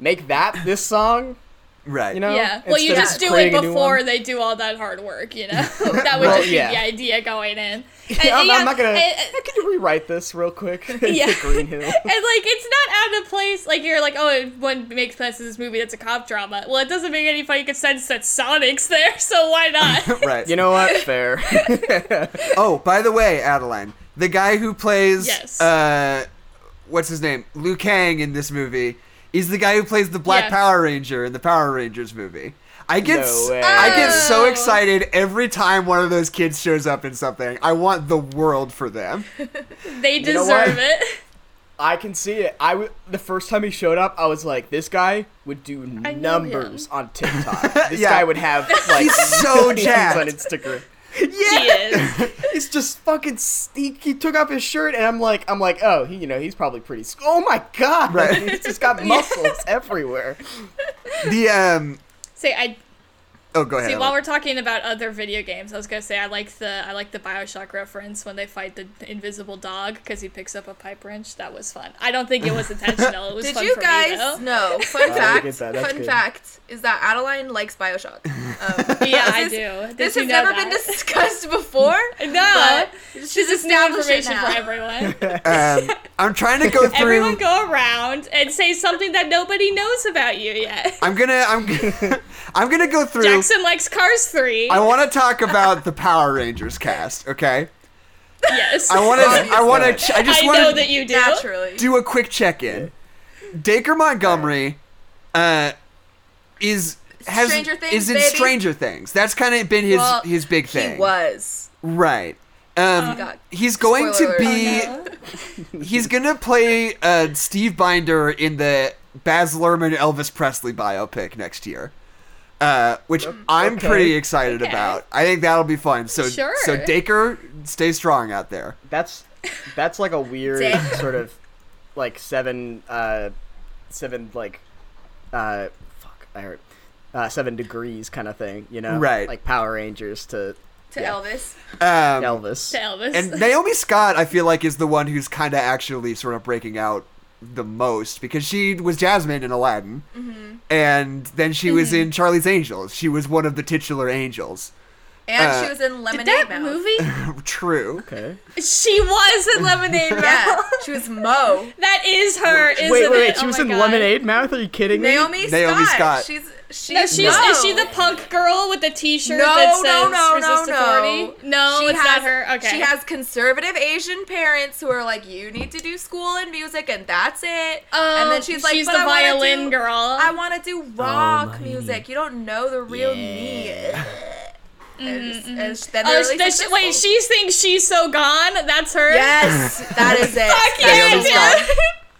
Speaker 2: make that this song?"
Speaker 4: Right.
Speaker 2: You know?
Speaker 1: yeah. Well, you just do it
Speaker 2: creating a new
Speaker 1: before they do all that hard work, you know? that would
Speaker 2: Well,
Speaker 1: just be
Speaker 2: yeah.
Speaker 1: the idea going in. And,
Speaker 2: I'm,
Speaker 1: yeah,
Speaker 2: I'm not gonna.
Speaker 1: and-
Speaker 2: Hey, Can you rewrite this real quick?
Speaker 1: Yeah.
Speaker 2: Green Hill.
Speaker 1: And like it's not out of place. Like you're like, oh, it one makes sense in this movie that's a cop drama. Well, it doesn't make any fucking sense that Sonic's there, so why not?
Speaker 4: right.
Speaker 2: You know what? Fair.
Speaker 4: Oh, by the way, Adeline, the guy who plays
Speaker 1: Yes.
Speaker 4: uh what's his name? Liu Kang in this movie is the guy who plays the Black
Speaker 1: Yeah.
Speaker 4: Power Ranger in the Power Rangers movie. I get
Speaker 2: No.
Speaker 4: I get so
Speaker 1: Oh.
Speaker 4: excited every time one of those kids shows up in something. I want the world for them.
Speaker 1: they
Speaker 2: know
Speaker 1: deserve
Speaker 2: what?
Speaker 1: it.
Speaker 2: I can see it. I w- the first time he showed up, I was like, this guy would do
Speaker 1: I
Speaker 2: numbers on TikTok. This
Speaker 4: Yeah.
Speaker 2: guy would have like
Speaker 4: He's so
Speaker 2: millions
Speaker 4: jacked.
Speaker 2: on Instagram.
Speaker 1: He is.
Speaker 2: He's just fucking. He, he took off his shirt, and I'm like, I'm like, oh, he, you know, he's probably pretty. s- Oh my god,
Speaker 4: Right.
Speaker 2: he's just got muscles everywhere.
Speaker 4: The um
Speaker 1: Say I
Speaker 4: Oh, go ahead.
Speaker 1: See, while we're talking about other video games, I was gonna say I like the I like the Bioshock reference when they fight the invisible dog because he picks up a pipe wrench. That was fun. I don't think it was intentional. It was
Speaker 3: Did
Speaker 1: fun
Speaker 3: you
Speaker 1: for
Speaker 3: guys
Speaker 1: me though.
Speaker 3: know? Fun fact.
Speaker 2: get that,
Speaker 3: Fun
Speaker 2: good.
Speaker 3: fact is that Adeline likes Bioshock. Um,
Speaker 1: Yeah, I do. Did
Speaker 3: This has
Speaker 1: know
Speaker 3: never been discussed before.
Speaker 1: No, this
Speaker 3: she's
Speaker 1: is new information
Speaker 3: now.
Speaker 1: for everyone.
Speaker 4: um, I'm trying to go through
Speaker 1: Everyone go around and say something that nobody knows about you yet.
Speaker 4: I'm gonna I'm gonna I'm gonna go through
Speaker 1: Jackson likes Cars 3.
Speaker 4: I want to talk about the Power Rangers cast, okay?
Speaker 1: yes.
Speaker 4: I want to. I want to. Ch- I just
Speaker 1: I
Speaker 4: want
Speaker 1: know
Speaker 4: to
Speaker 1: that you do.
Speaker 3: Naturally.
Speaker 4: do a quick check-in. Dacre Montgomery, uh, is has
Speaker 3: Stranger Things,
Speaker 4: is in
Speaker 3: baby.
Speaker 4: Stranger Things. That's kind of been his
Speaker 3: Well,
Speaker 4: his big thing,
Speaker 3: He was.
Speaker 4: right? Um,
Speaker 3: God.
Speaker 4: he's going
Speaker 3: Spoiler
Speaker 4: to
Speaker 3: alert.
Speaker 4: be. He's gonna play uh, Steve Binder in the Baz Luhrmann Elvis Presley biopic next year. Uh, which I'm pretty excited
Speaker 1: Okay.
Speaker 4: about. I think that'll be fun. So,
Speaker 1: Sure.
Speaker 4: so Dacre, stay strong out there.
Speaker 2: That's that's like a weird sort of like seven uh seven like uh fuck I heard uh seven degrees kind of thing, you know?
Speaker 4: Right.
Speaker 2: Like Power Rangers to
Speaker 3: To
Speaker 2: Yeah.
Speaker 3: Elvis.
Speaker 4: Um,
Speaker 2: Elvis.
Speaker 1: To Elvis.
Speaker 4: And Naomi Scott, I feel like, is the one who's kind of actually sort of breaking out the most because she was Jasmine in Aladdin,
Speaker 3: Mm-hmm.
Speaker 4: and then she was in Charlie's Angels. She was one of the titular angels.
Speaker 3: And
Speaker 4: Uh,
Speaker 3: she was in
Speaker 1: Did
Speaker 3: Lemonade
Speaker 1: that
Speaker 3: Mouth.
Speaker 1: movie?
Speaker 4: True.
Speaker 2: Okay.
Speaker 1: She was in Lemonade Mouth.
Speaker 3: Yeah, she was Mo.
Speaker 1: That is her, isn't
Speaker 2: wait, wait,
Speaker 1: it?
Speaker 2: wait. She
Speaker 1: Oh
Speaker 2: was in
Speaker 1: God.
Speaker 2: Lemonade Mouth? Are you kidding me?
Speaker 3: Naomi,
Speaker 4: Naomi
Speaker 3: Scott.
Speaker 4: Scott.
Speaker 3: She's she's
Speaker 1: No, she's
Speaker 3: Mo.
Speaker 1: is she the punk girl with the T-shirt
Speaker 3: No,
Speaker 1: that says
Speaker 3: no, no,
Speaker 1: "Resist
Speaker 3: no,
Speaker 1: Authority"?
Speaker 3: no.
Speaker 1: No,
Speaker 3: She
Speaker 1: it's
Speaker 3: has,
Speaker 1: not her. Okay.
Speaker 3: She has conservative Asian parents who are like, you need to do school and music, and that's it.
Speaker 1: Oh,
Speaker 3: and then um, she's like,
Speaker 1: she's
Speaker 3: but
Speaker 1: the
Speaker 3: I wanna
Speaker 1: violin
Speaker 3: do,
Speaker 1: girl.
Speaker 3: I want to do rock
Speaker 2: my.
Speaker 3: music. You don't know the real me. Mm-hmm, and, just- and then
Speaker 1: oh,
Speaker 3: they're
Speaker 1: sh-
Speaker 3: really
Speaker 1: does she, wait, she thinks she's so gone. That's her.
Speaker 3: Yes, that is it.
Speaker 1: Fuck
Speaker 3: Naomi
Speaker 1: yeah,
Speaker 3: Scott.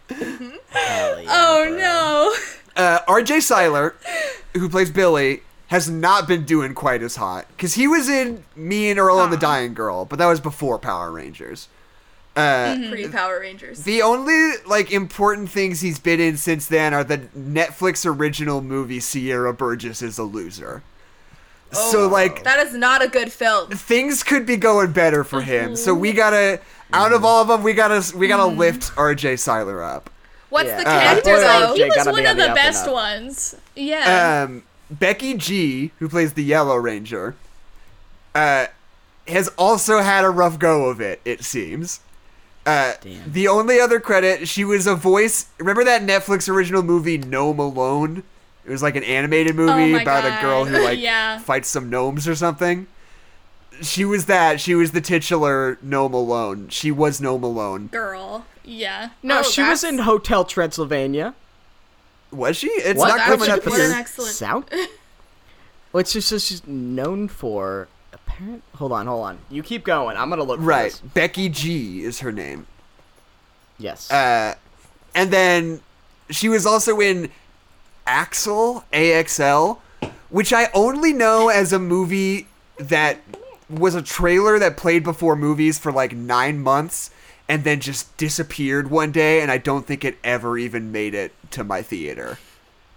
Speaker 1: dude. Mm-hmm.
Speaker 2: Hell yeah,
Speaker 1: Oh
Speaker 2: bro.
Speaker 1: no.
Speaker 4: Uh, R.J. Cyler, who plays Billy, has not been doing quite as hot because he was in Me and Earl and the Dying Girl, but that was before Power Rangers. Uh,
Speaker 3: Pre Power Rangers.
Speaker 4: The only like important things he's been in since then are the Netflix original movie Sierra Burgess is a loser. so like
Speaker 3: That is not a good film.
Speaker 4: things could be going better for him. So we gotta out of all of them, we gotta we gotta lift R.J. Cyler up.
Speaker 3: What's
Speaker 2: Yeah.
Speaker 3: the
Speaker 2: Uh,
Speaker 3: character though?
Speaker 1: He was one
Speaker 2: be
Speaker 1: of
Speaker 2: the
Speaker 1: the best ones. Yeah.
Speaker 4: Um, Becky G, who plays the Yellow Ranger, uh, has also had a rough go of it. It seems. Uh,
Speaker 2: Damn.
Speaker 4: the only other credit, she was a voice. Remember that Netflix original movie Gnome Alone? It was like an animated movie
Speaker 1: Oh my
Speaker 4: about a girl who like
Speaker 1: Yeah.
Speaker 4: fights some gnomes or something. She was that. She was the titular Gnome Alone. She was Gnome Alone.
Speaker 1: Girl. Yeah.
Speaker 2: No,
Speaker 3: Oh,
Speaker 2: she was in Hotel Transylvania.
Speaker 4: Was she? It's
Speaker 2: What?
Speaker 4: not
Speaker 3: That's
Speaker 4: coming up
Speaker 3: what an
Speaker 4: here.
Speaker 3: excellent.
Speaker 2: Sound? Well, it's just, she's known for apparent. Hold on, hold on. You keep going. I'm gonna look. For
Speaker 4: Right.
Speaker 2: this.
Speaker 4: Becky G is her name.
Speaker 2: Yes.
Speaker 4: Uh, and then she was also in Axel, AXL, which I only know as a movie that was a trailer that played before movies for like nine months and then just disappeared one day, and I don't think it ever even made it to my theater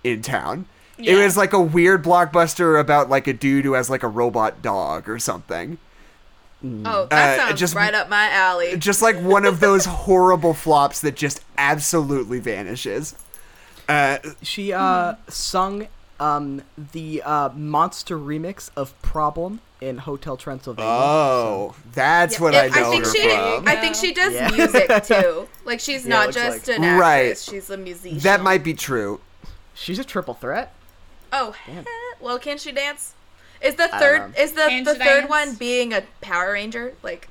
Speaker 4: in town. It was like a weird blockbuster about like a dude who has like a robot dog or something.
Speaker 3: Oh, that
Speaker 4: Uh,
Speaker 3: sounds
Speaker 4: just-
Speaker 3: right up my alley.
Speaker 4: Just like one of those horrible flops that just absolutely vanishes. Uh,
Speaker 2: She uh sung um the uh monster remix of Problem in Hotel Transylvania.
Speaker 4: oh, that's what
Speaker 3: Yeah,
Speaker 4: I know I
Speaker 3: think
Speaker 4: her
Speaker 3: she,
Speaker 4: from.
Speaker 3: I think she does
Speaker 2: Yeah.
Speaker 3: music too. Like she's
Speaker 2: Yeah,
Speaker 3: not just
Speaker 2: like-
Speaker 3: an actress;
Speaker 4: Right.
Speaker 3: she's a musician.
Speaker 4: That might be true.
Speaker 2: She's a triple threat.
Speaker 3: Oh,
Speaker 2: Damn.
Speaker 3: well, can she dance? Is the third is the
Speaker 1: Can
Speaker 3: the third
Speaker 1: dance?
Speaker 3: one being a Power Ranger? Like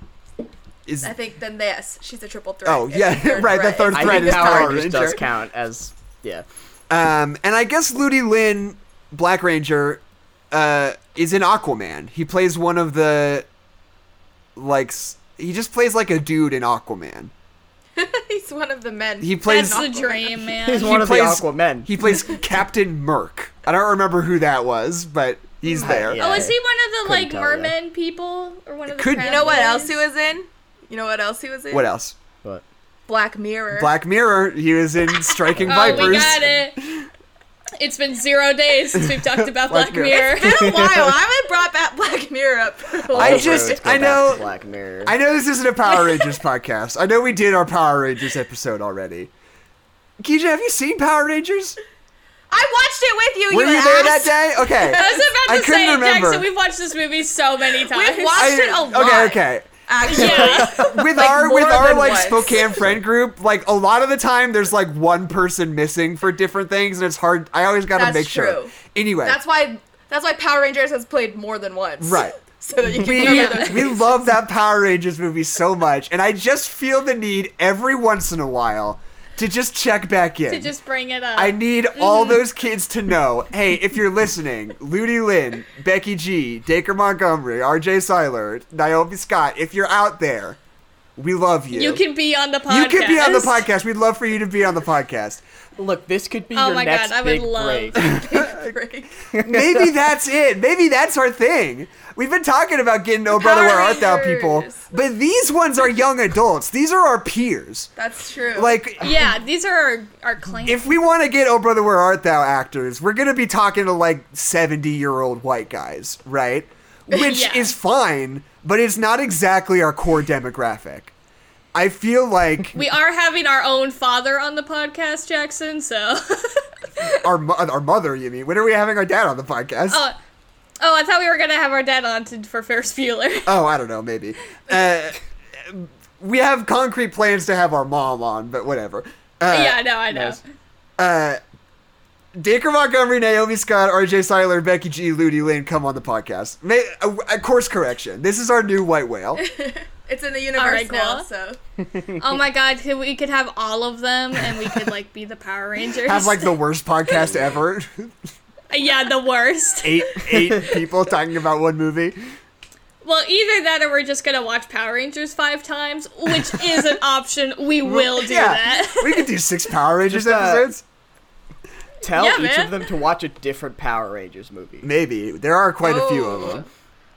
Speaker 4: Is
Speaker 3: I think then yes, she's a triple threat.
Speaker 4: Oh, yeah,
Speaker 3: third
Speaker 4: right, the third
Speaker 3: is-
Speaker 4: threat is
Speaker 2: Power
Speaker 4: Power
Speaker 2: Rangers does
Speaker 4: Ranger.
Speaker 2: count as yeah.
Speaker 4: Um, and I guess Ludi Lin, Black Ranger, uh, is in Aquaman. He plays one of the, like, he just plays like a dude in Aquaman.
Speaker 3: He's one of the men.
Speaker 4: He plays-
Speaker 1: That's the dream, man.
Speaker 2: He's
Speaker 4: He
Speaker 2: one of
Speaker 4: plays-
Speaker 2: the Aquamen.
Speaker 4: He plays Captain Murk. I don't remember who that was, but he's there.
Speaker 2: yeah.
Speaker 1: Oh, is he one of the
Speaker 2: Couldn't
Speaker 1: like
Speaker 2: tell ya.
Speaker 1: merman people or one of the?
Speaker 4: Could-
Speaker 3: You know what else he was in? You know what else he was in?
Speaker 4: What else?
Speaker 2: But
Speaker 3: Black Mirror.
Speaker 4: Black Mirror. He was in Striking
Speaker 1: Oh,
Speaker 4: Vipers.
Speaker 1: we got it. It's been zero days since we've talked about
Speaker 4: Black
Speaker 1: Black,
Speaker 4: Mirror.
Speaker 1: Mirror.
Speaker 3: It's been a while. I haven't brought back Black Mirror up. for
Speaker 4: I just- I know-
Speaker 2: Black Mirror.
Speaker 4: I know this isn't a Power Rangers podcast. I know we did our Power Rangers episode already. Keisha, have you seen Power Rangers?
Speaker 3: I watched it with you.
Speaker 4: Were you there that day? Okay.
Speaker 1: I was about
Speaker 4: I
Speaker 1: to
Speaker 4: couldn't
Speaker 1: say,
Speaker 4: remember.
Speaker 1: Jackson, we've watched this movie so many times.
Speaker 3: We've watched it a lot.
Speaker 4: Okay, okay.
Speaker 3: Actually,
Speaker 1: Yeah.
Speaker 4: With
Speaker 3: Like,
Speaker 4: our with our like
Speaker 3: once.
Speaker 4: Spokane friend group, like a lot of the time there's like one person missing for different things and it's hard I always gotta
Speaker 3: That's
Speaker 4: make sure. Anyway.
Speaker 3: that's why that's why Power Rangers has played more than once.
Speaker 4: Right.
Speaker 3: So that you can
Speaker 4: we, we love that Power Rangers movie so much, and I just feel the need every once in a while to just check back in.
Speaker 1: to just bring it up.
Speaker 4: I need all mm-hmm. those kids to know, hey, if you're listening, Ludi Lin, Becky G, Dacre Montgomery, RJ Cyler, Naomi Scott, if you're out there, we love you.
Speaker 1: you can be on the podcast.
Speaker 4: You can be on the podcast. We'd love for you to be on the podcast.
Speaker 2: Look, this could be
Speaker 1: Oh
Speaker 2: your
Speaker 1: my
Speaker 2: next
Speaker 1: God, I would
Speaker 2: big
Speaker 1: love-
Speaker 2: break.
Speaker 3: Break.
Speaker 4: Maybe that's it. Maybe that's our thing. We've been talking about getting Oh Brother Where Art Thou people, but these ones are young adults. These are our peers.
Speaker 3: That's true.
Speaker 4: Like,
Speaker 1: Yeah, these are our, our claims.
Speaker 4: if we want to get Oh Brother Where Art Thou actors, we're gonna be talking to like seventy year old white guys, right? Which
Speaker 1: Yeah.
Speaker 4: is fine, but it's not exactly our core demographic. I feel like
Speaker 1: we are having our own father on the podcast, Jackson. So,
Speaker 4: our our mother. You mean? When are we having our dad on the podcast?
Speaker 1: oh, oh, I thought we were gonna have our dad on to, for Ferris Bueller.
Speaker 4: Oh, I don't know, maybe. Uh, we have concrete plans to have our mom on, but whatever. Uh,
Speaker 1: yeah, no, I know.
Speaker 2: nice.
Speaker 4: Uh, Dacre Montgomery, Naomi Scott, RJ Cyler, Becky G, Ludi Lane come on the podcast. May, a, a course correction. This is our new white whale.
Speaker 3: it's in the universe
Speaker 1: Alright,
Speaker 3: now. So
Speaker 1: Oh my God, we could have all of them, and we could like be the Power Rangers.
Speaker 4: Have like the worst podcast ever.
Speaker 1: yeah, the worst.
Speaker 4: eight eight people talking about one movie.
Speaker 1: Well, either that, or we're just gonna watch Power Rangers five times, which is an option. We will do that.
Speaker 4: we could do six Power Rangers
Speaker 2: Just, uh,
Speaker 4: episodes.
Speaker 2: Tell
Speaker 1: Yeah,
Speaker 2: each
Speaker 1: man.
Speaker 2: of them to watch a different Power Rangers movie.
Speaker 4: Maybe there are quite a few of
Speaker 3: Oh.
Speaker 4: them.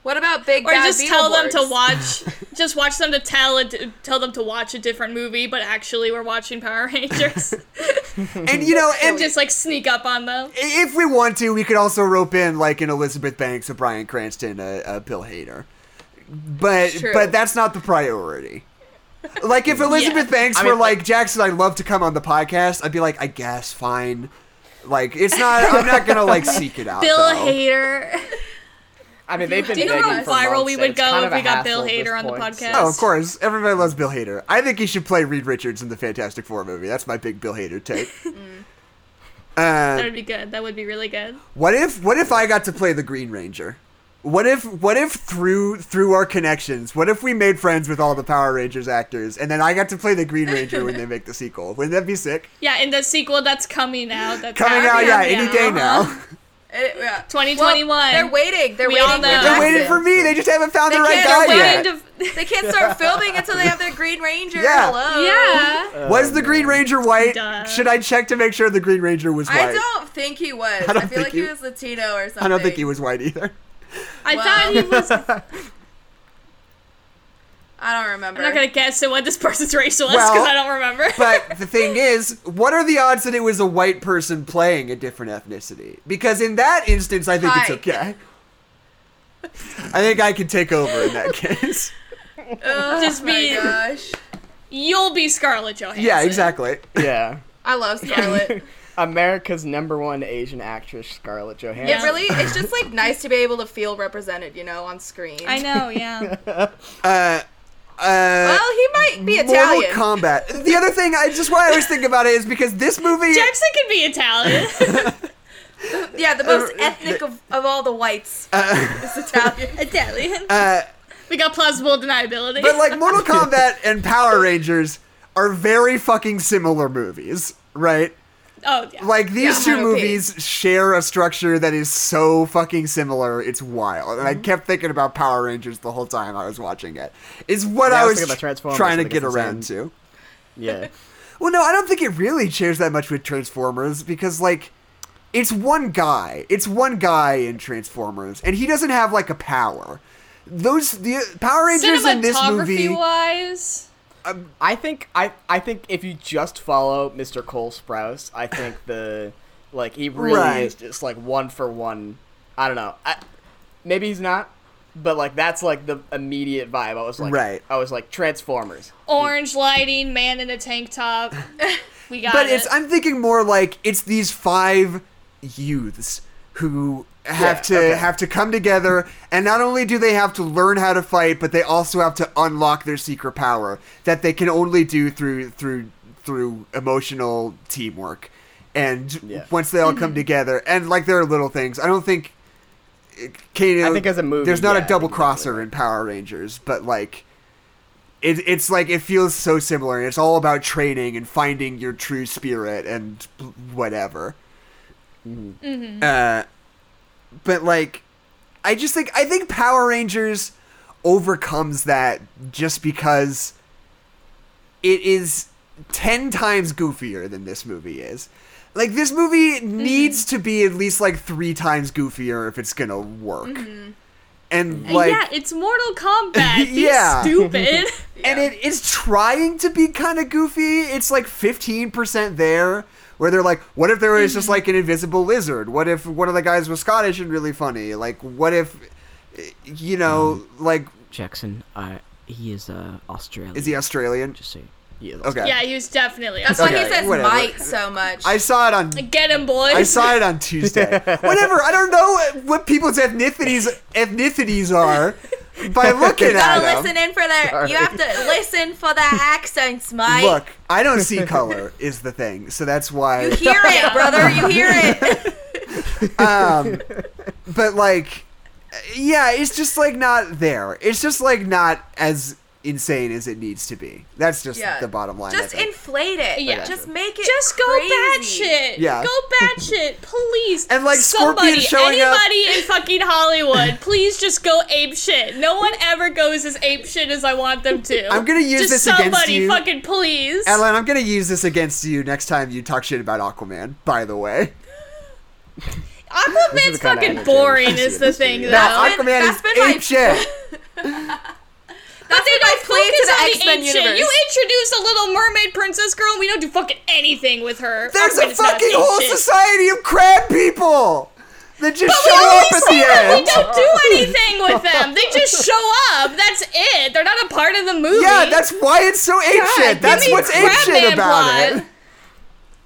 Speaker 3: What about Big
Speaker 1: Or
Speaker 3: Bad
Speaker 1: just tell them to watch, just watch them to tell it, tell them to watch a different movie, but actually we're watching Power Rangers,
Speaker 4: And you know, and
Speaker 1: and just like sneak up on them.
Speaker 4: if we want to, we could also rope in like an Elizabeth Banks, a Bryan Cranston, a, a Bill Hader. But
Speaker 3: True.
Speaker 4: but that's not the priority. Like if Elizabeth Banks
Speaker 2: I
Speaker 4: were
Speaker 2: mean-
Speaker 4: like Jackson, I'd love to come on the podcast. I'd be like, I guess, fine. Like it's not. I'm not gonna like seek it out.
Speaker 1: Bill
Speaker 4: though.
Speaker 1: Hader.
Speaker 2: I mean, they've been
Speaker 1: Do you know how viral we would go if we got Bill Hader on the podcast?
Speaker 4: Oh, of course. Everybody loves Bill Hader. I think he should play Reed Richards in the Fantastic Four movie. That's my big Bill Hader take.
Speaker 1: That
Speaker 4: uh,
Speaker 1: would be good. That would be really good.
Speaker 4: what if what if I got to play the Green Ranger? What if what if through through our connections, what if we made friends with all the Power Rangers actors and then I got to play the Green Ranger when they make the sequel? Wouldn't that be sick?
Speaker 1: Yeah, in the sequel that's coming out. That's
Speaker 4: Coming out, yeah, any day now.
Speaker 3: Eh, yeah.
Speaker 1: 2021.
Speaker 3: Well, they're waiting. They're
Speaker 1: We
Speaker 3: waiting.
Speaker 1: all
Speaker 3: for
Speaker 1: know.
Speaker 4: They're waiting for me. They just haven't found
Speaker 3: They
Speaker 4: the right guy yet.
Speaker 1: Kind of.
Speaker 3: They can't start filming until they have their Green Ranger.
Speaker 4: Yeah.
Speaker 3: Hello.
Speaker 1: Yeah.
Speaker 4: Was the Green Ranger white?
Speaker 1: Duh.
Speaker 4: Should I check to make sure the Green Ranger was white?
Speaker 3: I don't think he was.
Speaker 4: I
Speaker 3: I,
Speaker 4: don't
Speaker 3: feel
Speaker 4: think
Speaker 3: like
Speaker 4: he-
Speaker 3: he was Latino or something.
Speaker 4: I don't think he was white either.
Speaker 1: I
Speaker 3: Well.
Speaker 1: thought he was. I'm
Speaker 3: don't remember.
Speaker 1: I'm not gonna guess at what this person's race was because
Speaker 4: Well,
Speaker 1: I don't remember.
Speaker 4: But the thing is, what are the odds that it was a white person playing a different ethnicity? Because in that instance, I think it's okay. I think I can take over in that case.
Speaker 3: oh
Speaker 1: Just
Speaker 3: my
Speaker 1: be-
Speaker 3: gosh.
Speaker 1: You'll be Scarlett Johansson.
Speaker 4: Yeah, exactly.
Speaker 2: yeah.
Speaker 3: I love Scarlett.
Speaker 2: America's number one Asian actress, Scarlett Johansson.
Speaker 1: Yeah.
Speaker 3: It really, it's just like nice to be able to feel represented, you know, on screen.
Speaker 1: I know. Yeah.
Speaker 4: Uh, uh,
Speaker 3: Well, he might be Italian.
Speaker 4: Mortal
Speaker 3: Italian.
Speaker 4: Kombat. The other thing, I just why I always think about it is because this movie.
Speaker 1: Jackson could be Italian.
Speaker 3: yeah, the most
Speaker 4: Uh,
Speaker 3: ethnic of, of all the whites
Speaker 4: uh,
Speaker 3: is Italian.
Speaker 1: Italian.
Speaker 4: uh,
Speaker 1: we got plausible deniability.
Speaker 4: but like Mortal Kombat and Power Rangers are very fucking similar movies, right?
Speaker 1: Oh yeah.
Speaker 4: Like these
Speaker 3: Yeah,
Speaker 4: two
Speaker 3: ROP.
Speaker 4: movies share a structure that is so fucking similar. It's wild, and I mm-hmm. kept thinking about Power Rangers the whole time I was watching it. Is what
Speaker 2: Yeah, I
Speaker 4: I
Speaker 2: was
Speaker 4: was
Speaker 2: about
Speaker 4: trying to get around
Speaker 2: same.
Speaker 4: to.
Speaker 2: Yeah.
Speaker 4: Well, no, I don't think it really shares that much with Transformers because like it's one guy. It's one guy in Transformers, and he doesn't have like a power. Those the Power Rangers in this movie.
Speaker 1: wise.
Speaker 2: I think I I think if you just follow Mr. Cole Sprouse, I think the like he really
Speaker 4: Right.
Speaker 2: is just like one for one. I don't know. I, maybe he's not, but like that's like the immediate vibe. I was like,
Speaker 4: Right.
Speaker 2: I was like Transformers.
Speaker 1: Orange lighting, man in a tank top. We got
Speaker 4: But
Speaker 1: it.
Speaker 4: it's I'm thinking more like it's these five youths who have
Speaker 2: Yeah,
Speaker 4: to
Speaker 2: okay.
Speaker 4: have to come together and not only do they have to learn how to fight, but they also have to unlock their secret power that they can only do through through through emotional teamwork. And
Speaker 2: Yeah.
Speaker 4: once they all come mm-hmm. together and like there are little things. I don't think Kano,
Speaker 2: I think as a movie,
Speaker 4: there's not
Speaker 2: yeah,
Speaker 4: a double crosser in Power Rangers, but like it, it's like it feels so similar and it's all about training and finding your true spirit and whatever mm-hmm. Mm-hmm. uh but like i just think i think power rangers overcomes that just because it is 10 times goofier than this movie is like this movie mm-hmm. needs to be at least like three times goofier if it's gonna work mm-hmm. and like
Speaker 1: yeah, it's Mortal Kombat. Be
Speaker 4: Yeah.
Speaker 1: stupid.
Speaker 4: and it is trying to be kind of goofy. It's like 15% there, where they're like, what if there was
Speaker 1: Mm-hmm.
Speaker 4: just like an invisible lizard? What if one of the guys was Scottish and really funny? Like, what if, you know,
Speaker 1: Um,
Speaker 4: like,
Speaker 5: Jackson, uh, he is uh, Australian.
Speaker 4: is he Australian?
Speaker 5: Just so you-
Speaker 2: He is
Speaker 4: Okay.
Speaker 1: yeah, he was definitely.
Speaker 3: That's
Speaker 4: Okay,
Speaker 3: why he says
Speaker 4: whatever.
Speaker 3: might so much.
Speaker 4: I saw it on.
Speaker 1: Get him, boys.
Speaker 4: I saw it on Tuesday. Whatever. I don't know what people's ethnicities ethnicities are by looking
Speaker 3: you
Speaker 4: at
Speaker 3: gotta
Speaker 4: them.
Speaker 3: listen in for the. You have to listen for the accents, mike
Speaker 4: Look, I don't see color is the thing, so that's why.
Speaker 3: you hear it, brother. You hear it.
Speaker 4: um but like yeah it's just like not there it's just like not as insane as it needs to be that's just
Speaker 3: Yeah.
Speaker 4: the bottom line
Speaker 3: Just
Speaker 4: think.
Speaker 3: inflate it.
Speaker 1: Yeah.
Speaker 3: Just make it.
Speaker 1: Just go
Speaker 3: crazy.
Speaker 1: batshit.
Speaker 4: Yeah.
Speaker 1: Go batshit, please.
Speaker 4: And, like, Scorpion
Speaker 1: somebody,
Speaker 4: showing up-
Speaker 1: anybody in fucking Hollywood, please just go ape shit. No one ever goes as ape shit as I want them to.
Speaker 4: I'm gonna use
Speaker 1: just
Speaker 4: this
Speaker 1: somebody
Speaker 4: against you.
Speaker 1: fucking please.
Speaker 4: Ellen, I'm gonna use this against you next time you talk shit about Aquaman. By the way,
Speaker 1: Aquaman's fucking boring, is the thing, though.
Speaker 4: now Aquaman
Speaker 3: that's
Speaker 4: is
Speaker 3: been my-
Speaker 4: ape shit.
Speaker 1: But they
Speaker 3: been
Speaker 1: don't
Speaker 3: plea to
Speaker 1: focus
Speaker 3: the
Speaker 1: on the
Speaker 3: X-Men
Speaker 1: ape shit.
Speaker 3: universe.
Speaker 1: You introduce a little mermaid princess girl, and we don't do fucking anything with her.
Speaker 4: There's a
Speaker 1: Aquaman is not
Speaker 4: fucking whole
Speaker 1: shit.
Speaker 4: society of crab people that just
Speaker 1: But
Speaker 4: show up at
Speaker 1: see
Speaker 4: the
Speaker 1: them. We
Speaker 4: end.
Speaker 1: don't do anything with them. They just show up. That's it. They're not a part of the movie.
Speaker 4: Yeah, that's why it's so ancient.
Speaker 1: God,
Speaker 4: That's what's ape
Speaker 1: Crab
Speaker 4: shit
Speaker 1: Man
Speaker 4: about
Speaker 1: plot.
Speaker 4: it.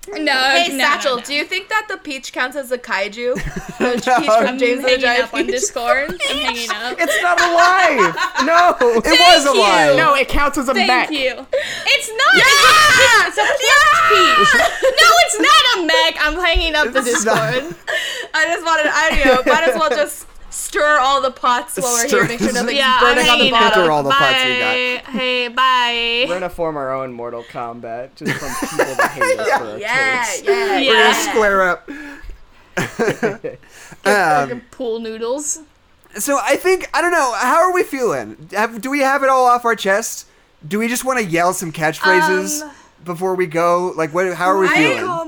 Speaker 1: No,
Speaker 3: Hey,
Speaker 1: no,
Speaker 3: Satchel,
Speaker 1: no, no.
Speaker 3: do you think that the peach counts as a kaiju? The peach from
Speaker 1: I'm
Speaker 3: James and the Giant
Speaker 1: up on Discord. I'm hanging up.
Speaker 2: It's not alive. no.
Speaker 4: It was a
Speaker 1: you.
Speaker 4: lie.
Speaker 2: no, it counts as a mech.
Speaker 1: Thank
Speaker 2: mech.
Speaker 1: you. It's not. It's, a, it's a peach. No, it's not a mech. I'm hanging up the
Speaker 4: It's not.
Speaker 1: Discord.
Speaker 3: I just wanted, I don't know, might as well just stir all the pots while we're
Speaker 4: Stir-
Speaker 3: here, make sure nothing's
Speaker 1: Yeah, I'm
Speaker 3: burning on the bottom.
Speaker 4: Enter all the
Speaker 1: bye.
Speaker 4: pots we got.
Speaker 1: Hey, bye.
Speaker 2: We're gonna form our own Mortal Kombat just from people that hate us for our
Speaker 3: Yeah,
Speaker 2: takes.
Speaker 3: yeah,
Speaker 1: Yeah.
Speaker 4: We're gonna square up. um,
Speaker 1: pool noodles.
Speaker 4: so I think I don't know. How are we feeling? Have, do we have it all off our chest? Do we just want to yell some catchphrases
Speaker 1: Um,
Speaker 4: before we go? Like, what? How are we
Speaker 3: I-
Speaker 4: feeling?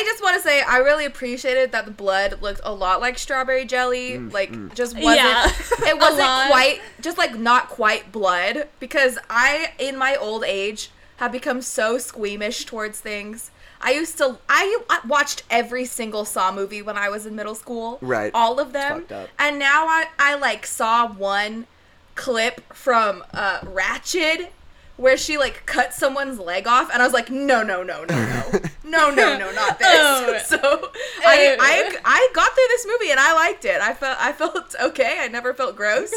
Speaker 3: I I just want to say I really appreciated that the blood looked a lot like strawberry jelly. like just wasn't
Speaker 1: Yeah.
Speaker 3: it wasn't quite just like not quite blood because I in my old age have become so squeamish towards things. I used to I, I watched every single Saw movie when I was in middle school.
Speaker 4: Right.
Speaker 3: All of them.
Speaker 2: up.
Speaker 3: And now I I like saw one clip from uh Ratched where she like cut someone's leg off and I was like no no no no no no no no not this
Speaker 1: Oh.
Speaker 3: so I, I I got through this movie and I liked it I felt I felt okay I never felt gross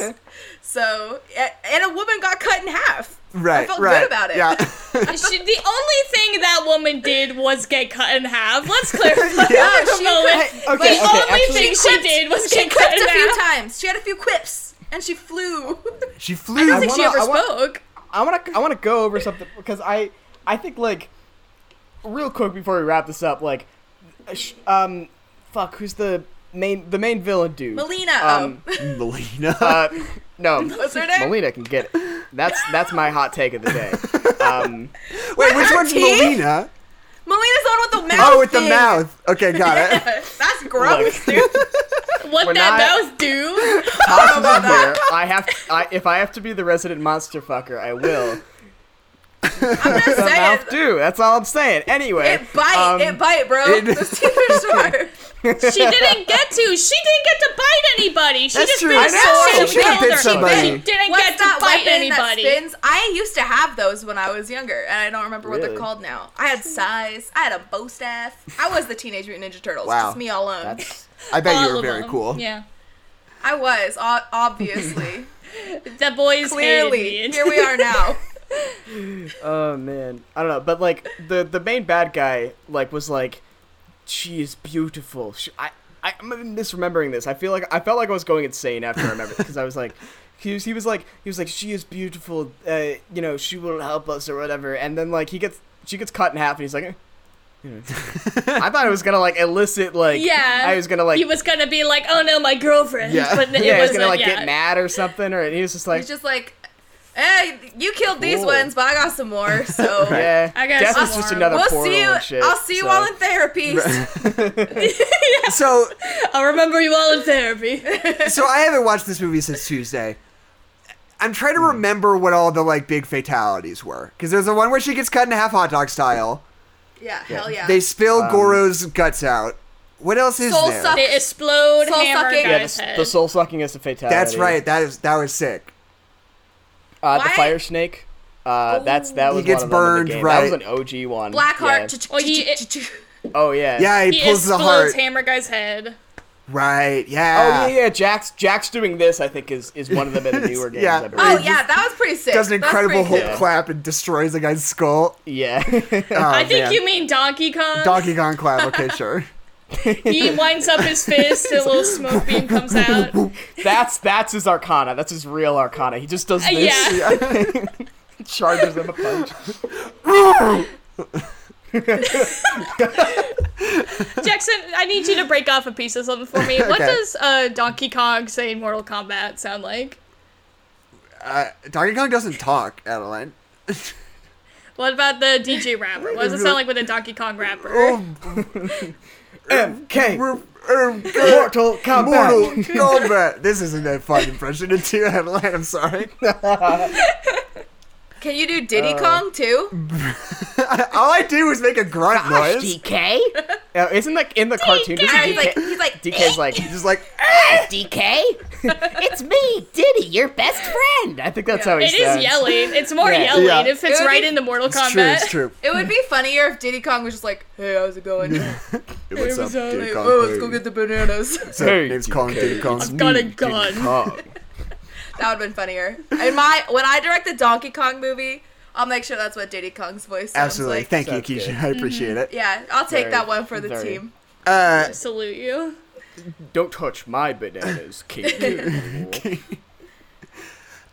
Speaker 3: so and a woman got cut in half
Speaker 4: Right,
Speaker 3: I felt
Speaker 4: right.
Speaker 3: good about it
Speaker 4: Yeah.
Speaker 1: She, the only thing that woman did was get cut in half. Let's clarify
Speaker 3: Yeah,
Speaker 1: that
Speaker 3: she
Speaker 1: moment.
Speaker 3: could-
Speaker 2: okay,
Speaker 1: the
Speaker 2: okay,
Speaker 1: only
Speaker 2: actually-
Speaker 1: thing she,
Speaker 3: quipped-
Speaker 1: did was
Speaker 3: she
Speaker 1: get cut
Speaker 3: quipped
Speaker 1: in
Speaker 3: a few
Speaker 1: half.
Speaker 3: times she had a few quips and she flew
Speaker 4: she flew.
Speaker 1: I don't think she
Speaker 2: wanna-
Speaker 1: ever
Speaker 2: I want-
Speaker 1: spoke.
Speaker 2: I want to I want to go over something because I I think like real quick before we wrap this up like um fuck who's the main the main villain dude
Speaker 3: Mileena
Speaker 2: um
Speaker 3: oh
Speaker 4: Mileena.
Speaker 2: uh no
Speaker 3: What's?
Speaker 2: Mileena can get it that's that's my hot take of the day um
Speaker 4: Wait, which one's
Speaker 3: teeth?
Speaker 4: Mileena?
Speaker 3: Mileena's the one with the oh, mouth
Speaker 4: Oh, with the mouth. Okay, got it.
Speaker 3: that's gross dude
Speaker 1: What
Speaker 2: We're
Speaker 1: that
Speaker 2: not-
Speaker 1: mouth do?
Speaker 2: Here I have I if I have to be the resident monster fucker I will
Speaker 3: I'm just
Speaker 2: the
Speaker 3: saying
Speaker 2: mouth do that's all I'm saying anyway
Speaker 3: It bite,
Speaker 2: um,
Speaker 3: it bite, bro.
Speaker 4: it-
Speaker 3: Those teeth are sharp.
Speaker 1: She didn't get to. She didn't get to bite anybody. She
Speaker 4: That's
Speaker 1: just
Speaker 4: true.
Speaker 1: bit
Speaker 4: I
Speaker 1: a
Speaker 4: know.
Speaker 1: sword and
Speaker 4: She bit somebody.
Speaker 1: She didn't
Speaker 3: What's
Speaker 1: get to bite anybody.
Speaker 3: that spins? I used to have those when I was younger, and I don't remember what they're called now. I had size. I had a bow staff. I was the Teenage Mutant Ninja Turtles.
Speaker 4: Wow.
Speaker 3: Just me all alone.
Speaker 2: that's
Speaker 4: I bet
Speaker 1: All
Speaker 4: you were very
Speaker 1: them.
Speaker 4: cool.
Speaker 1: Yeah.
Speaker 3: I was obviously.
Speaker 1: The boys
Speaker 3: Clearly,
Speaker 1: hated me.
Speaker 3: here we are now.
Speaker 2: Oh man, I don't know, but like the the main bad guy like was like, she is beautiful. She, I I I'm misremembering this. I feel like I felt like I was going insane after I remembered because I was like, he was he was like he was like she is beautiful. Uh, you know she will help us or whatever. And then like he gets she gets cut in half and he's like. Eh. I thought it was gonna like elicit like
Speaker 1: Yeah.
Speaker 2: I was gonna like
Speaker 1: he was gonna be like, "Oh no, my girlfriend,"
Speaker 4: Yeah.
Speaker 1: but
Speaker 2: yeah, he was gonna like
Speaker 1: yeah.
Speaker 2: get mad or something or and he was just like
Speaker 3: He's just like, hey, you killed these
Speaker 2: Cool.
Speaker 3: ones, but I got some more. So
Speaker 2: yeah
Speaker 1: I got
Speaker 2: death
Speaker 1: some
Speaker 2: is just
Speaker 1: more.
Speaker 2: another
Speaker 3: we'll
Speaker 2: portal
Speaker 3: see you.
Speaker 2: and shit.
Speaker 3: I'll see you
Speaker 2: so.
Speaker 3: all in therapy.
Speaker 4: So,
Speaker 1: I'll remember you all in therapy.
Speaker 4: so I haven't watched this movie since Tuesday. I'm trying to remember what all the like big fatalities were because there's the one where she gets cut in half hot dog style.
Speaker 3: yeah, hell yeah.
Speaker 4: They spill
Speaker 2: Um,
Speaker 4: Goro's guts out. What else is
Speaker 3: Soul
Speaker 4: there?
Speaker 3: suck-
Speaker 1: They explode
Speaker 3: Soul
Speaker 1: hammer
Speaker 3: sucking.
Speaker 2: yeah, the,
Speaker 1: head.
Speaker 2: the soul sucking is a fatality.
Speaker 4: That's right. That is that was sick.
Speaker 2: Uh, the fire snake. Uh, that's that
Speaker 3: He
Speaker 2: was
Speaker 4: gets
Speaker 2: one of them in
Speaker 4: burned,
Speaker 2: the game.
Speaker 4: right.
Speaker 2: That was an OG one.
Speaker 3: Blackheart.
Speaker 1: Well, he-
Speaker 2: Yeah. Oh yeah.
Speaker 4: Yeah, he,
Speaker 1: he
Speaker 4: pulls the
Speaker 1: explodes
Speaker 4: heart.
Speaker 1: hammer guy's head.
Speaker 4: Right. Yeah.
Speaker 2: Oh
Speaker 4: Yeah.
Speaker 2: yeah, yeah. Jack's Jack's doing this. I think is is one of them in the newer games.
Speaker 4: Yeah.
Speaker 2: I believe.
Speaker 3: Oh yeah, that was pretty sick.
Speaker 4: Does an incredible
Speaker 3: pretty
Speaker 4: Hulk
Speaker 3: cool.
Speaker 4: clap and destroys the guy's skull.
Speaker 2: Yeah.
Speaker 4: Oh,
Speaker 1: I think
Speaker 4: man.
Speaker 1: you mean Donkey Kong.
Speaker 4: Donkey Kong clap. Okay, sure.
Speaker 1: he winds up his fist, and a little smoke beam comes out.
Speaker 2: that's that's his arcana. That's his real arcana. He just does
Speaker 1: Uh,
Speaker 2: this.
Speaker 1: yeah.
Speaker 2: Charges him a punch.
Speaker 1: Jackson, I need you to break off a piece of something for me. What
Speaker 4: Okay.
Speaker 1: does uh, Donkey Kong say in Mortal Kombat sound like?
Speaker 4: Uh, Donkey Kong doesn't talk, Adeline.
Speaker 1: What about the DJ rapper? What does it sound like with a Donkey Kong rapper?
Speaker 2: MK.
Speaker 4: We're,
Speaker 2: Mortal Kombat.
Speaker 4: Mortal Kombat. this isn't that fun impression into your headline. I'm sorry.
Speaker 3: Can you do Diddy
Speaker 2: Uh,
Speaker 3: Kong too?
Speaker 4: All I do is make a grunt noise.
Speaker 5: DK?
Speaker 2: Uh, isn't like in the cartoon?
Speaker 3: Yeah,
Speaker 2: Doesn't
Speaker 3: he's like
Speaker 2: DK,
Speaker 3: he's like
Speaker 2: DK's like.
Speaker 4: Just like
Speaker 5: DK? it's me, Diddy, your best friend.
Speaker 2: I think that's
Speaker 3: Yeah.
Speaker 2: how he
Speaker 1: It
Speaker 2: sounds.
Speaker 1: is yelling. It's more
Speaker 2: Yeah.
Speaker 1: yelling.
Speaker 4: Yeah.
Speaker 1: It fits
Speaker 3: It
Speaker 1: right
Speaker 3: be-
Speaker 1: into Mortal
Speaker 4: it's
Speaker 1: Kombat.
Speaker 4: true. It's true.
Speaker 3: It would be funnier if Diddy Kong was just like, "Hey, how's it going?
Speaker 4: Hey, what's up,
Speaker 1: what's up?
Speaker 4: Diddy
Speaker 3: Hey,
Speaker 4: Kong?
Speaker 3: oh, let's go get the bananas."
Speaker 4: What's up?
Speaker 2: Hey,
Speaker 4: Name's Kong. Diddy Kong.
Speaker 1: I've got a gun.
Speaker 2: King Kong.
Speaker 3: that would have been funnier. In my when I direct the Donkey Kong movie, I'll make sure that's what Diddy Kong's voice sounds
Speaker 4: Absolutely.
Speaker 3: like.
Speaker 4: Thank you,
Speaker 2: Sounds
Speaker 4: Keisha.
Speaker 2: good.
Speaker 4: I appreciate it.
Speaker 3: Yeah, I'll take
Speaker 2: Very-
Speaker 3: that one for the
Speaker 2: very-
Speaker 3: team.
Speaker 4: Uh,
Speaker 1: Salute you.
Speaker 2: Don't touch my bananas, King.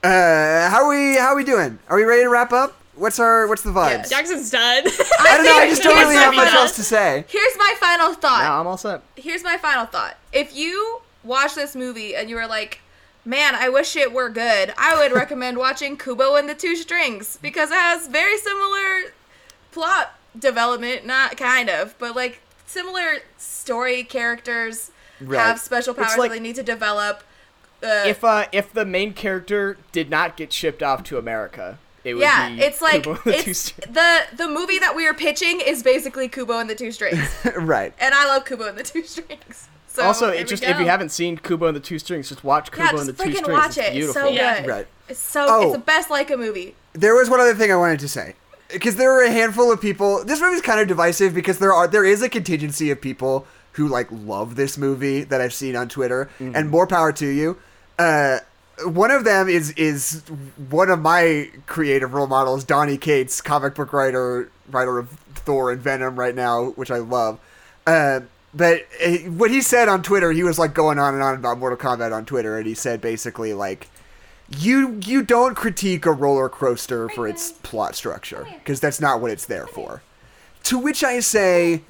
Speaker 4: Uh, how we how we doing? Are we ready to wrap up? What's our what's the vibes?
Speaker 3: Yeah,
Speaker 1: Jackson's done.
Speaker 4: I don't know. I just don't really have much else to say.
Speaker 3: Here's my final thought.
Speaker 2: now I'm all set.
Speaker 3: here's my final thought. If you watch this movie and you were like, man, I wish it were good, I would recommend watching Kubo and the Two Strings because it has very similar plot development, not kind of, but like similar story characters
Speaker 4: Right.
Speaker 3: have special powers
Speaker 2: like-
Speaker 3: that they need to develop. Uh,
Speaker 2: if uh if the main character did not get shipped off to America, it would
Speaker 3: yeah,
Speaker 2: be
Speaker 3: it's like
Speaker 2: Kubo and the Two
Speaker 3: it's the the movie that we are pitching is basically Kubo and the Two Strings,
Speaker 4: right.
Speaker 3: and I love Kubo and the Two Strings. So
Speaker 2: also, it just if you haven't seen Kubo and the Two Strings, just watch Kubo
Speaker 3: yeah,
Speaker 2: and
Speaker 3: just
Speaker 2: the Two
Speaker 3: freaking
Speaker 2: Strings.
Speaker 3: watch
Speaker 2: it's
Speaker 3: it. It's
Speaker 2: beautiful.
Speaker 3: so
Speaker 1: Yeah.
Speaker 3: good.
Speaker 4: Right.
Speaker 3: It's so
Speaker 4: Oh.
Speaker 3: it's the best Laika movie.
Speaker 4: There was one other thing I wanted to say. Because there were a handful of people. This movie's kind of divisive because there are there is a contingency of people who like love this movie that I've seen on Twitter, and more power to you. Uh, one of them is is one of my creative role models, Donny Cates, comic book writer, writer of Thor and Venom right now, which I love. Uh, but uh, what he said on Twitter, he was like going on and on about Mortal Kombat on Twitter, and he said basically like you you don't critique a roller coaster for its plot structure because that's not what it's there for. To which I say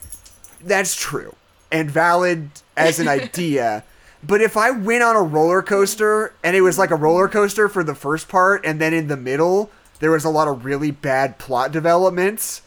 Speaker 4: that's true and valid as an idea. But if I went on a roller coaster and it was like a roller coaster for the first part and then in the middle there was a lot of really bad plot developments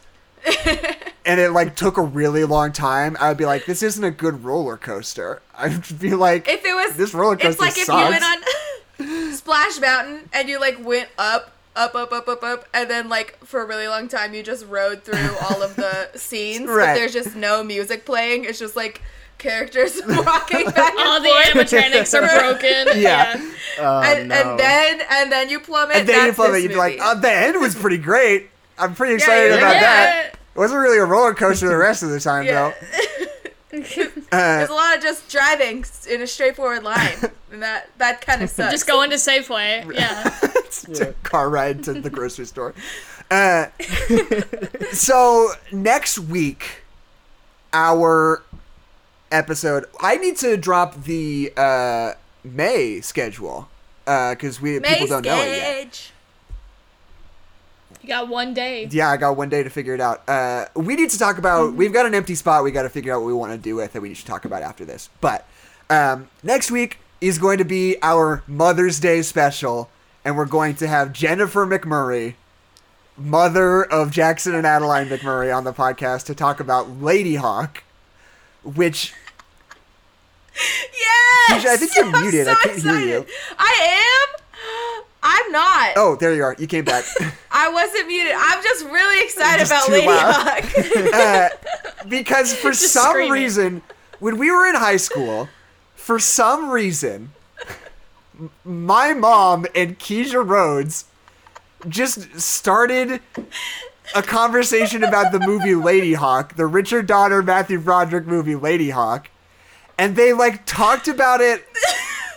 Speaker 4: and it like took a really long time, I would be like, this isn't a good roller coaster. I'd be like,
Speaker 3: If it was
Speaker 4: this roller coaster
Speaker 3: it's like if
Speaker 4: sucks.
Speaker 3: you went on Splash Mountain and you like went up, up, up, up, up, up, and then like for a really long time you just rode through all of the scenes,
Speaker 4: Right.
Speaker 3: but there's just no music playing. It's just like characters walking back and forth.
Speaker 1: All the animatronics are broken.
Speaker 4: Yeah.
Speaker 2: Oh,
Speaker 3: and,
Speaker 2: no.
Speaker 3: and then and then you plummet.
Speaker 4: and then you plummet, you'd be like,
Speaker 3: movie.
Speaker 4: oh, the end was pretty great. I'm pretty excited
Speaker 3: you're
Speaker 4: about
Speaker 3: like,
Speaker 4: that.
Speaker 3: Yeah.
Speaker 4: It wasn't really a roller coaster the rest of the time,
Speaker 3: Yeah.
Speaker 4: though.
Speaker 3: There's
Speaker 4: Uh,
Speaker 3: a lot of just driving in a straightforward line, and that that kind of sucks.
Speaker 1: Just going to Safeway. Yeah.
Speaker 4: it's a car ride to the grocery store. Uh, so next week, our episode. I need to drop the uh, May schedule because we people don't know it yet.
Speaker 1: You got one day.
Speaker 4: Yeah, I got one day to figure it out. Uh, we need to talk about. We've got an empty spot. We got to figure out what we want to do with it. We need to talk about after this. But um, next week is going to be our Mother's Day special, and we're going to have Jennifer McMurray, mother of Jackson and Adeline McMurray, on the podcast to talk about Ladyhawke, which
Speaker 3: Yes.
Speaker 4: I think you're
Speaker 3: I'm
Speaker 4: muted. I can't hear you.
Speaker 3: I am. I'm not.
Speaker 4: oh, there you are. You came back.
Speaker 3: I wasn't muted. I'm just really excited
Speaker 4: Just
Speaker 3: about Lady
Speaker 4: loud.
Speaker 3: Hawk.
Speaker 4: uh, because for
Speaker 1: Just
Speaker 4: some
Speaker 1: screaming.
Speaker 4: reason, when we were in high school, for some reason, my mom and Keisha Rhodes just started a conversation about the movie Ladyhawke, the Richard Donner Matthew Broderick movie Ladyhawke, and they like talked about it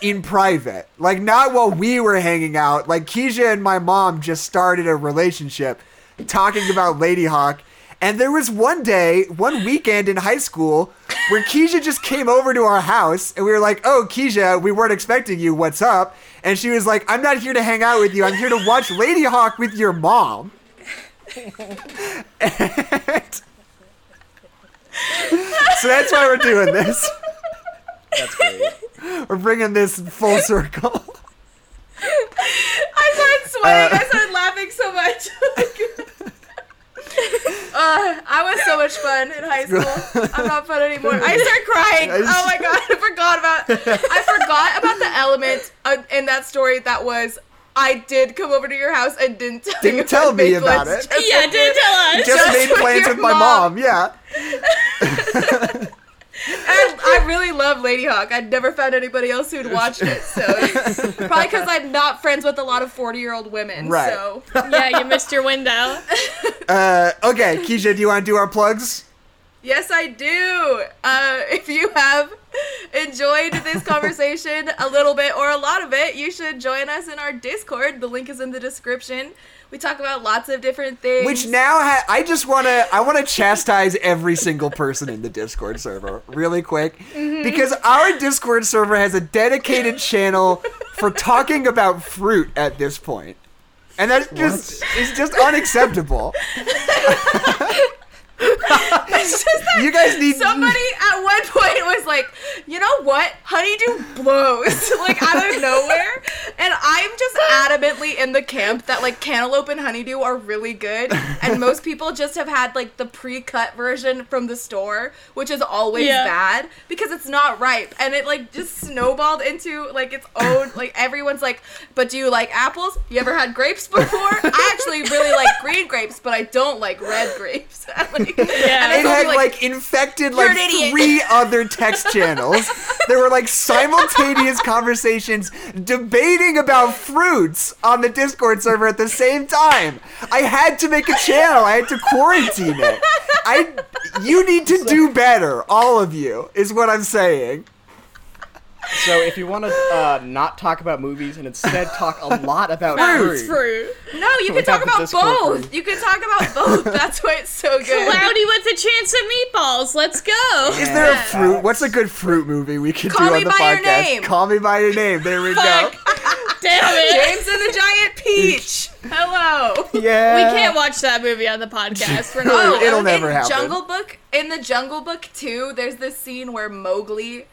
Speaker 4: in private, like not while we were hanging out. Like Keisha and my mom just started a relationship talking about Ladyhawke. And there was one day, one weekend in high school, where Keisha just came over to our house, and we were like, "Oh, Keisha, we weren't expecting you. What's up?" And she was like, "I'm not here to hang out with you. I'm here to watch Ladyhawke with your mom." And- so that's why we're doing this.
Speaker 2: That's great.
Speaker 4: We're bringing this full circle.
Speaker 3: I started sweating.
Speaker 4: Uh,
Speaker 3: I started laughing so much. uh, I was so much fun in high school. I'm not fun anymore. I start crying. Oh my god, I forgot about. I forgot about the element uh, in that story that was. I did come over to your house and didn't tell
Speaker 4: Didn't
Speaker 3: you
Speaker 4: tell me about it.
Speaker 3: just
Speaker 1: Yeah, didn't tell us.
Speaker 4: Just,
Speaker 3: Just
Speaker 4: made plans
Speaker 3: your
Speaker 4: with my
Speaker 3: mom.
Speaker 4: mom. Yeah.
Speaker 3: And I really love Ladyhawke. I'd never found anybody else who'd watched it, so probably because I'm not friends with a lot of 40 year old women.
Speaker 4: Right.
Speaker 3: So
Speaker 1: yeah, you missed your window.
Speaker 4: Uh, okay, Keisha, do you want to do our plugs?
Speaker 3: yes, I do. Uh, if you have enjoyed this conversation a little bit or a lot of it, you should join us in our Discord. The link is in the description. We talk about lots of different things.
Speaker 4: Which now ha- I just want to I want to chastise every single person in the Discord server really quick mm-hmm. because our Discord server has a dedicated channel for talking about fruit at this point. And that's just it's just unacceptable.
Speaker 3: It's just that
Speaker 4: You guys need
Speaker 3: somebody at one point was like, you know what? Honeydew blows like out of nowhere, and I'm just adamantly in the camp that like cantaloupe and honeydew are really good, and most people just have had like the pre-cut version from the store, which is always
Speaker 1: Yeah.
Speaker 3: bad because it's not ripe, and it like just snowballed into like its own like everyone's like, but do you like apples? You ever had grapes before? I actually really like green grapes, but I don't like red grapes. like,
Speaker 1: Yeah.
Speaker 3: and
Speaker 4: It had
Speaker 3: be
Speaker 4: like, infected like three other text channels. there were like simultaneous conversations debating about fruits on the Discord server at the same time. I had to make a channel. I had to quarantine it. I you need to do better, all of you, is what I'm saying.
Speaker 2: So if you want to uh, not talk about movies and instead talk a lot about
Speaker 1: It's
Speaker 2: food,
Speaker 1: fruit.
Speaker 3: No, you can talk about both.
Speaker 2: group.
Speaker 3: You can talk about both. That's why it's so good.
Speaker 1: Cloudy with a chance of meatballs. Let's go.
Speaker 4: Is there a fruit? What's a good fruit movie we could
Speaker 3: Call
Speaker 4: do on the
Speaker 3: By Your
Speaker 4: podcast?
Speaker 3: Name.
Speaker 4: Call me by your name. There we go.
Speaker 1: Damn it.
Speaker 3: James and the Giant Peach. Hello.
Speaker 2: yeah,
Speaker 1: We can't watch that movie on the podcast. We're not.
Speaker 4: It'll
Speaker 3: in
Speaker 4: never happen.
Speaker 3: Jungle Book, in the Jungle Book too, there's this scene where Mowgli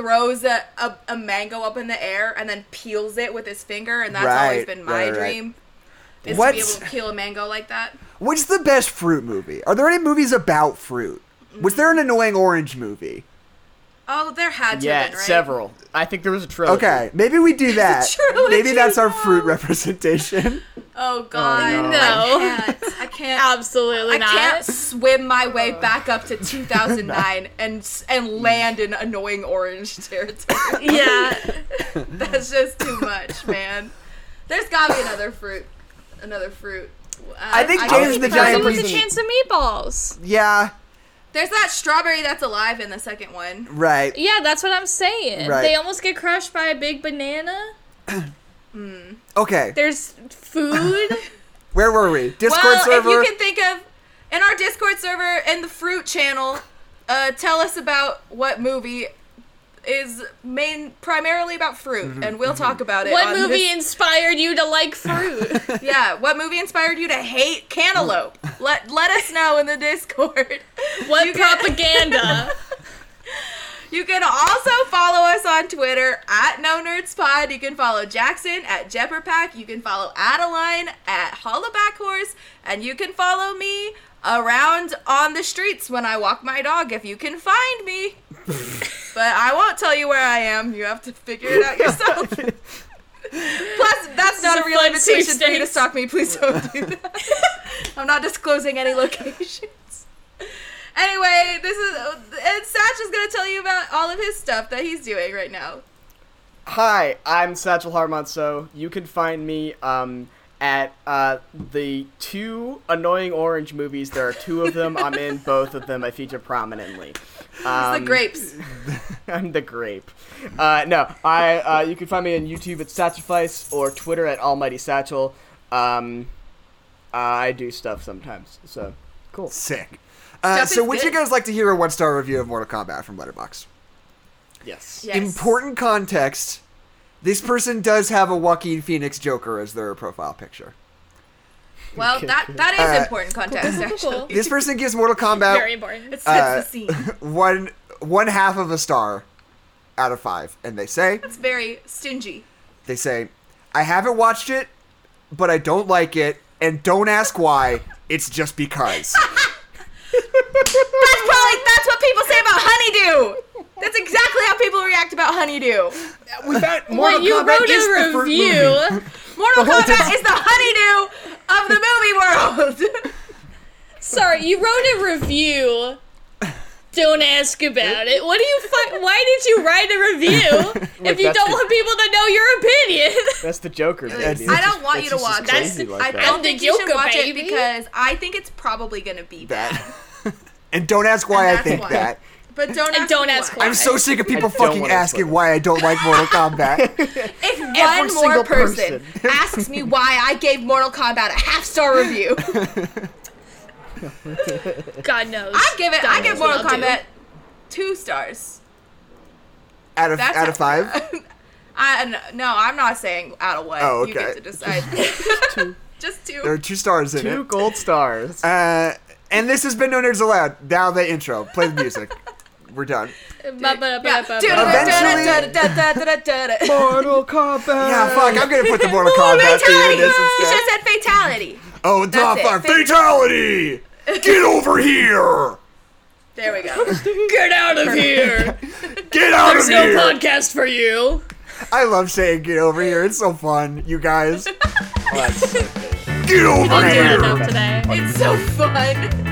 Speaker 3: throws a, a, a mango up in the air and then peels it with his finger, and that's always been my
Speaker 4: right, right.
Speaker 3: dream. Is
Speaker 4: What's-
Speaker 3: to be able to peel a mango like that.
Speaker 4: What's the best fruit movie? Are there any movies about fruit? Was there an annoying orange movie?
Speaker 3: Oh, there had to
Speaker 2: yeah,
Speaker 3: have been, right?
Speaker 2: several. I think there was a trilogy.
Speaker 4: Okay, maybe we do that.
Speaker 3: trilogy,
Speaker 4: Maybe that's our fruit representation.
Speaker 3: Oh god,
Speaker 2: no.
Speaker 1: No.
Speaker 3: I can't. I can't.
Speaker 1: Absolutely
Speaker 3: I
Speaker 1: not.
Speaker 3: can't swim my way back up to 2009 and and land in annoying orange territory.
Speaker 1: Yeah.
Speaker 3: That's just too much, man. There's gotta be another fruit. Another fruit. Uh,
Speaker 4: I think
Speaker 3: don't
Speaker 4: James
Speaker 3: even
Speaker 4: the
Speaker 3: know.
Speaker 4: Giant
Speaker 1: Cloudy with a chance of meatballs.
Speaker 4: Yeah,
Speaker 3: There's that strawberry that's alive in the second one.
Speaker 4: right.
Speaker 1: Yeah, that's what I'm saying.
Speaker 4: Right.
Speaker 1: They almost get crushed by a big banana.
Speaker 4: Okay,
Speaker 1: There's food.
Speaker 4: where were we? Discord
Speaker 3: well,
Speaker 4: server.
Speaker 3: if you can think of in our Discord server in the fruit channel, uh, tell us about what movie is main primarily about fruit,
Speaker 4: Mm-hmm,
Speaker 3: and we'll talk about it.
Speaker 1: what
Speaker 3: on
Speaker 1: movie
Speaker 3: this-
Speaker 1: inspired you to like fruit?
Speaker 3: Yeah, what movie inspired you to hate cantaloupe? let let us know in the Discord.
Speaker 1: What
Speaker 3: You can-
Speaker 1: propaganda?
Speaker 3: You can also follow us on Twitter at No Nerds Pod. You can follow Jackson at Jepperpack. You can follow Adeline at Hollaback Horse, and you can follow me around on the streets when I walk my dog if you can find me. But I won't tell you where I am. You have to figure it out yourself. Plus, that's not a
Speaker 1: a
Speaker 3: real invitation for you to stalk me. Please don't do that. I'm not disclosing any locations. Anyway, this is and Satch is gonna tell you about all of his stuff that he's doing right now.
Speaker 2: Hi, I'm Satchel Harmonso. You can find me um, at uh, the two annoying orange movies. There are two of them. I'm in both of them. I feature prominently.
Speaker 3: It's
Speaker 2: Um,
Speaker 3: the grapes.
Speaker 2: I'm the grape. Uh, no, I. Uh, you can find me on YouTube at Satchifice or Twitter at Almighty Satchel. Um, I do stuff sometimes. So cool.
Speaker 4: Sick. Uh, so,
Speaker 3: is
Speaker 4: would you guys like to hear a one star review of Mortal Kombat from Letterboxd?
Speaker 2: Yes.
Speaker 3: Yes.
Speaker 4: Important context. This person does have a Joaquin Phoenix Joker as their profile picture.
Speaker 3: Well, that that is
Speaker 4: Uh,
Speaker 3: important context actually.
Speaker 1: cool.
Speaker 4: This person gives Mortal Kombat
Speaker 1: Very important.
Speaker 3: It sets
Speaker 4: uh,
Speaker 3: the scene.
Speaker 4: one one half of a star out of five, and they say
Speaker 3: It's very stingy.
Speaker 4: they say I haven't watched it, but I don't like it, and don't ask why. It's just because.
Speaker 3: That's probably that's what people say about Honeydew. That's exactly how people react about Honeydew.
Speaker 2: We found
Speaker 1: Well,
Speaker 2: Mortal
Speaker 1: you
Speaker 2: Kombat
Speaker 1: wrote
Speaker 2: is the
Speaker 1: a
Speaker 2: fruit
Speaker 1: review.
Speaker 2: Movie.
Speaker 3: Mortal Kombat
Speaker 2: time-
Speaker 3: is the Honeydew of the movie world.
Speaker 1: Sorry, you wrote a review. Don't ask about it. What do you fi- Why did you write a review if you don't
Speaker 2: the-
Speaker 1: want people to know your opinion?
Speaker 2: That's the Joker, baby.
Speaker 3: I don't want
Speaker 2: It's
Speaker 3: you to
Speaker 2: just
Speaker 3: watch
Speaker 2: crazy
Speaker 1: it.
Speaker 2: like
Speaker 3: I
Speaker 2: that.
Speaker 3: don't
Speaker 1: I'm
Speaker 3: think you should watch
Speaker 1: baby.
Speaker 3: it because I think it's probably gonna be bad.
Speaker 4: that. and don't ask why I think
Speaker 3: why.
Speaker 4: that.
Speaker 3: But don't ask
Speaker 1: don't
Speaker 3: me
Speaker 1: ask
Speaker 3: why.
Speaker 1: why.
Speaker 4: I'm so sick of people
Speaker 2: I don't
Speaker 4: fucking asking
Speaker 2: explain.
Speaker 4: why I don't like Mortal Kombat.
Speaker 3: If one
Speaker 2: Every
Speaker 3: more person,
Speaker 2: person.
Speaker 3: asks me why I gave Mortal Kombat a half star review,
Speaker 1: God knows.
Speaker 3: I give it. I give Mortal
Speaker 1: I'll do.
Speaker 3: Kombat two stars.
Speaker 4: out of
Speaker 3: That's
Speaker 4: out of five.
Speaker 3: I no, I'm not saying out of what.
Speaker 4: Oh,
Speaker 3: You get
Speaker 4: okay.
Speaker 3: to decide.
Speaker 2: Two,
Speaker 3: Just two.
Speaker 4: There are two stars in
Speaker 2: two
Speaker 4: it.
Speaker 2: gold stars.
Speaker 4: Uh, and this has been No Nerds Allowed. Now the intro. Play the music. We're done.
Speaker 3: Eventually-
Speaker 2: Mortal Kombat.
Speaker 4: Yeah, fuck. I'm gonna put the Mortal Kombat theme in
Speaker 3: Fatality!
Speaker 4: this
Speaker 3: You
Speaker 4: instead.
Speaker 3: just said fatality.
Speaker 4: Oh, the
Speaker 3: That's it.
Speaker 4: fuck! Fatality! Get over here!
Speaker 3: There we go.
Speaker 1: Get out of here!
Speaker 4: Get out of here!
Speaker 1: There's
Speaker 4: of
Speaker 1: no
Speaker 4: here!
Speaker 1: podcast for you.
Speaker 4: I love saying "get over here." It's so fun, you guys.
Speaker 2: That's so good.
Speaker 4: Get over
Speaker 1: I'll do
Speaker 4: here!
Speaker 1: it enough today.
Speaker 3: It's so fun.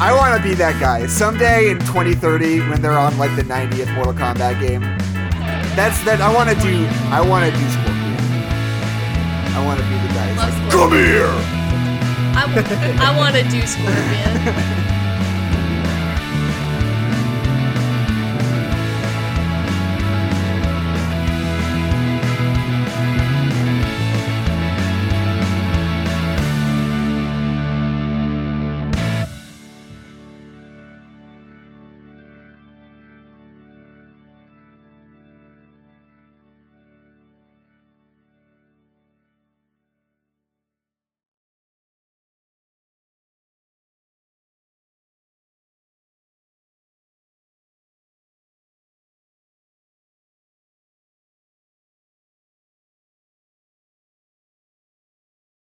Speaker 4: I want to be that guy someday in 2030 when they're on like the 90th Mortal Kombat game. That's that. I want to do. I want to do Scorpion. I want to be the guy. like, Come here.
Speaker 1: I, I want to do Scorpion.